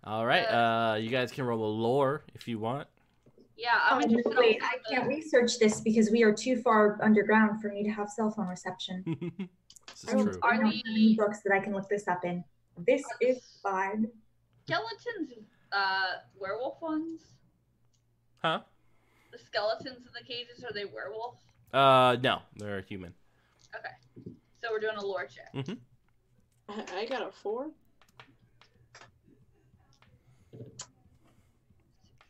All right, uh, you guys can roll a lore if you want. Yeah, I'm Oh, interested. in wait, I can't research this because we are too far underground for me to have cell phone reception. [laughs] this is I don't- true. Are I any the- books that I can look this up in. This is fine. skeletons uh werewolf ones? Huh? The skeletons in the cages are they werewolf? Uh, no, they're human. Okay, so we're doing a lore check. I, I got a four.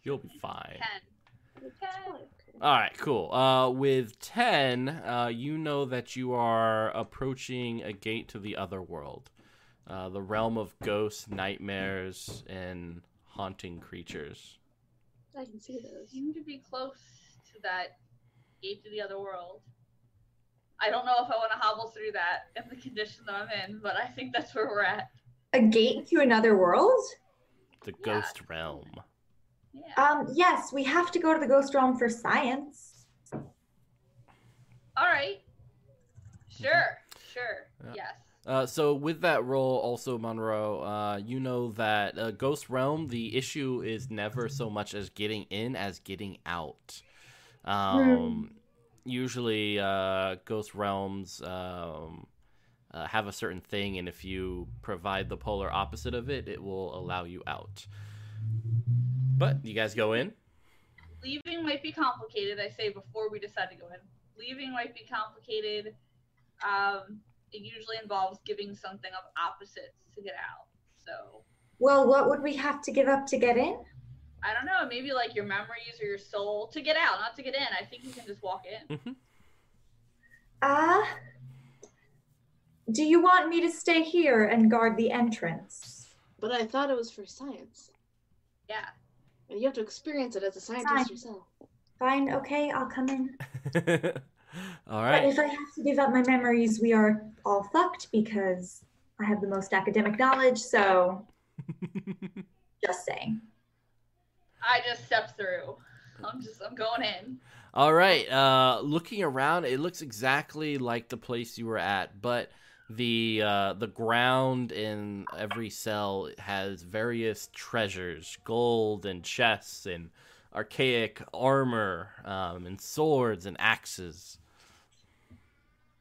You'll be fine. Ten. All right, cool. Uh, with 10, uh, you know that you are approaching a gate to the other world. Uh, the realm of ghosts, nightmares, and haunting creatures. I can see those. Seem to be close to that gate to the other world. I don't know if I want to hobble through that in the condition that I'm in, but I think that's where we're at. A gate to another world? The ghost realm. Yeah. Um, yes, we have to go to the ghost realm for science. All right. Sure. Sure. Yeah. Yes. Uh, so with that roll, also Monroe, uh, you know that uh, Ghost Realm, the issue is never so much as getting in as getting out. Um, Usually, uh, Ghost Realms um, uh, have a certain thing, and if you provide the polar opposite of it, it will allow you out. But you guys go in. Leaving might be complicated. I say before we decide to go in. Leaving might be complicated. Um, it usually involves giving something of opposites to get out. So Well, what would we have to give up to get in? I don't know. Maybe like your memories or your soul to get out, not to get in. I think you can just walk in. Uh, do you want me to stay here and guard the entrance? But I thought it was for science. Yeah. And you have to experience it as a scientist Fine. yourself. Fine, okay, I'll come in. [laughs] all right. But if I have to give up my memories, we are all fucked because I have the most academic knowledge, so [laughs] just saying. I just step through. I'm just I'm going in. All right. Uh, looking around, it looks exactly like the place you were at, but the uh, the ground in every cell has various treasures, gold and chests and archaic armor um, and swords and axes.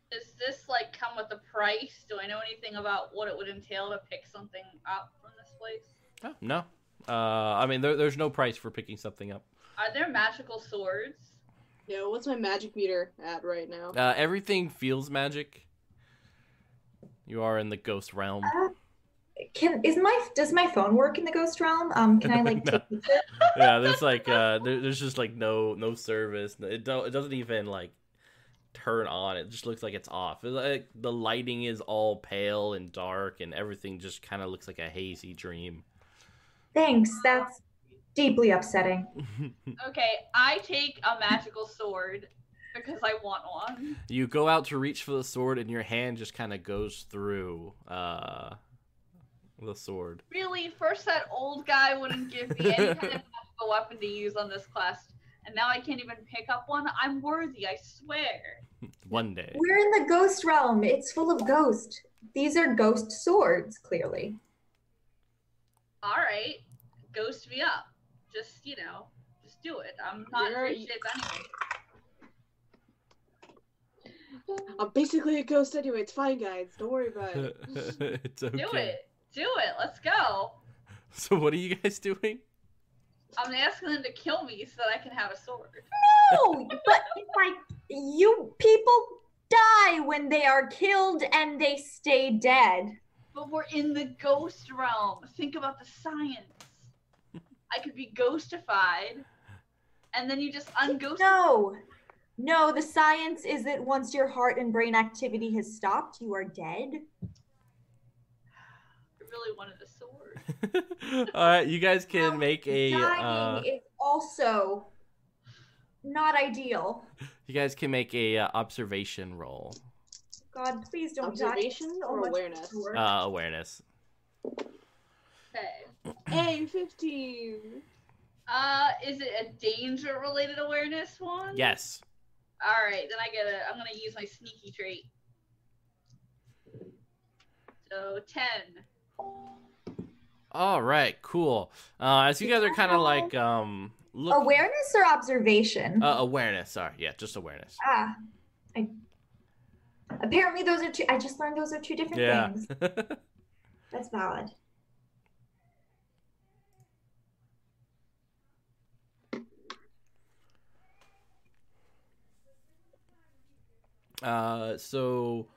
Does this like come with a price? Do I know anything about what it would entail to pick something up from this place? Oh, no. Uh, I mean, there, there's no price for picking something up. Are there magical swords? No. what's my magic meter at right now? Uh, everything feels magic. You are in the ghost realm. Can is my does my phone work in the ghost realm? Um, can I like [laughs] No. take a [laughs] yeah, there's like uh, there, there's just like no no service. It don't it doesn't even like turn on. It just looks like it's off. It's like the lighting is all pale and dark, and everything just kind of looks like a hazy dream. Thanks. That's deeply upsetting. [laughs] Okay, I take a magical sword because I want one. you go out to reach for the sword, and your hand just kind of goes through uh the sword. Really, first that old guy wouldn't give me any kind of [laughs] magical weapon to use on this quest, and now I can't even pick up one. I'm worthy, I swear. [laughs] One day. We're in the ghost realm. It's full of ghosts. These are ghost swords, clearly. All right, ghost me up. Just you know, just do it. I'm not in You're- great shape anyway. I'm basically a ghost anyway. It's fine, guys. Don't worry about it. [laughs] it's okay. Do it. Do it. Let's go. [laughs] So what are you guys doing? I'm asking them to kill me so that I can have a sword. No, but like you people die when they are killed and they stay dead. But we're in the ghost realm. Think about the science. I could be ghostified, and then you just unghost. No. No, the science is that once your heart and brain activity has stopped, you are dead. I really wanted a sword. [laughs] All right, you guys can Now, make a. Dying Uh, is also not ideal. you guys can make a uh, observation roll. God, please don't die. Observation So or awareness? Uh, awareness. Okay. Hey, 15. Uh, is it a danger-related awareness one? Yes. All right, then I get a. I'm gonna use my sneaky trait. So ten. All right. Cool. Uh, as you guys are kind of like um look Awareness or observation? uh, awareness. Sorry, yeah, just awareness. ah, I. Apparently, those are two. I just learned those are two different Yeah. things. [laughs] That's valid. Uh, so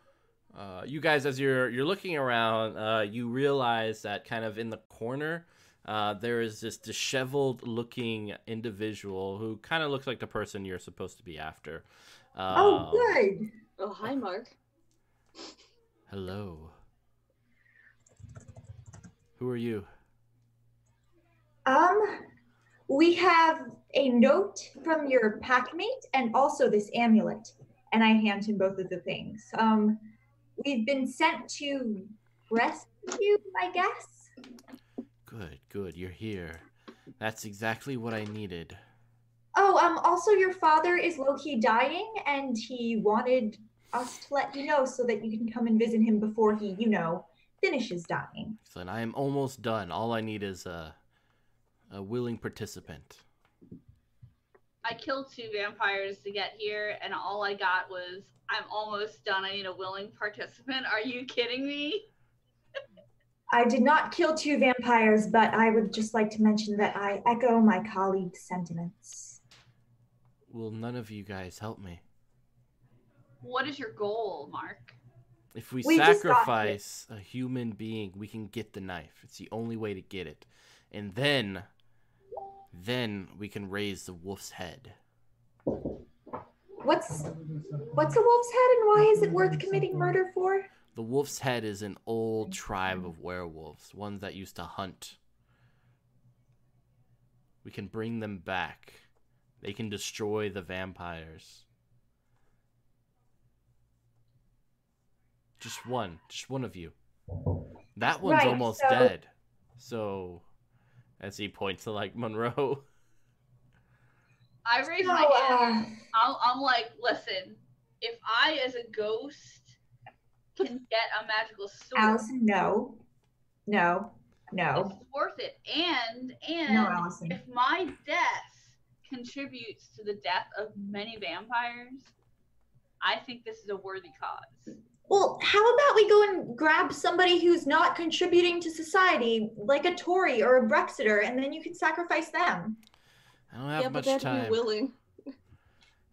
uh, you guys, as you're you're looking around, uh, you realize that kind of in the corner uh, there is this disheveled looking individual who kind of looks like the person you're supposed to be after. Uh, oh, good. Oh, hi, Mark. Hello. Who are you? Um, we have a note from your packmate and also this amulet. And I hand him both of the things. Um, we've been sent to rescue you, I guess. Good, good. You're here. That's exactly what I needed. Oh, um, also your father is low-key dying and he wanted us to let you know so that you can come and visit him before he, you know, finishes dying. Excellent. I am almost done. All I need is a, a willing participant. I killed two vampires to get here, and all I got was, I'm almost done. I need a willing participant. Are you kidding me? [laughs] I did not kill two vampires, but I would just like to mention that I echo my colleague's sentiments. Will none of you guys help me? What is your goal, Mark? If we, We sacrifice a human being, we can get the knife. It's the only way to get it. And then then we can raise the wolf's head. What's what's a wolf's head and why is it worth committing murder for? The wolf's head is an old tribe of werewolves, ones that used to hunt. We can bring them back. They can destroy the vampires. Just one, just one of you. That one's Right, almost so- dead. So, as he points to like Monroe, I raise No, my uh, hand. I'm, I'm like, listen, if I, as a ghost, can get a magical sword, Allison, no. No. No. it's worth it. And and No, Allison. if my death contributes to the death of many vampires, I think this is a worthy cause. Well, how about we go and grab somebody who's not contributing to society, like a Tory or a Brexiter, and then you can sacrifice them. I don't have yeah, but much they have to time. be willing.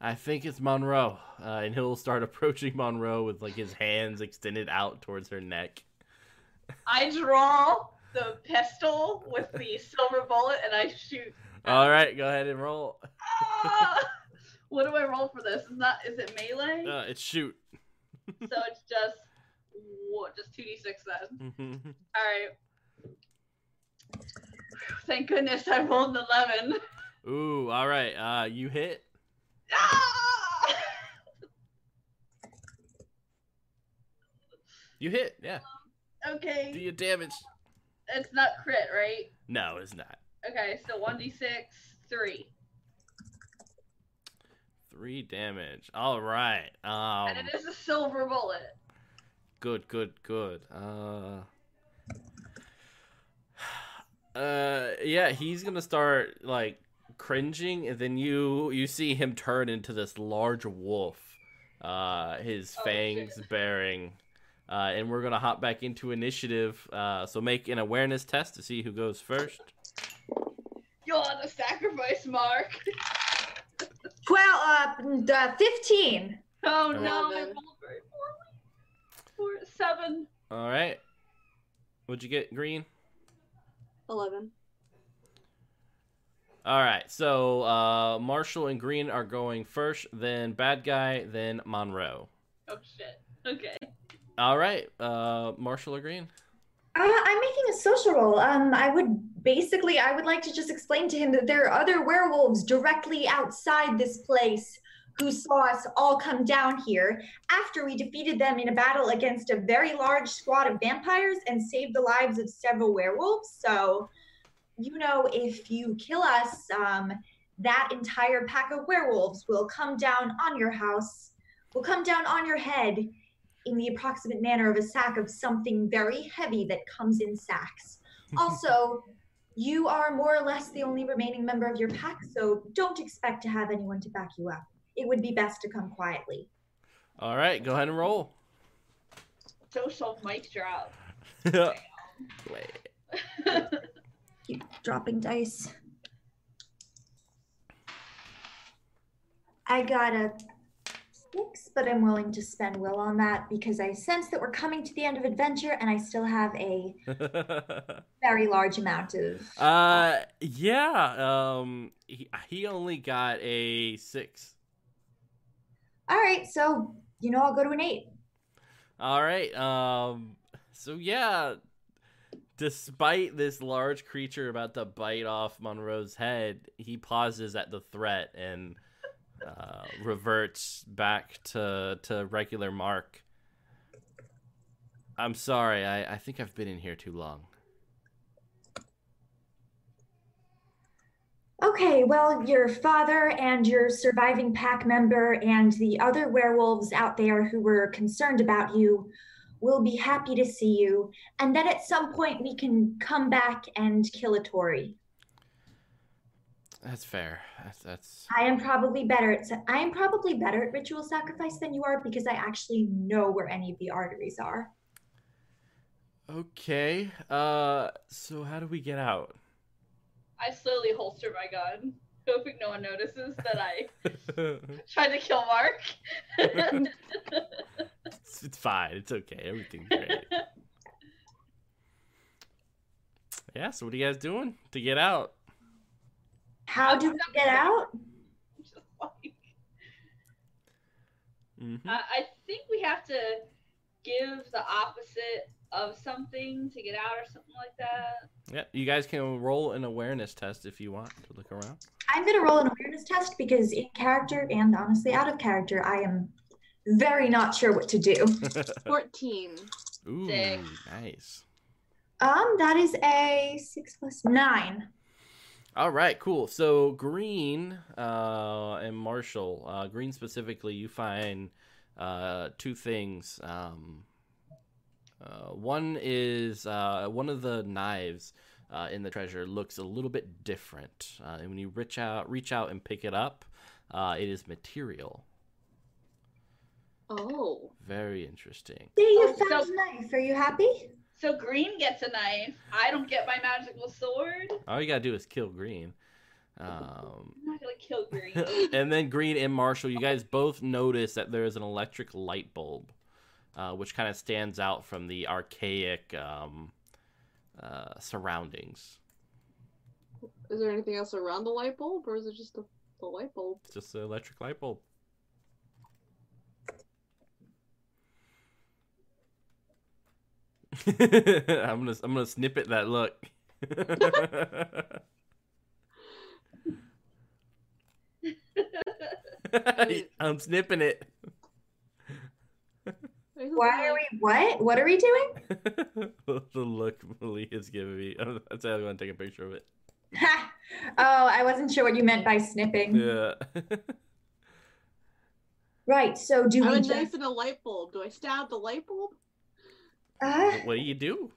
I think it's Monroe, uh, and he'll start [laughs] approaching Monroe with like his hands extended out towards her neck. I draw the pistol with the [laughs] silver bullet and I shoot. All right, go ahead and roll. Ah! [laughs] what do I roll for this? Is that is it melee? Uh, it's shoot. So it's just what? Just two d six then. All right. Thank goodness I rolled an eleven. Ooh, all right. Uh, you hit. Ah! You hit. Yeah. Do Okay, Do your damage. it's not crit, right? No, it's not. Okay, so one d six, three, Three damage. All right. Um. and it is a silver bullet. Good. Good. Good. Uh. [sighs] Uh. Yeah. He's gonna start like cringing, and then you you see him turn into this large wolf. Uh. His Oh, fangs shit. bearing. Uh, and we're gonna hop back into initiative. Uh, so make an awareness test to see who goes first. You're on the sacrifice, Mark. [laughs] 12, uh, uh, 15. Oh Alright. no, I rolled very poorly. Four, seven. All right. What'd you get, Green? 11. All right. So uh, Marshall and Green are going first, then Bad Guy, then Monroe. Oh shit. Okay. All right. Uh, Marshall or Green? Uh, I'm making a social roll. Um, I would basically, I would like to just explain to him that there are other werewolves directly outside this place who saw us all come down here after we defeated them in a battle against a very large squad of vampires and saved the lives of several werewolves. So, you know, if you kill us, um, that entire pack of werewolves will come down on your house, will come down on your head in the approximate manner of a sack of something very heavy that comes in sacks. [laughs] Also, you are more or less the only remaining member of your pack, so don't expect to have anyone to back you up. It would be best to come quietly. All right. Go ahead and roll. Social mic drop. Yeah. [laughs] Wait. [laughs] Keep dropping dice. I got a but I'm willing to spend will on that because I sense that we're coming to the end of adventure and I still have a [laughs] very large amount of. Uh, yeah. Um, he, he only got a six. All right, so you know I'll go to an eight. All right. Um. So yeah, despite this large creature about to bite off Monroe's head, he pauses at the threat and uh, reverts back to to regular Mark. I'm sorry. I, I think I've been in here too long. Okay, well, your father and your surviving pack member and the other werewolves out there who were concerned about you will be happy to see you. And then at some point we can come back and kill a Tory. That's fair. That's, that's. I am probably better at I am probably better at ritual sacrifice than you are because I actually know where any of the arteries are. Okay. Uh. So how do we get out? I slowly holster my gun, [laughs] hoping no one notices that I [laughs] [laughs] tried to kill Mark. it's, it's fine. It's okay. Everything's great. yeah. So what are you guys doing to get out? How do we get out? Like, Mm-hmm. I, I think we have to give the opposite of something to get out or something like that. Yeah. You guys can roll an awareness test if you want to look around. I'm going to roll an awareness test because in character and honestly out of character, I am very not sure what to do. [laughs] 14. Ooh, Sick. nice. Um, that is a six plus nine. All right, cool. So Green uh, and Marshall, uh, Green specifically, you find uh, two things. Um, uh, one is uh, one of the knives uh, in the treasure looks a little bit different, uh, and when you reach out, reach out and pick it up, uh, it is material. Oh. Very interesting. See, you Oh, found so- a knife. Are you happy? So Green gets a knife. I don't get my magical sword. All you gotta do is kill Green. Um, I'm not gonna kill Green. [laughs] and then Green and Marshall, you guys both notice that there is an electric light bulb, uh, which kind of stands out from the archaic um, uh, surroundings. Is there anything else around the light bulb, or is it just the, the light bulb? It's just an electric light bulb. [laughs] I'm gonna I'm gonna snippet that look. [laughs] I'm snipping it. Why are we what? What are we doing? [laughs] the look Malie is giving me. That's why I want to take a picture of it. Oh, I wasn't sure what you meant by snipping. Yeah. Right. So do I we have a just knife and a light bulb. Do I stab the light bulb? Uh, what do you do?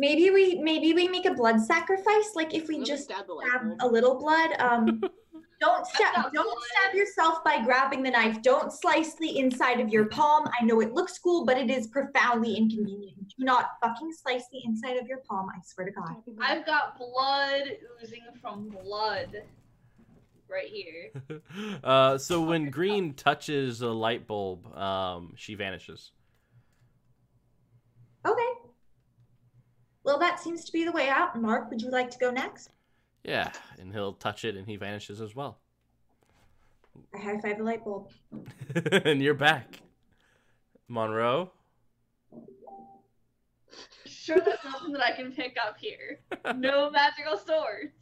maybe we maybe we make a blood sacrifice? Like if we Let just stab the light grab bulb. a little blood. Um, [laughs] don't stab don't blood. stab yourself by grabbing the knife. Don't slice the inside of your palm. I know it looks cool, but it is profoundly inconvenient. Do not fucking slice the inside of your palm. I swear to God. I've got blood oozing from blood right here. [laughs] uh, so when Green touches a light bulb, um, she vanishes. Okay. Well, that seems to be the way out. Mark, would you like to go next? Yeah, and he'll touch it and he vanishes as well. I high five the light bulb. [laughs] and you're back. Monroe? Sure, that's nothing that I can pick up here. No [laughs] magical swords.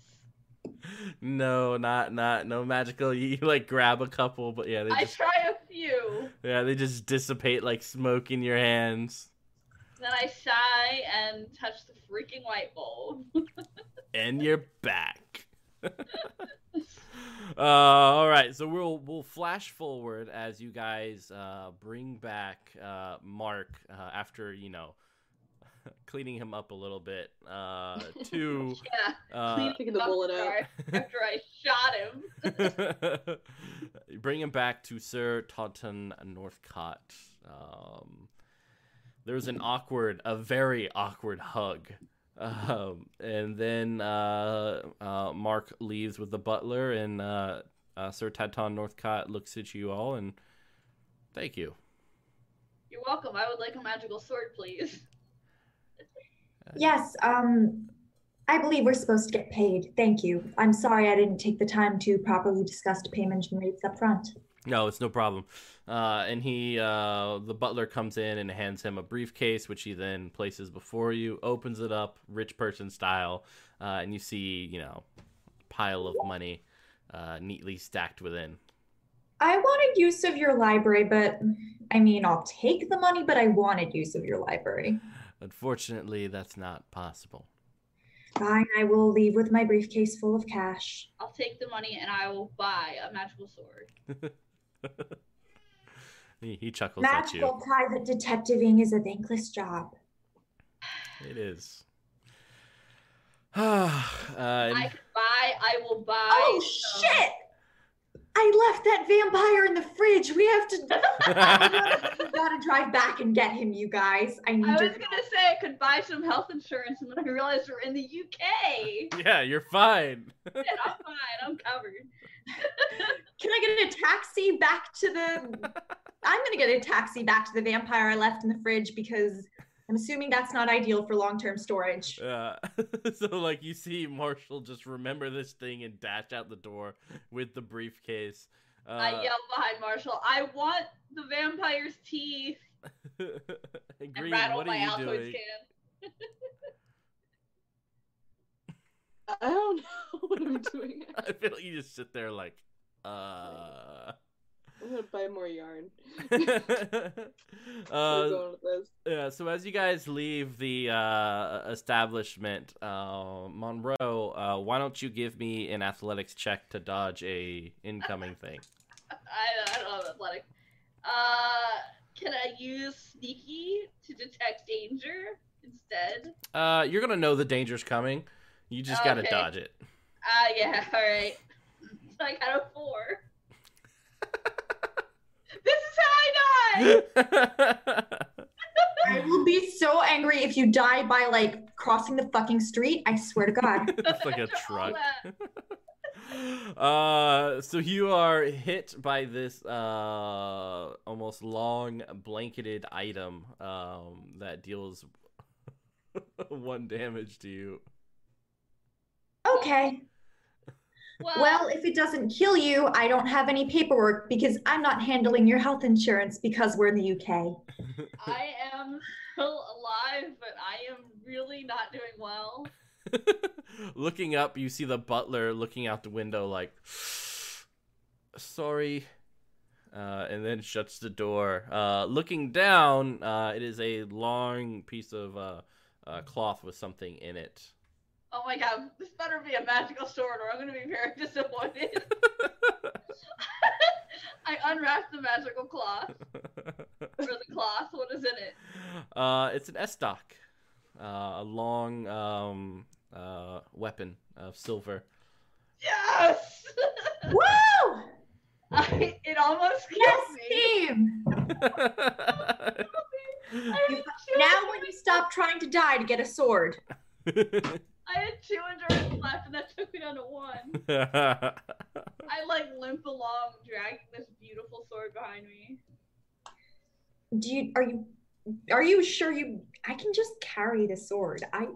No, not not no magical. You, you, like grab a couple, but yeah, they I just try a few, yeah they just dissipate like smoke in your hands. Then I sigh and touch the freaking light bulb. [laughs] and you're back. [laughs] uh, all right, so we'll we'll flash forward as you guys uh, bring back uh, Mark uh, after you know [laughs] cleaning him up a little bit uh, to Yeah, uh, cleaning the bullet out. after- After I shot him. bring him back to Sir Taunton Northcott. Um, there's an awkward, a very awkward hug. Um, and then uh, uh, Mark leaves with the butler, and uh, uh, Sir Taton Northcott looks at you all and Thank you. You're welcome. I would like a magical sword, please. Yes, um, I believe we're supposed to get paid. Thank you. I'm sorry I didn't take the time to properly discuss payment and rates up front. No, it's no problem. Uh, and he, uh, the butler comes in and hands him a briefcase, which he then places before you, opens it up, rich person style, uh, and you see, you know, pile of money uh, neatly stacked within. I wanted use of your library, but I mean, I'll take the money, but I wanted use of your library. Unfortunately, that's not possible. Fine, I will leave with my briefcase full of cash. I'll take the money and I will buy a magical sword. [laughs] [laughs] he, he chuckles Magical at you. private detectiving is a thankless job. It is. [sighs] uh, I and- can buy. I will buy. Oh some- shit! I left that vampire in the fridge. We have to. [laughs] [laughs] we gotta drive back and get him, you guys. I need I was your gonna say I could buy some health insurance, and then I realized we're in the UK. [laughs] yeah, you're fine. Shit, I'm fine. I'm covered. Can I get a taxi back to the? I'm gonna get a taxi back to the vampire I left in the fridge because I'm assuming that's not ideal for long-term storage. Uh, [laughs] so like you see Marshall just remember this thing and dash out the door with the briefcase. Uh, I yell behind Marshall. I want the vampire's teeth and [laughs] and Green, rattle what are my you Altoids doing? can. [laughs] I don't know what I'm doing. I feel like you just sit there like, uh. I'm gonna buy more yarn. uh, [laughs] [laughs] We're going with this. Yeah, so as you guys leave the uh, establishment, uh, Monroe, uh, why don't you give me an athletics check to dodge a incoming [laughs] thing? I, I don't have athletic. Uh, can I use sneaky to detect danger instead? Uh, you're gonna know the danger's coming. You just gotta Okay. dodge it. Ah, yeah. All right. I got a four. this is how I die. I will be so angry if you die by like crossing the fucking street. I swear to God. [laughs] it's like a After [laughs] truck. [laughs] uh, so you are hit by this uh almost long blanketed item um that deals one damage to you. Okay. Well, Well, if it doesn't kill you, I don't have any paperwork because I'm not handling your health insurance because we're in the UK. [laughs] I am still alive, but I am really not doing well. [laughs] looking up, you see the butler looking out the window like, [sighs] "Sorry," uh, and then shuts the door. Uh, looking down, uh, it is a long piece of uh, uh, cloth with something in it. Oh my god, this better be a magical sword or I'm gonna be very [laughs] disappointed. [laughs] I unwrapped the magical cloth. Or the cloth, what is in it? uh, it's an estoc, uh, a long um, uh, weapon of silver. Yes! [laughs] Woo! I, it almost Yes, killed me. team! Now when you stop trying to die to get a sword. I had two endurance left, and that took me down to one. [laughs] I like limp along, dragging this beautiful sword behind me. Do you are you are you sure you I can just carry the sword. I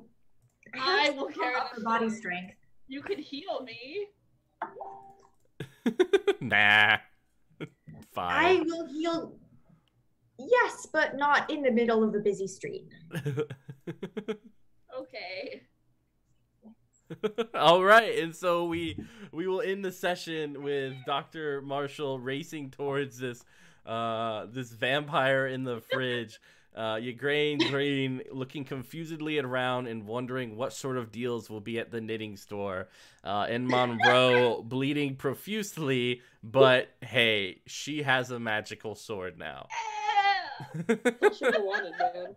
I have will some carry the upper body sword. strength. You could heal me. [laughs] nah. Fine. I will heal Yes, but not in the middle of a busy street. [laughs] Okay. [laughs] All right, and so we we will end the session with Doctor Marshall racing towards this uh this vampire in the fridge. [laughs] Uh, Ygraine Green looking confusedly around and wondering what sort of deals will be at the knitting store. Uh, and Monroe [laughs] bleeding profusely, but hey, she has a magical sword now. I should have wanted, man.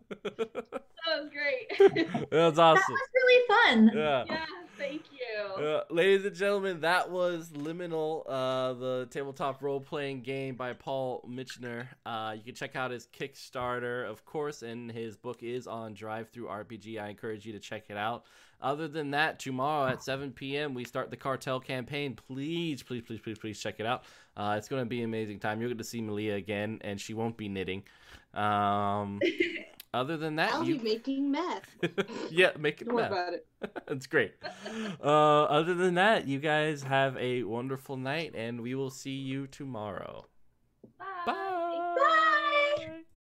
That was great. That awesome. That was really fun. Yeah. yeah, thank you. Uh, ladies and gentlemen, that was Liminal, uh, the tabletop role playing game by Paul Mitchener. Uh, you can check out his Kickstarter, of course, and his book is on DriveThruRPG. I encourage you to check it out. Other than that, tomorrow at 7 p.m., we start the cartel campaign. Please, please, please, please, please check it out. Uh, it's going to be an amazing time. You're going to see Malia again, and she won't be knitting. Um, [laughs] other than that, I'll you... be making meth. [laughs] yeah, making Don't worry about it. [laughs] That's great. Uh, other than that, you guys have a wonderful night, and we will see you tomorrow. Bye. Bye.